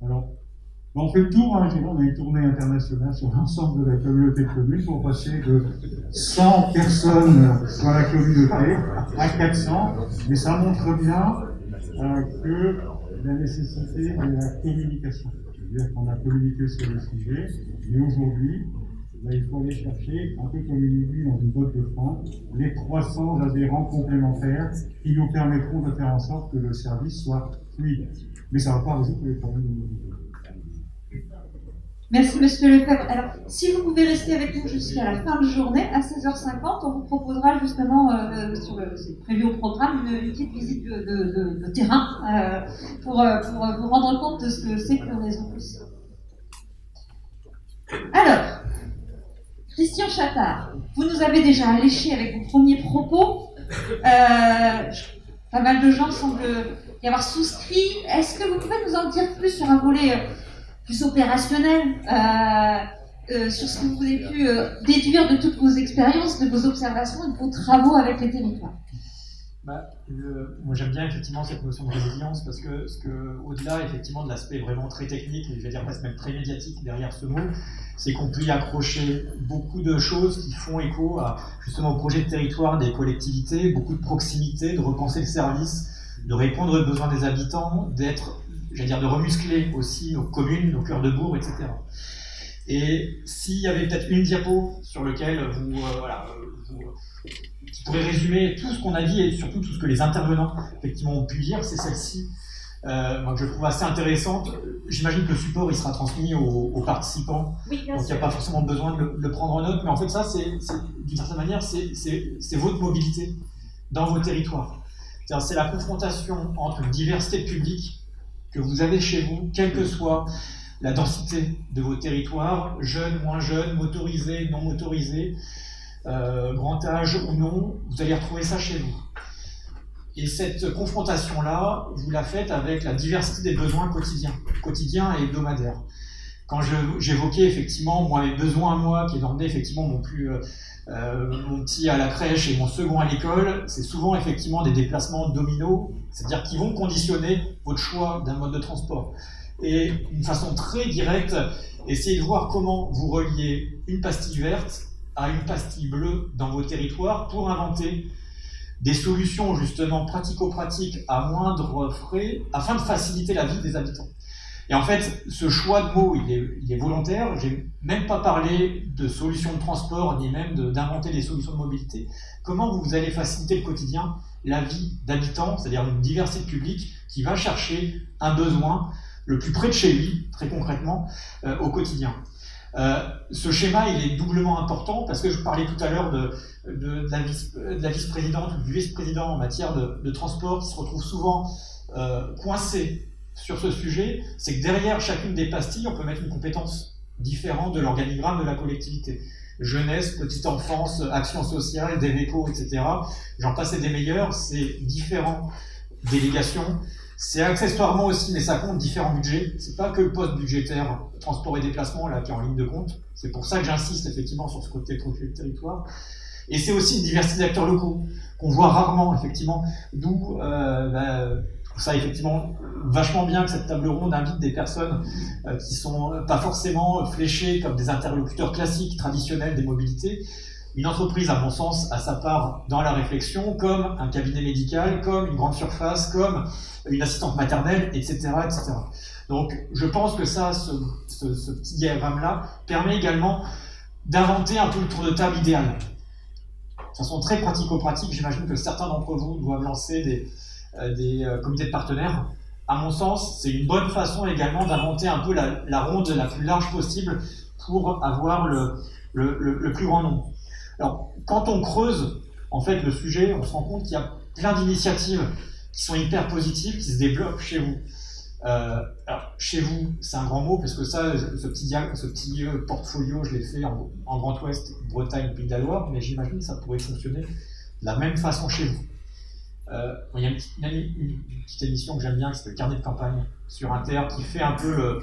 Alors, on fait le tour, hein, on a une tournée internationale sur l'ensemble de la communauté de communes pour passer de 100 personnes dans la communauté à 400, mais ça montre bien euh, que la nécessité de la communication. C'est-à-dire qu'on a communiqué sur le sujet, mais aujourd'hui, il faut aller chercher, un peu comme il dit dans une botte de frein, les 300 adhérents complémentaires qui nous permettront de faire en sorte que le service soit fluide. mais ça ne va pas résoudre les problèmes de mobilité. Merci Monsieur Lefebvre. Alors, si vous pouvez rester avec nous jusqu'à la fin de journée, à 16h50, on vous proposera justement, euh, le, c'est prévu au programme, une, petite visite de, terrain euh, pour, euh, vous rendre compte de ce que c'est que le réseau plus. Alors, Christian Chattard, vous nous avez déjà alléché avec vos premiers propos. pas mal de gens semblent y avoir souscrit. Est-ce que vous pouvez nous en dire plus sur un volet plus opérationnel euh, euh, sur ce que vous avez pu euh, déduire de toutes vos expériences, de vos observations et de vos travaux avec les territoires. Bah, moi j'aime bien effectivement cette notion de résilience parce que, ce que au-delà effectivement de l'aspect vraiment très technique et je vais dire presque même très médiatique derrière ce mot, c'est qu'on peut y accrocher beaucoup de choses qui font écho à justement au projet de territoire des collectivités, beaucoup de proximité, de repenser le service, de répondre aux besoins des habitants, d'être j'allais dire, de remuscler aussi nos communes, nos cœurs de bourg, etc. Et s'il y avait peut-être une diapo sur laquelle vous, euh, voilà, vous, qui pourrait résumer tout ce qu'on a dit et surtout tout ce que les intervenants effectivement ont pu dire, c'est celle-ci. Euh, moi, je trouve assez intéressante. J'imagine que le support il sera transmis aux, participants, donc il n'y a pas forcément besoin de le, prendre en note. Mais en fait, ça, c'est d'une certaine manière, c'est votre mobilité dans vos territoires. C'est la confrontation entre une diversité de publics que vous avez chez vous, quelle que soit la densité de vos territoires, jeunes, moins jeunes, motorisés, non motorisés, euh, grand âge ou non, vous allez retrouver ça chez vous. Et cette confrontation-là, vous la faites avec la diversité des besoins quotidiens, quotidiens et hebdomadaires. Quand j'évoquais effectivement moi, mes besoins moi, qui est effectivement mon plus, euh, euh, mon petit à la crèche et mon second à l'école, c'est souvent effectivement des déplacements dominos, c'est-à-dire qui vont conditionner votre choix d'un mode de transport. Et d'une façon très directe, essayez de voir comment vous reliez une pastille verte à une pastille bleue dans vos territoires pour inventer des solutions justement pratico-pratiques à moindre frais afin de faciliter la vie des habitants. Et en fait, ce choix de mots, il est, il est volontaire. J'ai même pas parlé de solutions de transport, ni même d'inventer des solutions de mobilité. Comment vous allez faciliter le quotidien, la vie d'habitants, c'est-à-dire une diversité public qui va chercher un besoin le plus près de chez lui, très concrètement, euh, au quotidien. Euh, ce schéma, il est doublement important parce que je parlais tout à l'heure de, la vice-présidente ou du vice-président en matière de, de, transport qui se retrouve souvent euh, coincé sur ce sujet, c'est que derrière chacune des pastilles, on peut mettre une compétence différente de l'organigramme de la collectivité. Jeunesse, petite enfance, action sociale, DEVECO, etc. J'en passais des meilleurs, c'est différents délégations. C'est accessoirement aussi, mais ça compte, différents budgets. C'est pas que le poste budgétaire transport et déplacement là qui est en ligne de compte. C'est pour ça que j'insiste effectivement sur ce côté de territoire. Et c'est aussi une diversité d'acteurs locaux qu'on voit rarement effectivement. D'où euh, bah, ça effectivement vachement bien que cette table ronde invite des personnes euh, qui sont pas forcément fléchées comme des interlocuteurs classiques, traditionnels des mobilités. Une entreprise, à mon sens, a sa part dans la réflexion, comme un cabinet médical, comme une grande surface, comme une assistante maternelle, etc. etc. Donc je pense que ça, ce, ce petit diagramme-là, permet également d'inventer un peu le tour de table idéal. De façon très pratico-pratique, j'imagine que certains d'entre vous doivent lancer des, euh, des euh, comités de partenaires. À mon sens, c'est une bonne façon également d'inventer un peu la, ronde la plus large possible pour avoir le, plus grand nombre. Alors, quand on creuse en fait le sujet, on se rend compte qu'il y a plein d'initiatives qui sont hyper positives, qui se développent chez vous. Euh, alors, chez vous, c'est un grand mot, parce que ça, ce petit, petit portfolio, je l'ai fait en, Grand Ouest, Bretagne, Pays de la Loire, mais j'imagine que ça pourrait fonctionner de la même façon chez vous. Euh, il y a une petite, émission que j'aime bien, qui s'appelle Carnet de campagne sur Inter, qui fait un peu le,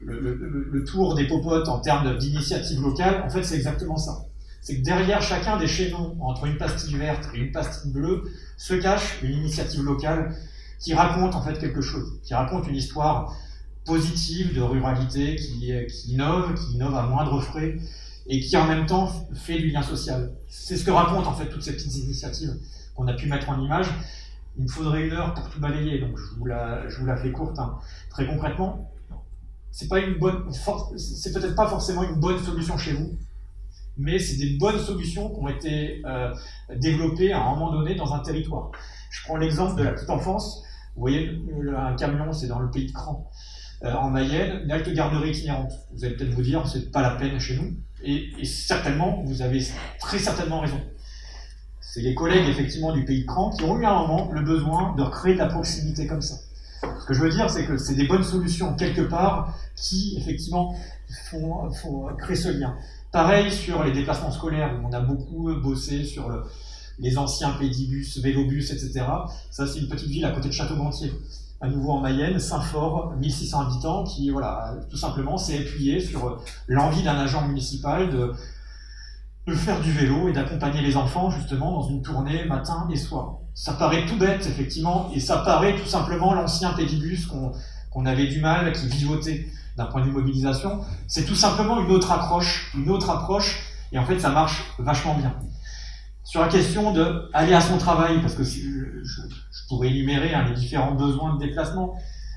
le, le, tour des popotes en termes d'initiatives locales. En fait, c'est exactement ça. C'est que derrière chacun des chaînons, entre une pastille verte et une pastille bleue, se cache une initiative locale qui raconte en fait quelque chose, qui raconte une histoire positive de ruralité, qui, qui innove, qui innove à moindre frais et qui en même temps fait du lien social. C'est ce que racontent en fait toutes ces petites initiatives qu'on a pu mettre en image. Il me faudrait une heure pour tout balayer, donc je vous la, fais courte. Hein. Très concrètement, c'est pas peut-être pas forcément une bonne solution chez vous, mais c'est des bonnes solutions qui ont été euh, développées à un moment donné dans un territoire. Je prends l'exemple de la petite enfance. Vous voyez, un camion, c'est dans le pays de Cran. Euh, en Mayenne, une halte garderie itinérante. Vous allez peut-être vous dire, c'est pas la peine chez nous. Et, et, certainement, vous avez très certainement raison. C'est les collègues, effectivement, du pays de Cran qui ont eu à un moment le besoin de recréer de la proximité comme ça. Ce que je veux dire, c'est que c'est des bonnes solutions, quelque part, qui, effectivement, font, font créer ce lien. Pareil sur les déplacements scolaires, où on a beaucoup bossé sur le, les anciens pédibus, vélobus, etc. Ça, c'est une petite ville à côté de Château-Gontier, à nouveau en Mayenne, Saint-Fort, 1600 habitants, qui, voilà, tout simplement s'est appuyé sur l'envie d'un agent municipal de, de faire du vélo et d'accompagner les enfants, justement, dans une tournée matin et soir. Ça paraît tout bête, effectivement, et ça paraît tout simplement l'ancien pédibus qu'on avait du mal, qui vivotait d'un point de vue mobilisation. C'est tout simplement une autre approche, une autre approche, et en fait, ça marche vachement bien sur la question de aller à son travail, parce que je, pourrais énumérer hein, les différents besoins de déplacement.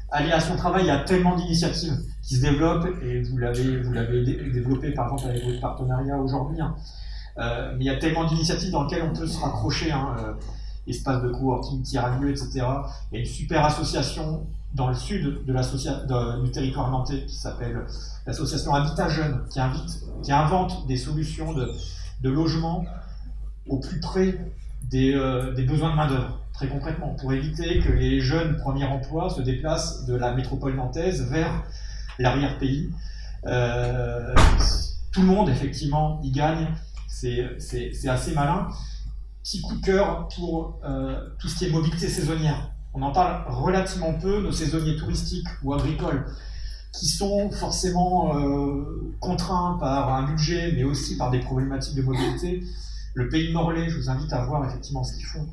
Aller à son travail, il y a tellement d'initiatives qui se développent, et vous l'avez, vous l'avez développé par exemple avec votre partenariat aujourd'hui. Hein. Euh, mais il y a tellement d'initiatives dans lesquelles on peut se raccrocher. Hein, euh, espace de coworking, tiers-lieu, etc. Il y a une super association dans le sud de de, du territoire nantais qui s'appelle l'association Habitat Jeune, qui, invite, qui invente des solutions de, logement au plus près euh, des, besoins de main-d'œuvre, très concrètement, pour éviter que les jeunes premiers emplois se déplacent de la métropole nantaise vers l'arrière-pays. Tout le monde, effectivement, y gagne. C'est assez malin. Petit coup cœur pour euh, tout ce qui est mobilité saisonnière. On en parle relativement peu, nos saisonniers touristiques ou agricoles, qui sont forcément contraints par un budget, mais aussi par des problématiques de mobilité. Le Pays de Morlaix, je vous invite à voir effectivement ce qu'ils font.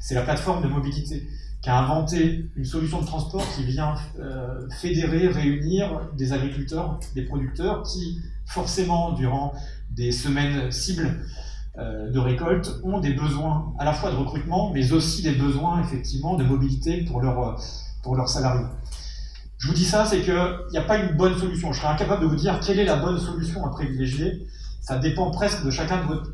C'est la plateforme de mobilité qui a inventé une solution de transport qui vient euh, fédérer, réunir des agriculteurs, des producteurs qui, forcément, durant des semaines cibles euh, de récolte, ont des besoins à la fois de recrutement, mais aussi des besoins, effectivement, de mobilité pour, leur, pour leurs salariés. Je vous dis ça, c'est qu'il n'y a pas une bonne solution. Je serais incapable de vous dire quelle est la bonne solution à privilégier. Ça dépend presque de chacun de, votre,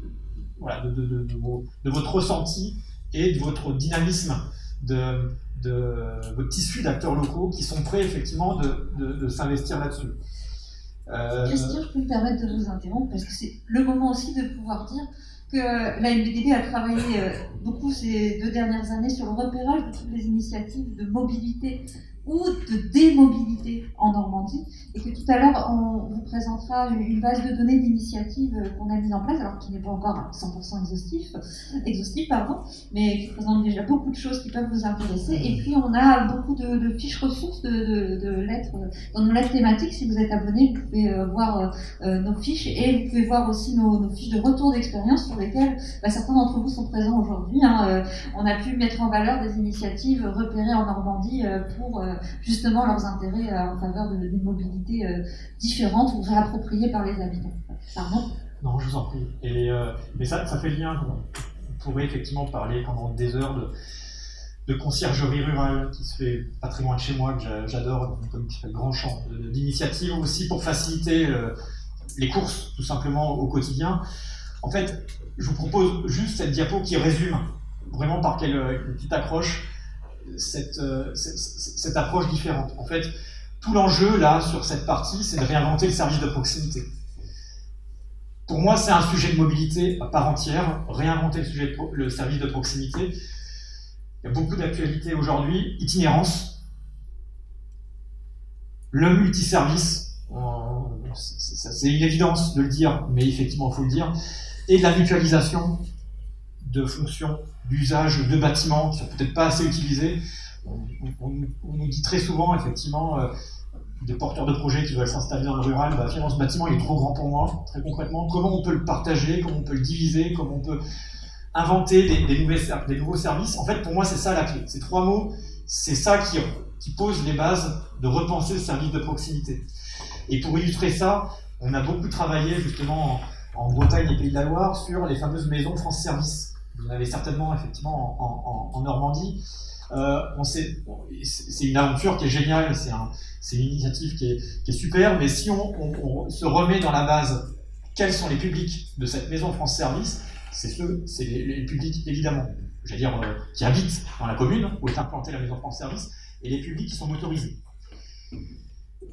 voilà, de, de, de, votre ressenti et de votre dynamisme, de, votre tissu d'acteurs locaux qui sont prêts effectivement de, s'investir là-dessus. Euh... Christian, je peux me permettre de vous interrompre parce que c'est le moment aussi de pouvoir dire que la MBDD a travaillé euh, beaucoup ces deux dernières années sur le repérage de toutes les initiatives de mobilité ou de démobilité en Normandie, et que tout à l'heure, on vous présentera une base de données d'initiatives qu'on a mise en place, alors qui n'est pas encore 100% exhaustif, exhaustif pardon, mais qui présente déjà beaucoup de choses qui peuvent vous intéresser. Et puis, on a beaucoup de, fiches ressources, de, lettres, dans nos lettres thématiques. Si vous êtes abonné, vous pouvez euh, voir euh, nos fiches, et vous pouvez voir aussi nos, fiches de retour d'expérience sur lesquelles bah, certains d'entre vous sont présents aujourd'hui. Hein. Euh, on a pu mettre en valeur des initiatives repérées en Normandie pour justement leurs intérêts euh, en faveur d'une mobilité euh, différente ou réappropriée par les habitants. Pardon? Non, je vous en prie. Et, euh, mais ça, ça fait lien. On pourrait effectivement parler pendant des heures de, conciergerie rurale qui se fait pas de chez moi, que j'adore, comme qui fait Grand Champ, d'initiatives aussi pour faciliter les courses, tout simplement, au quotidien. En fait, je vous propose juste cette diapo qui résume vraiment par quelle petite accroche cette, euh, cette, approche différente. En fait, tout l'enjeu là sur cette partie, c'est de réinventer le service de proximité. Pour moi, c'est un sujet de mobilité à part entière, réinventer le, sujet le service de proximité. Il y a beaucoup d'actualités aujourd'hui. Itinérance, le multiservice, c'est une évidence de le dire, mais effectivement, il faut le dire, et de la mutualisation de fonctions, d'usage de bâtiments qui sont peut-être pas assez utilisés. On, nous dit très souvent, effectivement, euh, des porteurs de projets qui veulent s'installer dans le rural, bah, finalement ce bâtiment est trop grand pour moi, très concrètement. Comment on peut le partager, comment on peut le diviser, comment on peut inventer des, nouveaux services? En fait, pour moi, c'est ça la clé. Ces trois mots, c'est ça qui, qui pose les bases de repenser le service de proximité. Et pour illustrer ça, on a beaucoup travaillé justement en, en Bretagne et Pays de la Loire sur les fameuses maisons France Service vous en avez certainement effectivement en, Normandie. Euh, c'est une aventure qui est géniale, c'est une initiative qui est, super, mais si on, se remet dans la base, quels sont les publics de cette maison France Service C'est c'est les, publics évidemment dire, qui habitent dans la commune où est implantée la maison France Service, et les publics qui sont motorisés.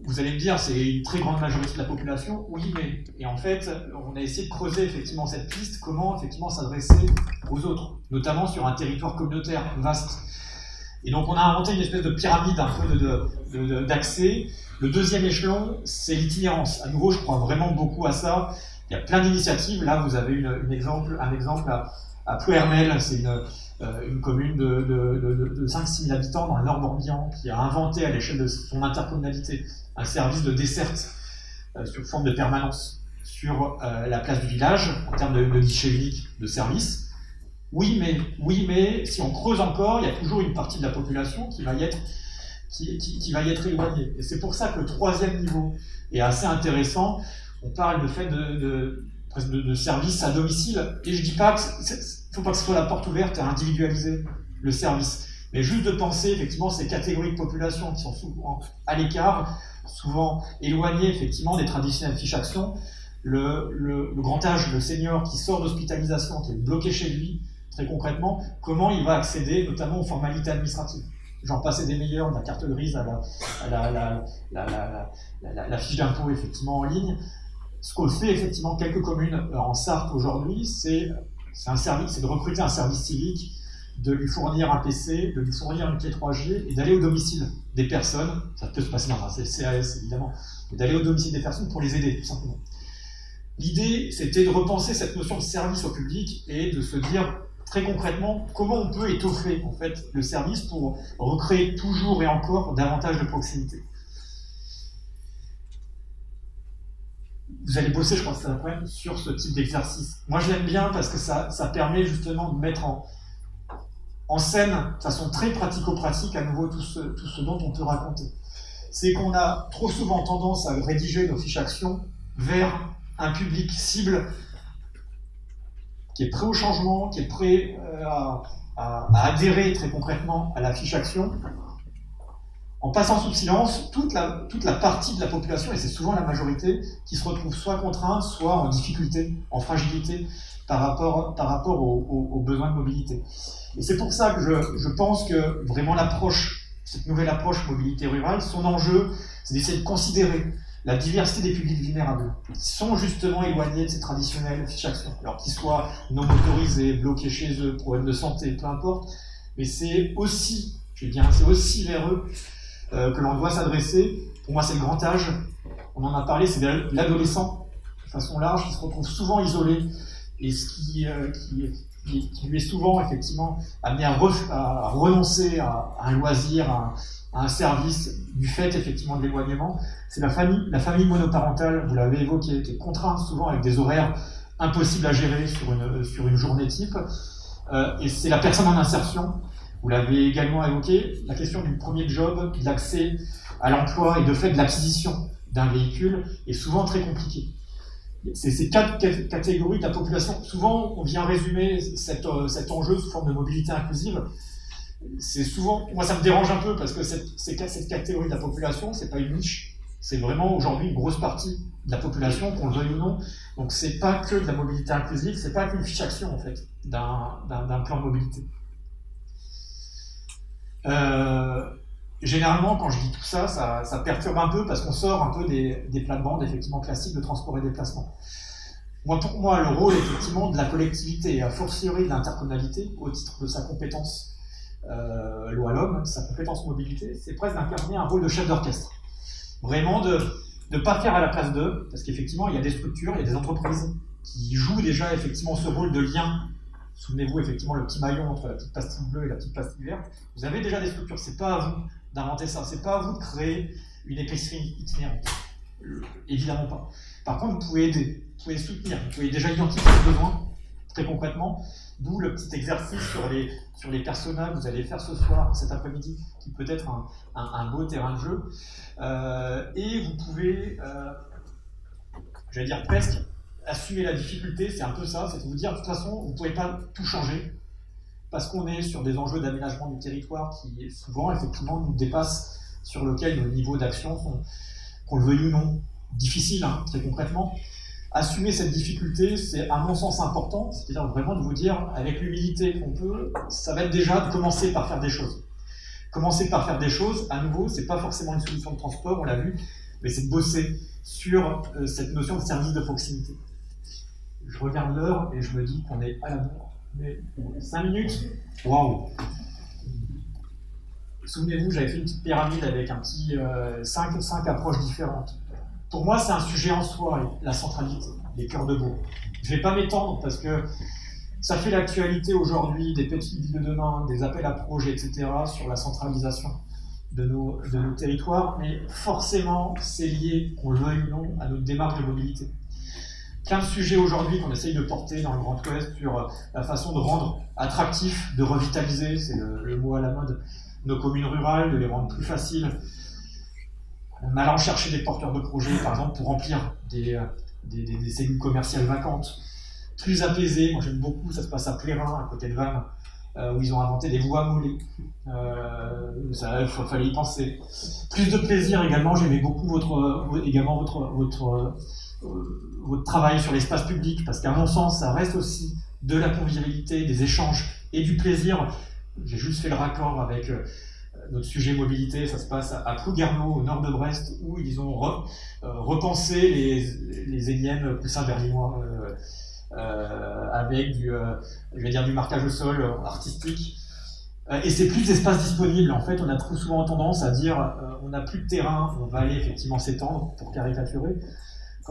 Vous allez me dire, c'est une très grande majorité de la population, oui, mais. Et en fait, on a essayé de creuser effectivement cette piste, comment effectivement s'adresser aux autres, notamment sur un territoire communautaire vaste. Et donc on a inventé une espèce de pyramide un peu d'accès. Le deuxième échelon, c'est l'itinérance. À nouveau, je crois vraiment beaucoup à ça. Il y a plein d'initiatives. Là, vous avez une, exemple, un exemple à, à c'est une, euh, une commune de, de, de, 5-6 000 habitants dans le nord Morbihan qui a inventé à l'échelle de son intercommunalité un service de desserte euh, sous forme de permanence sur euh, la place du village en termes de, guichet unique de service. Oui mais, oui, mais si on creuse encore, il y a toujours une partie de la population qui va y être, qui, va être éloignée. Et c'est pour ça que le troisième niveau est assez intéressant. On parle de fait de, de, de services à domicile. Et je dis pas que ne faut pas que ce soit la porte ouverte à individualiser le service. Mais juste de penser effectivement ces catégories de population qui sont souvent à l'écart, souvent éloignées effectivement des traditionnelles fiches actions. Le, grand âge, le senior qui sort d'hospitalisation, qui est bloqué chez lui, très concrètement, comment il va accéder notamment aux formalités administratives? J'en passe des meilleurs, de la carte grise à la, la, la fiche d'impôt effectivement en ligne. Ce qu'on fait effectivement quelques communes en Sarthe aujourd'hui, c'est un service, c'est de recruter un service civique, de lui fournir un PC, de lui fournir une clé 3G et d'aller au domicile des personnes. Ça peut se passer dans un CAS évidemment, mais d'aller au domicile des personnes pour les aider tout simplement. L'idée, c'était de repenser cette notion de service au public et de se dire très concrètement comment on peut étoffer en fait le service pour recréer toujours et encore davantage de proximité. vous allez bosser, je crois que c'est après, sur ce type d'exercice. Moi, je l'aime bien parce que ça, permet justement de mettre en, en scène, de façon très pratico-pratique, à nouveau tout ce, dont on peut raconter. C'est qu'on a trop souvent tendance à rédiger nos fiches actions vers un public cible qui est prêt au changement, qui est prêt euh, à, adhérer très concrètement à la fiche action, en passant sous silence toute la, partie de la population, et c'est souvent la majorité, qui se retrouve soit contrainte, soit en difficulté, en fragilité par rapport aux, besoins de mobilité. Et c'est pour ça que je, pense que vraiment l'approche, cette nouvelle approche mobilité rurale, son enjeu, c'est d'essayer de considérer la diversité des publics vulnérables, qui sont justement éloignés de ces actions, alors qu'ils soient non motorisés, bloqués chez eux, problèmes de santé, peu importe, mais c'est aussi, je veux dire, c'est aussi vers eux euh, que l'on doit s'adresser. Pour moi, c'est le grand âge. On en a parlé, c'est l'adolescent, de façon large, qui se retrouve souvent isolé et ce qui, euh, qui, qui, lui est souvent effectivement amené à, renoncer à, un loisir, à, un service du fait effectivement de l'éloignement. C'est la famille, la famille monoparentale, vous l'avez évoqué, qui est contrainte souvent avec des horaires impossibles à gérer sur une, sur une journée type. Euh, et c'est la personne en insertion vous l'avez également évoqué, la question du premier job, de l'accès à l'emploi et de fait de l'acquisition d'un véhicule est souvent très compliquée. Ces quatre catégories de la population. Souvent, on vient résumer cet, euh, cet enjeu sous forme de mobilité inclusive. C'est souvent, moi ça me dérange un peu parce que cette, cette catégorie de la population, c'est pas une niche, c'est vraiment aujourd'hui une grosse partie de la population, qu'on le veuille ou non. Donc c'est pas que de la mobilité inclusive, c'est pas qu'une fiche action en fait d'un plan de mobilité. Euh, généralement, quand je dis tout ça, ça, perturbe un peu parce qu'on sort un peu des, des plates-bandes effectivement classiques de transport et déplacement. Moi, pour moi, le rôle effectivement de la collectivité et a fortiori de l'intercommunalité, au titre de sa compétence euh, loi l'homme, sa compétence mobilité, c'est presque d'incarner un rôle de chef d'orchestre. Vraiment de ne pas faire à la place d'eux, parce qu'effectivement, il y a des structures, il y a des entreprises qui jouent déjà effectivement ce rôle de lien Souvenez-vous effectivement le petit maillon entre la petite pastille bleue et la petite pastille verte. Vous avez déjà des structures. C'est pas à vous d'inventer ça. C'est pas à vous de créer une épicerie itinérante. Évidemment pas. Par contre, vous pouvez aider, vous pouvez soutenir, vous pouvez déjà identifier le besoin très concrètement. D'où le petit exercice sur les, sur que vous allez faire ce soir, cet après-midi, qui peut être un, un, beau terrain de jeu. Euh, et vous pouvez, euh, j'allais dire presque, assumer la difficulté, c'est un peu ça, c'est de vous dire, de toute façon, vous ne pouvez pas tout changer, parce qu'on est sur des enjeux d'aménagement du territoire qui, souvent, effectivement, nous dépassent, sur lesquels nos niveaux d'action sont, qu'on le veuille ou non, difficiles, hein, très concrètement. assumer cette difficulté, c'est à mon sens important, c'est-à-dire vraiment de vous dire, avec l'humilité qu'on peut, ça va être déjà de commencer par faire des choses. Commencer par faire des choses, à nouveau, c'est pas forcément une solution de transport, on l'a vu, mais c'est de bosser sur euh, cette notion de service de proximité. Je regarde l'heure et je me dis qu'on est à la mort. Mais 5 minutes Waouh Souvenez-vous, j'avais fait une petite pyramide avec un petit 5 euh, cinq approches différentes. Pour moi, c'est un sujet en soi, la centralité, les cœurs de bourg. Je ne vais pas m'étendre parce que ça fait l'actualité aujourd'hui des petites villes de demain, des appels à projets, etc., sur la centralisation de nos, de nos territoires, mais forcément, c'est lié, qu'on le veuille ou non, à notre démarche de mobilité. Plein de sujets aujourd'hui qu'on essaye de porter dans le Grand Ouest sur euh, la façon de rendre attractif, de revitaliser, c'est le, mot à la mode, nos communes rurales, de les rendre plus faciles, en allant chercher des porteurs de projets, par exemple, pour remplir des, euh, des, cellules commerciales vacantes, plus apaisées. Moi, j'aime beaucoup, ça se passe à Plérin, à côté de Vannes, euh, où ils ont inventé des voies moulées. Ça, il fallait y penser. Plus de plaisir également, j'aimais beaucoup également votre, votre, votre travail sur l'espace public, parce qu'à mon sens, ça reste aussi de la convivialité, des échanges et du plaisir. J'ai juste fait le raccord avec notre sujet mobilité, ça se passe à Plouguerneau, au nord de Brest, où ils ont euh, repensé les, les énièmes poussins berlinois euh, euh, avec du, je vais dire, du marquage au sol artistique. Et c'est plus d'espace disponible. En fait, on a trop souvent tendance à dire on n'a plus de terrain, on va aller effectivement s'étendre pour caricaturer.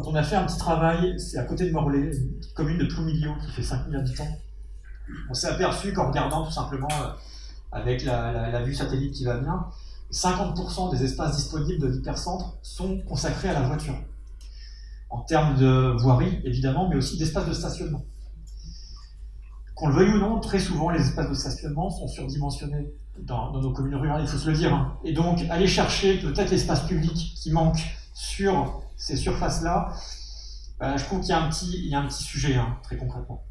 Quand on a fait un petit travail, c'est à côté de Morlaix, une commune de Ploumilio qui fait 5000 habitants. On s'est aperçu qu'en regardant tout simplement avec la, vue satellite qui va bien, 50% des espaces disponibles de l'hypercentre sont consacrés à la voiture. En termes de voirie, évidemment, mais aussi d'espaces de stationnement. Qu'on le veuille ou non, très souvent, les espaces de stationnement sont surdimensionnés dans, nos communes rurales, il faut se le dire. Hein. Et donc, aller chercher peut-être l'espace public qui manque sur ces surfaces-là, bah, je trouve qu'il y, a un petit, un petit sujet, hein, très concrètement.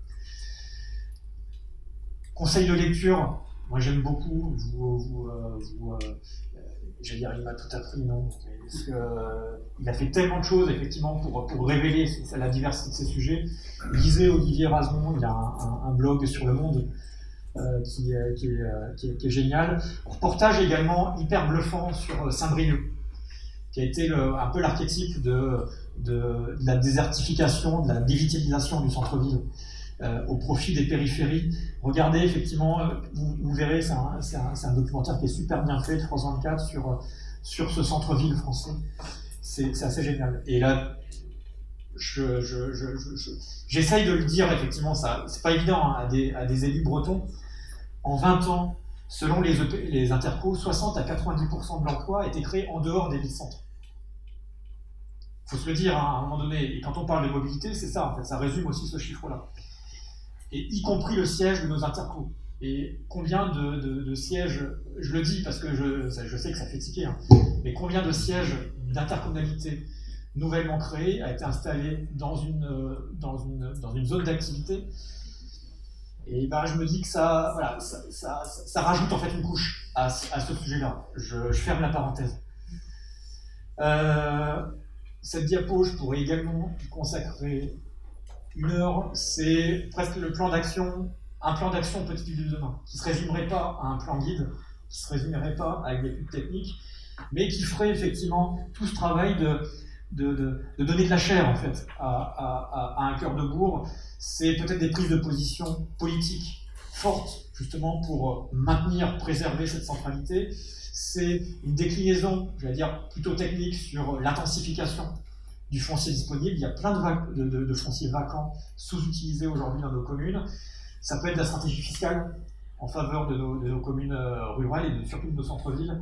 Conseil de lecture, moi, j'aime beaucoup, vous, euh, vous euh, j'allais dire, il m'a tout appris, non parce euh, Il a fait tellement de choses, effectivement, pour, révéler la diversité de ces sujets. Lisez Olivier Rasmond, il y a un, blog sur le monde qui, qui, est, qui, est, génial. Reportage également hyper bluffant sur Saint-Brieuc, qui a été un peu l'archétype de, la désertification, de la digitalisation du centre-ville. Euh, au profit des périphéries. Regardez, effectivement, euh, vous, verrez, c'est un, documentaire qui est super bien fait, 324, sur, sur ce centre-ville français. C'est assez génial. Et là, j'essaye je, je, de le dire, effectivement, ça c'est pas évident hein, à, des, élus bretons. En 20 ans, selon les, e intercos, 60 à 90% de l'emploi été créé en dehors des villes-centres. Il faut se le dire hein, à un moment donné. Et quand on parle de mobilité, c'est ça, en fait, ça résume aussi ce chiffre-là et y compris le siège de nos intercos. Et combien de, sièges, je le dis parce que je, sais que ça fait tiquer, hein, mais combien de sièges d'intercommunalité nouvellement créés a été installé dans une, une zone d'activité Et ben, je me dis que ça, voilà, ça, rajoute en fait une couche à, à ce sujet-là. Je, ferme la parenthèse. Euh, cette diapo, je pourrais également consacrer une heure, c'est presque le plan d'action, un plan d'action ville de demain, qui ne se résumerait pas à un plan guide, qui ne se résumerait pas avec des études techniques, mais qui ferait effectivement tout ce travail de, de, donner de la chair en fait à, un cœur de bourg. C'est peut-être des prises de position politiques fortes justement pour maintenir, préserver cette centralité. C'est une déclinaison, je vais dire, plutôt technique sur l'intensification du foncier disponible. Il y a plein de, de, fonciers vacants sous-utilisés aujourd'hui dans nos communes. Ça peut être la stratégie fiscale en faveur de nos, communes euh, rurales et surtout de nos centres-villes.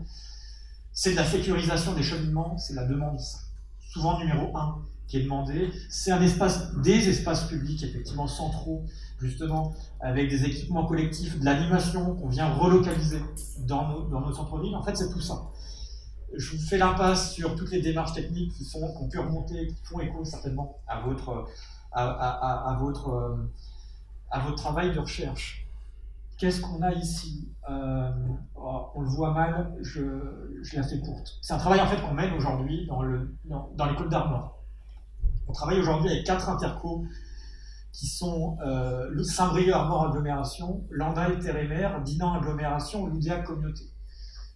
C'est de la sécurisation des cheminements, c'est la demande souvent numéro un qui est demandée. C'est un espace, des espaces publics effectivement centraux, justement avec des équipements collectifs, de l'animation qu'on vient relocaliser dans nos, dans centres-villes. En fait, c'est tout ça je vous fais l'impasse sur toutes les démarches techniques qui, sont, ont pu remonter, qui font écho certainement à votre, à, votre, à votre travail de recherche. Qu'est-ce qu'on a ici euh, On le voit mal, je, je la fais courte. C'est un travail en fait qu'on mène aujourd'hui dans, le, dans, les Côtes d'Armor. On travaille aujourd'hui avec quatre intercos qui sont euh, Saint-Brieuc Armor Agglomération, Landal Terre Dinan Agglomération, Loudéac Communauté.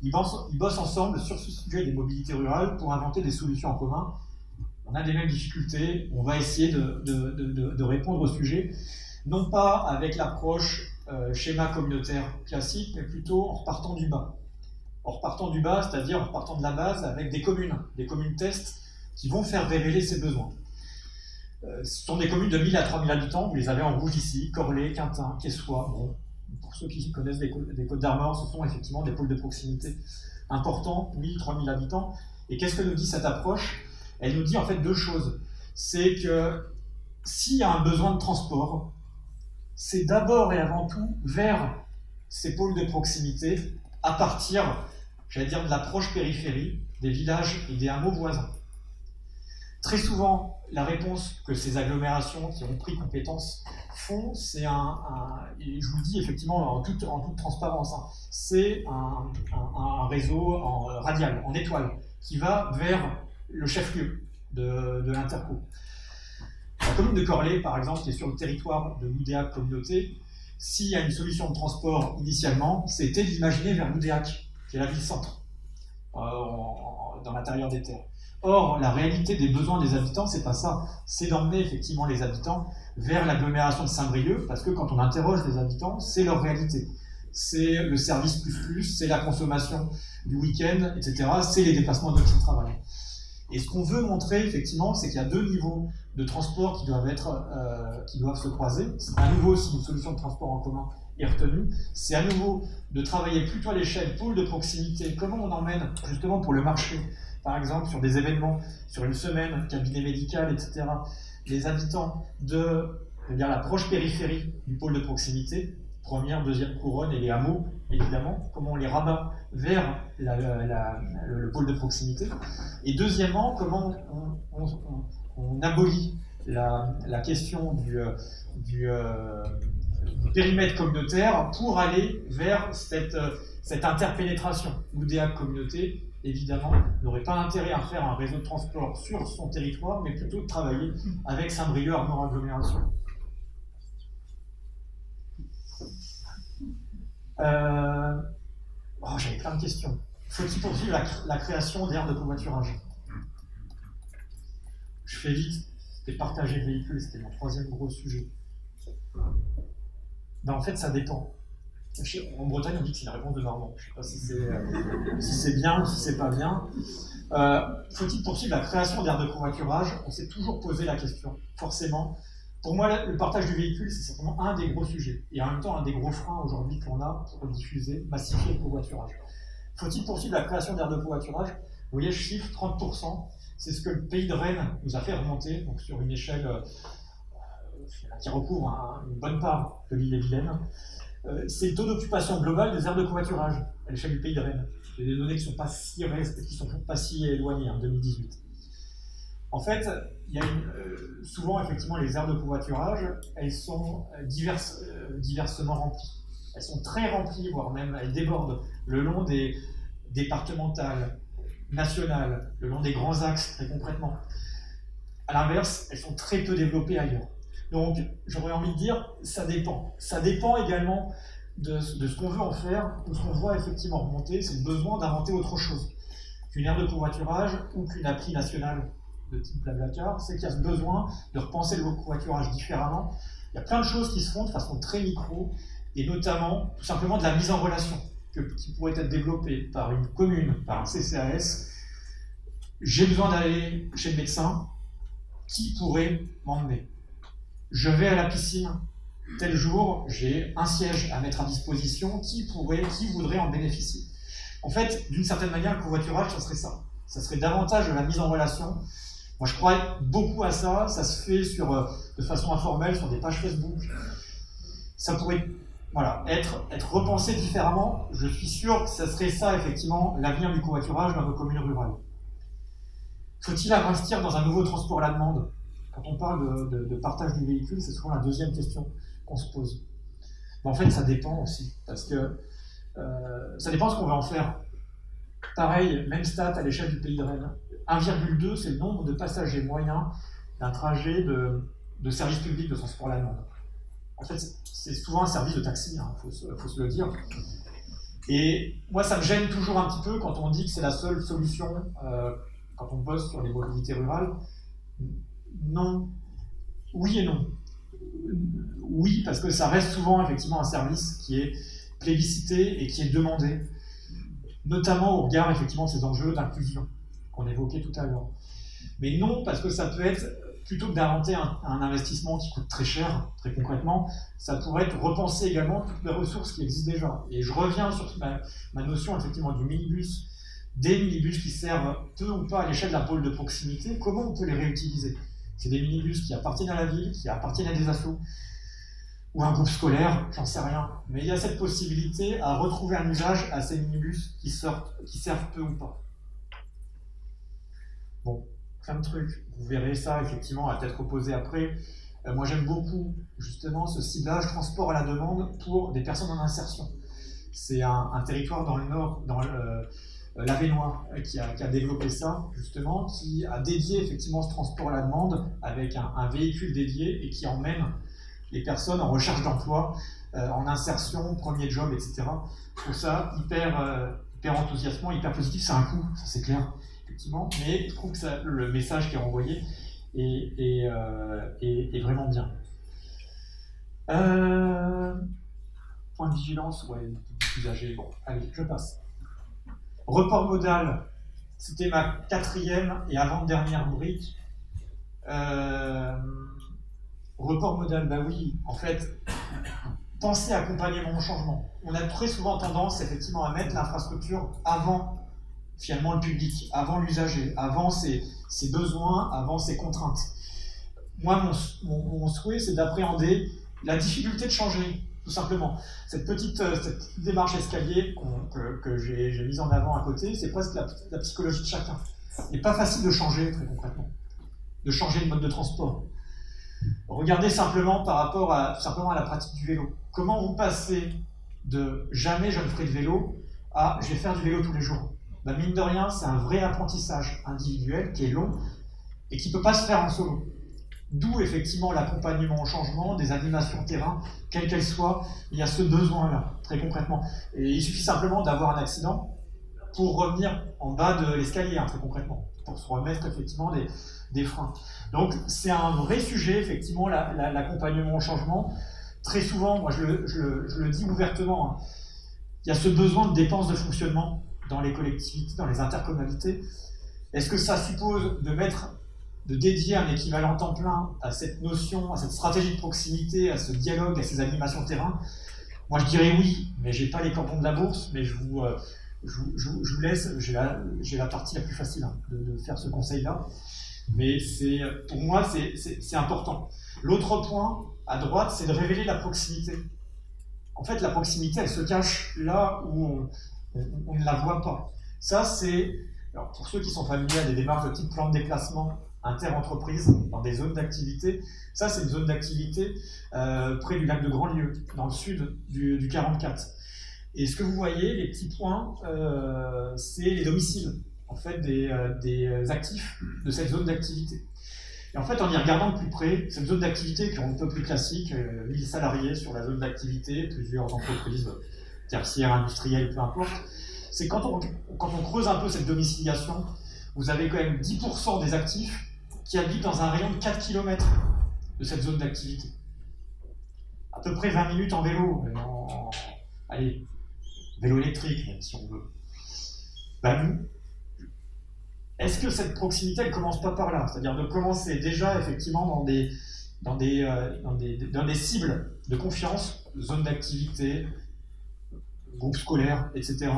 Ils bossent, ils bossent, ensemble sur ce sujet des mobilités rurales pour inventer des solutions en commun. On a des mêmes difficultés, on va essayer de, de, de répondre au sujet, non pas avec l'approche euh, schéma communautaire classique, mais plutôt en repartant du bas. En repartant du bas, c'est-à-dire en repartant de la base avec des communes, des communes tests qui vont faire révéler ses besoins. Euh, ce sont des communes de 1000 à 3000 habitants, vous les avez en rouge ici, Corlay, Quintin, Quessois. Bon, pour ceux qui connaissent des, Côtes d'Armor, ce sont effectivement des pôles de proximité importants, 1000, 3000 habitants. Et qu'est-ce que nous dit cette approche? Elle nous dit en fait deux choses. C'est que s'il y a un besoin de transport, c'est d'abord et avant tout vers ces pôles de proximité, à partir, j'allais dire, de la proche périphérie, des villages et des hameaux voisins. Très souvent, la réponse que ces agglomérations qui ont pris compétence font, c'est un, je vous le dis effectivement en toute, en toute transparence, hein, c'est un, réseau en radial, en étoile, qui va vers le chef-lieu de l'interco. La commune de Corlay, par exemple, qui est sur le territoire de l'Oudéac communauté, s'il y a une solution de transport initialement, c'était d'imaginer vers l'Oudéac, qui est la ville-centre, euh, dans l'intérieur des terres. Or, la réalité des besoins des habitants, c'est pas ça. C'est d'emmener effectivement les habitants vers l'agglomération de Saint-Brieuc, parce que quand on interroge les habitants, c'est leur réalité. C'est le service plus plus, c'est la consommation du week-end, etc. C'est les déplacements de notre travail. Et ce qu'on veut montrer, effectivement, c'est qu'il y a deux niveaux de transport qui doivent, euh, se croiser. À nouveau, si une solution de transport en commun est retenue, c'est à nouveau de travailler plutôt à l'échelle pôle de proximité. Comment on emmène, justement pour le marché, par exemple, sur des événements, sur une semaine, cabinet médical, etc., les habitants de la proche périphérie du pôle de proximité, première, deuxième couronne et les hameaux, évidemment, comment on les rabat vers le, pôle de proximité. Et deuxièmement, comment on, abolit la, question du, euh, euh, du, périmètre communautaire pour aller vers cette, cette interpénétration. L'UDA communauté, évidemment, n'aurait pas intérêt à faire un réseau de transport sur son territoire, mais plutôt de travailler avec Saint-Brieuc, Armor Agglomération. Euh, oh, J'avais plein de questions. Faut-il poursuivre la, création d'aires de covoiturage? Je fais vite. C'était partager le véhicule, c'était mon troisième gros sujet. Ben, en fait, ça dépend. En Bretagne, on dit que c'est une réponse de Normand. Je ne sais pas si c'est euh, bien ou si c'est pas bien. Euh, faut-il poursuivre la création d'aires de covoiturage? On s'est toujours posé la question, forcément. Pour moi, le partage du véhicule, c'est certainement un des gros sujets, et en même temps un des gros freins aujourd'hui qu'on a pour diffuser, massifier le covoiturage. Faut-il poursuivre la création d'aires de covoiturage? Vous voyez, je chiffre 30%, c'est ce que le pays de Rennes nous a fait remonter, donc sur une échelle euh, qui recouvre une bonne part de l'île et Vilaine. Euh, c'est le taux d'occupation global des aires de covoiturage à l'échelle du pays de Rennes. C'est des données qui ne sont, pas si, qui sont pas si éloignées en 2018. En fait, il y a euh, souvent effectivement les aires de covoiturage, elles sont euh, diverses, euh, diversement remplies. Elles sont très remplies, voire même elles débordent le long des départementales, nationales, le long des grands axes très concrètement. À l'inverse, elles sont très peu développées ailleurs. Donc, j'aurais envie de dire, ça dépend. Ça dépend également de, de ce qu'on veut en faire, ou ce qu'on voit effectivement remonter, c'est le besoin d'inventer autre chose qu'une aire de covoiturage ou qu'une appli nationale de type Blablacar, c'est qu'il y a ce besoin de repenser le covoiturage différemment. Il y a plein de choses qui se font de façon très micro, et notamment tout simplement de la mise en relation qui pourrait être développée par une commune, par un CCAS. J'ai besoin d'aller chez le médecin, qui pourrait m'emmener Je vais à la piscine, tel jour, j'ai un siège à mettre à disposition, qui pourrait, qui voudrait en bénéficier En fait, d'une certaine manière, le covoiturage, ça serait ça. Ça serait davantage de la mise en relation moi, je crois beaucoup à ça. Ça se fait sur, euh, de façon informelle sur des pages Facebook. Ça pourrait voilà, être, repensé différemment. Je suis sûr que ça serait ça, effectivement, l'avenir du covoiturage dans nos communes rurales. Faut-il investir dans un nouveau transport à la demande? Quand on parle de, partage du véhicule, c'est souvent la deuxième question qu'on se pose. En fait, ça dépend aussi. Parce que euh, ça dépend ce qu'on va en faire. Pareil, même stat à l'échelle du pays de Rennes. 1,2, c'est le nombre de passagers moyens d'un trajet de, service public de transport à la demande. En fait, c'est souvent un service de taxi, il hein, faut, faut, se le dire. Et moi, ça me gêne toujours un petit peu quand on dit que c'est la seule solution euh, quand on bosse sur les mobilités rurales. Non. Oui et non. Oui, parce que ça reste souvent effectivement un service qui est plébiscité et qui est demandé, notamment au regard effectivement de ces enjeux d'inclusion qu'on évoquait tout à l'heure. Mais non, parce que ça peut être, plutôt que d'inventer un, investissement qui coûte très cher, très concrètement, ça pourrait être repenser également toutes les ressources qui existent déjà. Et je reviens sur ma, notion effectivement du minibus, des minibus qui servent peu ou pas à l'échelle d'un pôle de proximité, comment on peut les réutiliser? C'est des minibus qui appartiennent à la ville, qui appartiennent à des assos, ou un groupe scolaire, j'en sais rien. Mais il y a cette possibilité à retrouver un usage à ces minibus qui, sortent, qui servent peu ou pas. Bon, plein de trucs. Vous verrez ça effectivement à tête reposée après. Euh, moi j'aime beaucoup justement ce ciblage transport à la demande pour des personnes en insertion. C'est un, territoire dans le nord, dans euh, l'Avenois, qui a, qui a, développé ça justement, qui a dédié effectivement ce transport à la demande avec un, véhicule dédié et qui emmène les personnes en recherche d'emploi, euh, en insertion, premier job, etc. Je trouve ça hyper, hyper enthousiasmant, hyper positif. C'est un coup, ça c'est clair mais je trouve que le message qui est renvoyé est, euh, vraiment bien. Euh, point de vigilance, ouais, plus âgé. Bon, allez, je passe. Report modal, c'était ma quatrième et avant-dernière brique. Euh, report modal, bah oui, en fait, penser accompagnement au changement. On a très souvent tendance, effectivement, à mettre l'infrastructure avant finalement le public, avant l'usager, avant ses, besoins, avant ses contraintes. Moi, mon, souhait, c'est d'appréhender la difficulté de changer, tout simplement. Cette petite, euh, démarche escalier que, j'ai mise en avant à côté, c'est presque la, psychologie de chacun. Il n'est pas facile de changer, très concrètement, de changer de mode de transport. Regardez simplement par rapport à, simplement à la pratique du vélo. Comment vous passez de jamais je ne ferai de vélo à je vais faire du vélo tous les jours bah, mine de rien, c'est un vrai apprentissage individuel qui est long et qui ne peut pas se faire en solo. D'où effectivement l'accompagnement au changement, des animations terrain, quelles qu'elles soient, il y a ce besoin-là, très concrètement. Et il suffit simplement d'avoir un accident pour revenir en bas de l'escalier, hein, très concrètement, pour se remettre effectivement des, des freins. Donc c'est un vrai sujet, effectivement, l'accompagnement au changement. Très souvent, moi je le, dis ouvertement, hein, il y a ce besoin de dépenses de fonctionnement dans les collectivités, dans les intercommunalités. Est-ce que ça suppose de mettre, de dédier un équivalent temps plein à cette notion, à cette stratégie de proximité, à ce dialogue, à ces animations terrain? Moi, je dirais oui, mais j'ai pas les cantons de la bourse, mais je vous, euh, je, vous laisse, j'ai la, la, partie la plus facile hein, de, faire ce conseil-là. Mais pour moi, c'est important. L'autre point à droite, c'est de révéler la proximité. En fait, la proximité, elle se cache là où on, on, ne la voit pas. Ça, c'est, pour ceux qui sont familiers à des démarches de type plan de déplacement inter-entreprise dans des zones d'activité, ça, c'est une zone d'activité euh, près du lac de Grandlieu, dans le sud du, 44. Et ce que vous voyez, les petits points, euh, c'est les domiciles, en fait, des, euh, des, actifs de cette zone d'activité. Et en fait, en y regardant de plus près, cette zone d'activité qui est un peu plus classique, 1000 salariés sur la zone d'activité, plusieurs entreprises tertiaire, industrielle, peu importe, c'est quand on, creuse un peu cette domiciliation, vous avez quand même 10% des actifs qui habitent dans un rayon de 4 km de cette zone d'activité. À peu près 20 minutes en vélo, allez, vélo électrique, même si on veut. Ben, est-ce que cette proximité, elle commence pas par là? C'est-à-dire de commencer déjà effectivement dans des, euh, cibles de confiance, zone d'activité, groupes scolaires, etc.,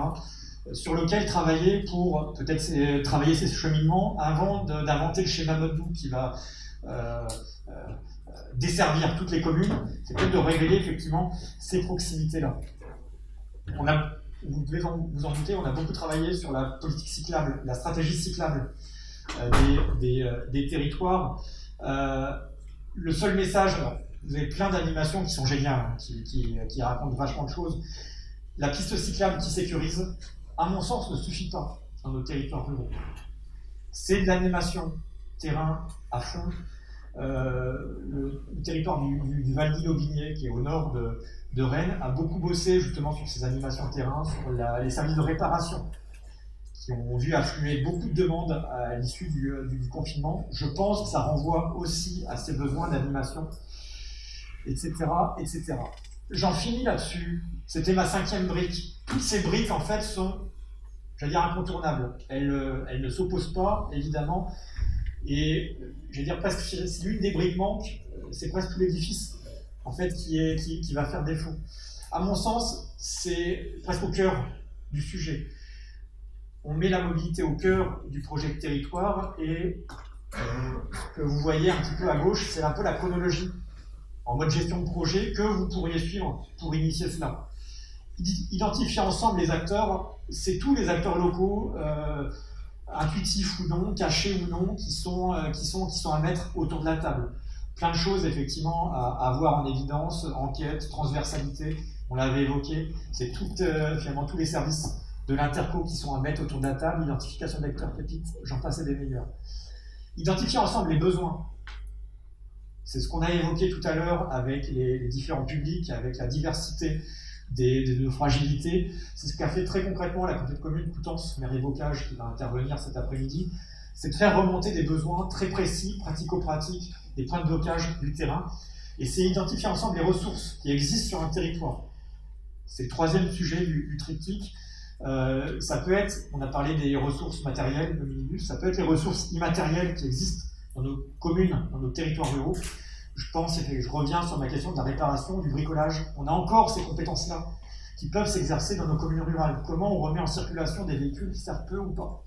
sur lequel travailler pour peut-être travailler ces cheminements avant d'inventer le schéma Nodou qui va euh, euh, desservir toutes les communes. C'est peut-être de révéler effectivement ces proximités-là. On a, vous devez vous en douter, on a beaucoup travaillé sur la politique cyclable, la stratégie cyclable euh, des, territoires. le seul message, vous avez plein d'animations qui sont géniales, hein, qui racontent vachement de choses. La piste cyclable qui sécurise, à mon sens, ne suffit pas dans nos territoires ruraux. C'est de l'animation terrain à fond, le, territoire du, Val d'Ille-Aubigné, qui est au nord de, Rennes, a beaucoup bossé justement sur ces animations terrain, sur les services de réparation, qui ont vu affluer beaucoup de demandes à l'issue du, du, confinement. Je pense que ça renvoie aussi à ces besoins d'animation, etc., etc. J'en finis là-dessus. C'était ma cinquième brique. Toutes ces briques, en fait, sont, j'allais dire, incontournables. Elles, euh, elles ne s'opposent pas, évidemment. Et, je vais dire, presque, si l'une des briques manque, euh, c'est presque tout l'édifice, en fait, qui, est, qui, qui va faire défaut. À mon sens, c'est presque au cœur du sujet. On met la mobilité au cœur du projet de territoire et euh, que vous voyez un petit peu à gauche, c'est un peu la chronologie en mode gestion de projet que vous pourriez suivre pour initier cela. Identifier ensemble les acteurs, c'est tous les acteurs locaux, euh, intuitifs ou non, cachés ou non, qui sont, euh, qui, sont, qui sont à mettre autour de la table. Plein de choses effectivement à, à voir en évidence, enquête, transversalité, on l'avait évoqué, c'est tout, euh, finalement tous les services de l'interco qui sont à mettre autour de la table, identification d'acteurs pépites, j'en passe des meilleurs. Identifier ensemble les besoins, c'est ce qu'on a évoqué tout à l'heure avec les, différents publics, avec la diversité des, de fragilités. C'est ce qu'a fait très concrètement la communauté commune Coutances, maire Évocage, qui va intervenir cet après-midi. C'est de faire remonter des besoins très précis, pratico-pratiques, des points de blocage du terrain. Et c'est identifier ensemble les ressources qui existent sur un territoire. C'est le troisième sujet du, triptyque. Euh, ça peut être, on a parlé des ressources matérielles, de minibus, ça peut être les ressources immatérielles qui existent dans nos communes, dans nos territoires ruraux. Je pense, et je reviens sur ma question de la réparation, du bricolage. On a encore ces compétences-là qui peuvent s'exercer dans nos communes rurales. Comment on remet en circulation des véhicules qui servent peu ou pas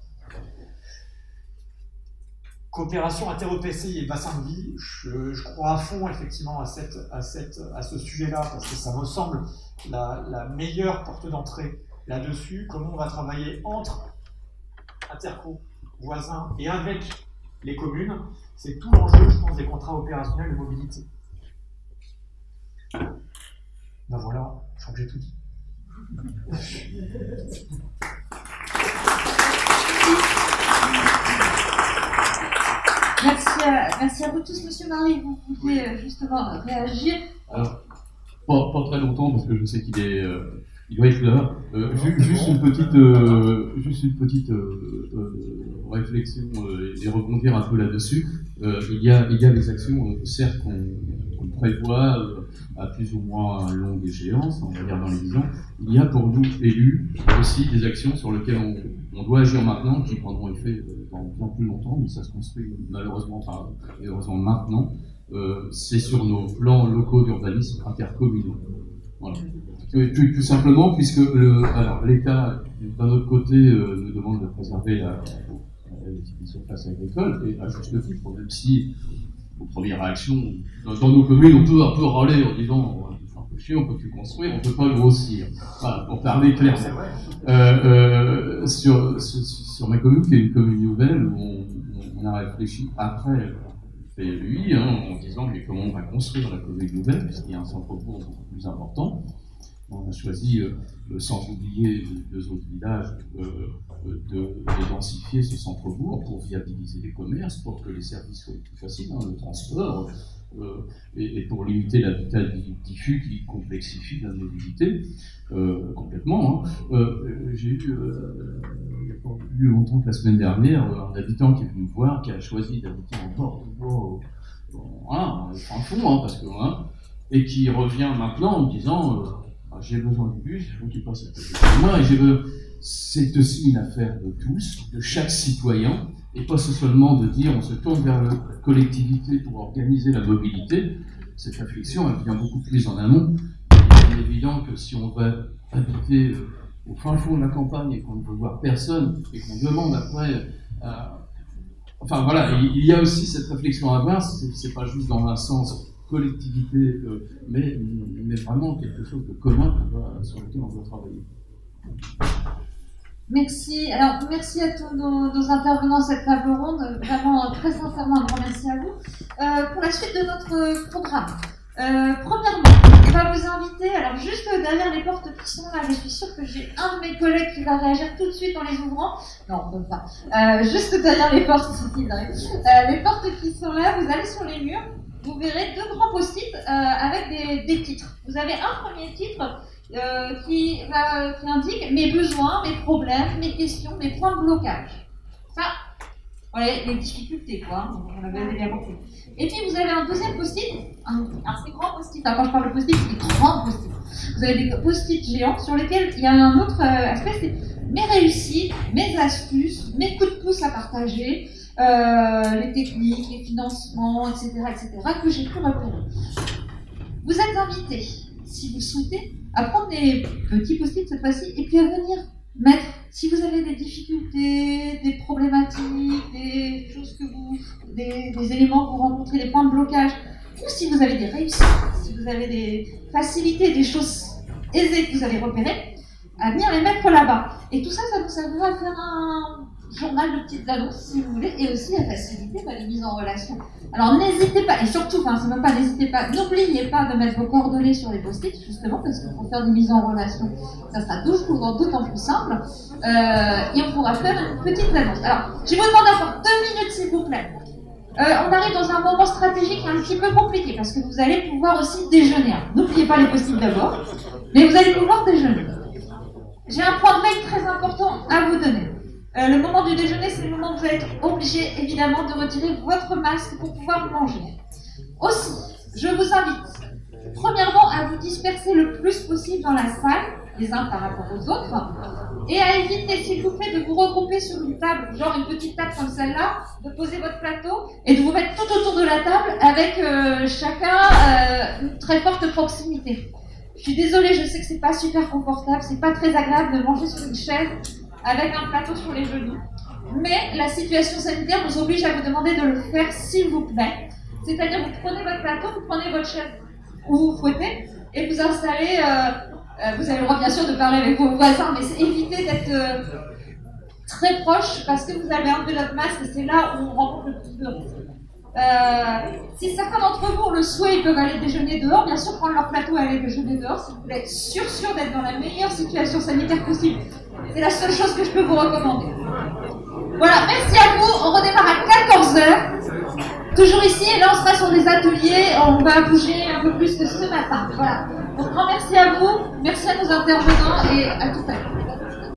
Coopération inter-EPCI et bassin de vie, je, crois à fond effectivement à, cette, à, cette, à ce sujet-là parce que ça me semble la, la meilleure porte d'entrée là-dessus. Comment on va travailler entre interco, voisins et avec les communes, c'est tout l'enjeu, je pense, des contrats opérationnels de mobilité. Ben voilà, je crois que j'ai tout dit. Merci à, merci à vous tous. Monsieur Marie, vous vouliez euh, justement réagir Alors, pas, très longtemps, parce que je sais qu'il est. Euh, il doit être là. Euh, juste une petite, euh, juste une petite euh, réflexion et rebondir un peu là-dessus. il, y a, il y a des actions, certes, qu'on prévoit à plus ou moins longue échéance, on va dire dans les 10 ans. Il y a pour nous, élus, aussi des actions sur lesquelles on, doit agir maintenant, qui prendront effet dans bien plus longtemps, mais ça se construit malheureusement, maintenant. C'est sur nos plans locaux d'urbanisme intercommunaux. Voilà. Tout, simplement, puisque l'État, d'un autre côté, euh, nous demande de préserver la, la, surface agricole, et à juste titre, même si, aux premières réactions, dans, nos communes, on peut un peu râler en disant on peut plus construire, on peut pas grossir. Voilà, pour parler clairement. Euh, euh, sur, sur, ma commune, qui est une commune nouvelle, on, on a réfléchi après fait lui, hein, en disant mais comment on va construire la commune nouvelle, puisqu'il y a un centre-bourg beaucoup plus important. On a choisi, euh, euh, sans oublier les deux autres villages, euh, de, densifier ce centre-bourg pour viabiliser les commerces, pour que les services soient plus faciles, hein, le transport, et, pour limiter l'habitat diffus qui complexifie la mobilité complètement. Hein. J'ai eu, il n'y a pas eu longtemps que la semaine dernière, un habitant qui est venu me voir, qui a choisi d'habiter en bord de bois, en fond, hein, parce que, et qui revient maintenant en me disant j'ai besoin du bus, il faut qu'il passe à côté de moi, et veux. C'est aussi une affaire de tous, de chaque citoyen, et pas seulement de dire on se tourne vers la collectivité pour organiser la mobilité. Cette réflexion, elle vient beaucoup plus en amont. Il est évident que si on va habiter euh, au fin fond de la campagne et qu'on ne veut voir personne et qu'on demande après. Euh, enfin voilà, il y a aussi cette réflexion à avoir, c'est pas juste dans un sens collectivité, euh, mais, mais vraiment quelque chose de commun sur lequel on doit travailler. Merci. Alors, merci à tous nos, intervenants à cette table ronde. Vraiment, très sincèrement, un grand merci à vous. Euh, pour la suite de notre programme, euh, premièrement, va vous inviter, alors juste derrière les portes qui sont là, je suis sûre que j'ai un de mes collègues qui va réagir tout de suite en les ouvrant. Non, comme pas. Euh, juste derrière les portes, euh, les portes qui sont là, vous allez sur les murs, vous verrez deux grands post-it euh, avec des, titres. Vous avez un premier titre euh, qui, indique mes besoins, mes problèmes, mes questions, mes points de blocage. Ça, voilà, les difficultés, quoi. On avait bien compris. Et puis vous avez un deuxième post-it, un, assez grand post-it. quand je parle de post-it, c'est des grands post-it. Vous avez des post-it géants sur lesquels il y a un autre euh, aspect, c'est mes réussites, mes astuces, mes coups de pouce à partager, euh, les techniques, les financements, etc., etc., que j'ai pu repérer. Vous êtes invités, si vous souhaitez, à prendre des petits post-it cette fois-ci et puis à venir mettre, si vous avez des difficultés, des problématiques, des choses que vous, des, éléments que vous rencontrez, des points de blocage, ou si vous avez des réussites, si vous avez des facilités, des choses aisées que vous avez repérées, à venir les mettre là-bas. Et tout ça, ça vous servira à faire un, journal de petites annonces si vous voulez, et aussi à faciliter bah, les mises en relation. Alors n'hésitez pas, et surtout, enfin c'est même pas n'hésitez pas, n'oubliez pas de mettre vos coordonnées sur les post-it, justement, parce que pour faire des mises en relation, ça sera toujours d'autant plus simple, euh, et on pourra faire une petite annonce. Alors, je vous demander encore deux minutes s'il vous plaît. Euh, on arrive dans un moment stratégique un petit peu compliqué, parce que vous allez pouvoir aussi déjeuner. N'oubliez pas les post-it d'abord, mais vous allez pouvoir déjeuner. J'ai un point de mail très important à vous donner. Euh, le moment du déjeuner, c'est le moment où vous allez être obligé, évidemment, de retirer votre masque pour pouvoir manger. Aussi, je vous invite, premièrement, à vous disperser le plus possible dans la salle, les uns par rapport aux autres, et à éviter, s'il vous plaît, de vous regrouper sur une table, genre une petite table comme celle-là, de poser votre plateau et de vous mettre tout autour de la table avec euh, chacun euh, une très forte proximité. Je suis désolée, je sais que c'est pas super confortable, c'est pas très agréable de manger sur une chaise avec un plateau sur les genoux. Mais la situation sanitaire vous oblige à vous demander de le faire s'il vous plaît. C'est-à-dire, vous prenez votre plateau, vous prenez votre chaise où vous fouettez et vous installez. Euh, euh, vous avez le droit, bien sûr, de parler avec vos voisins, mais évitez d'être euh, très proche parce que vous avez un peu notre masque et c'est là où on rencontre le plus de risques. si certains d'entre vous ont le souhait, ils peuvent aller déjeuner dehors. Bien sûr, prendre leur plateau et aller déjeuner dehors si vous voulez être sûr, sûr d'être dans la meilleure situation sanitaire possible. C'est la seule chose que je peux vous recommander. Voilà, merci à vous. On redémarre à 14h. Toujours ici, et là on sera sur des ateliers. On va bouger un peu plus que ce matin. Voilà. Donc grand merci à vous, merci à nos intervenants et à tout à l'heure.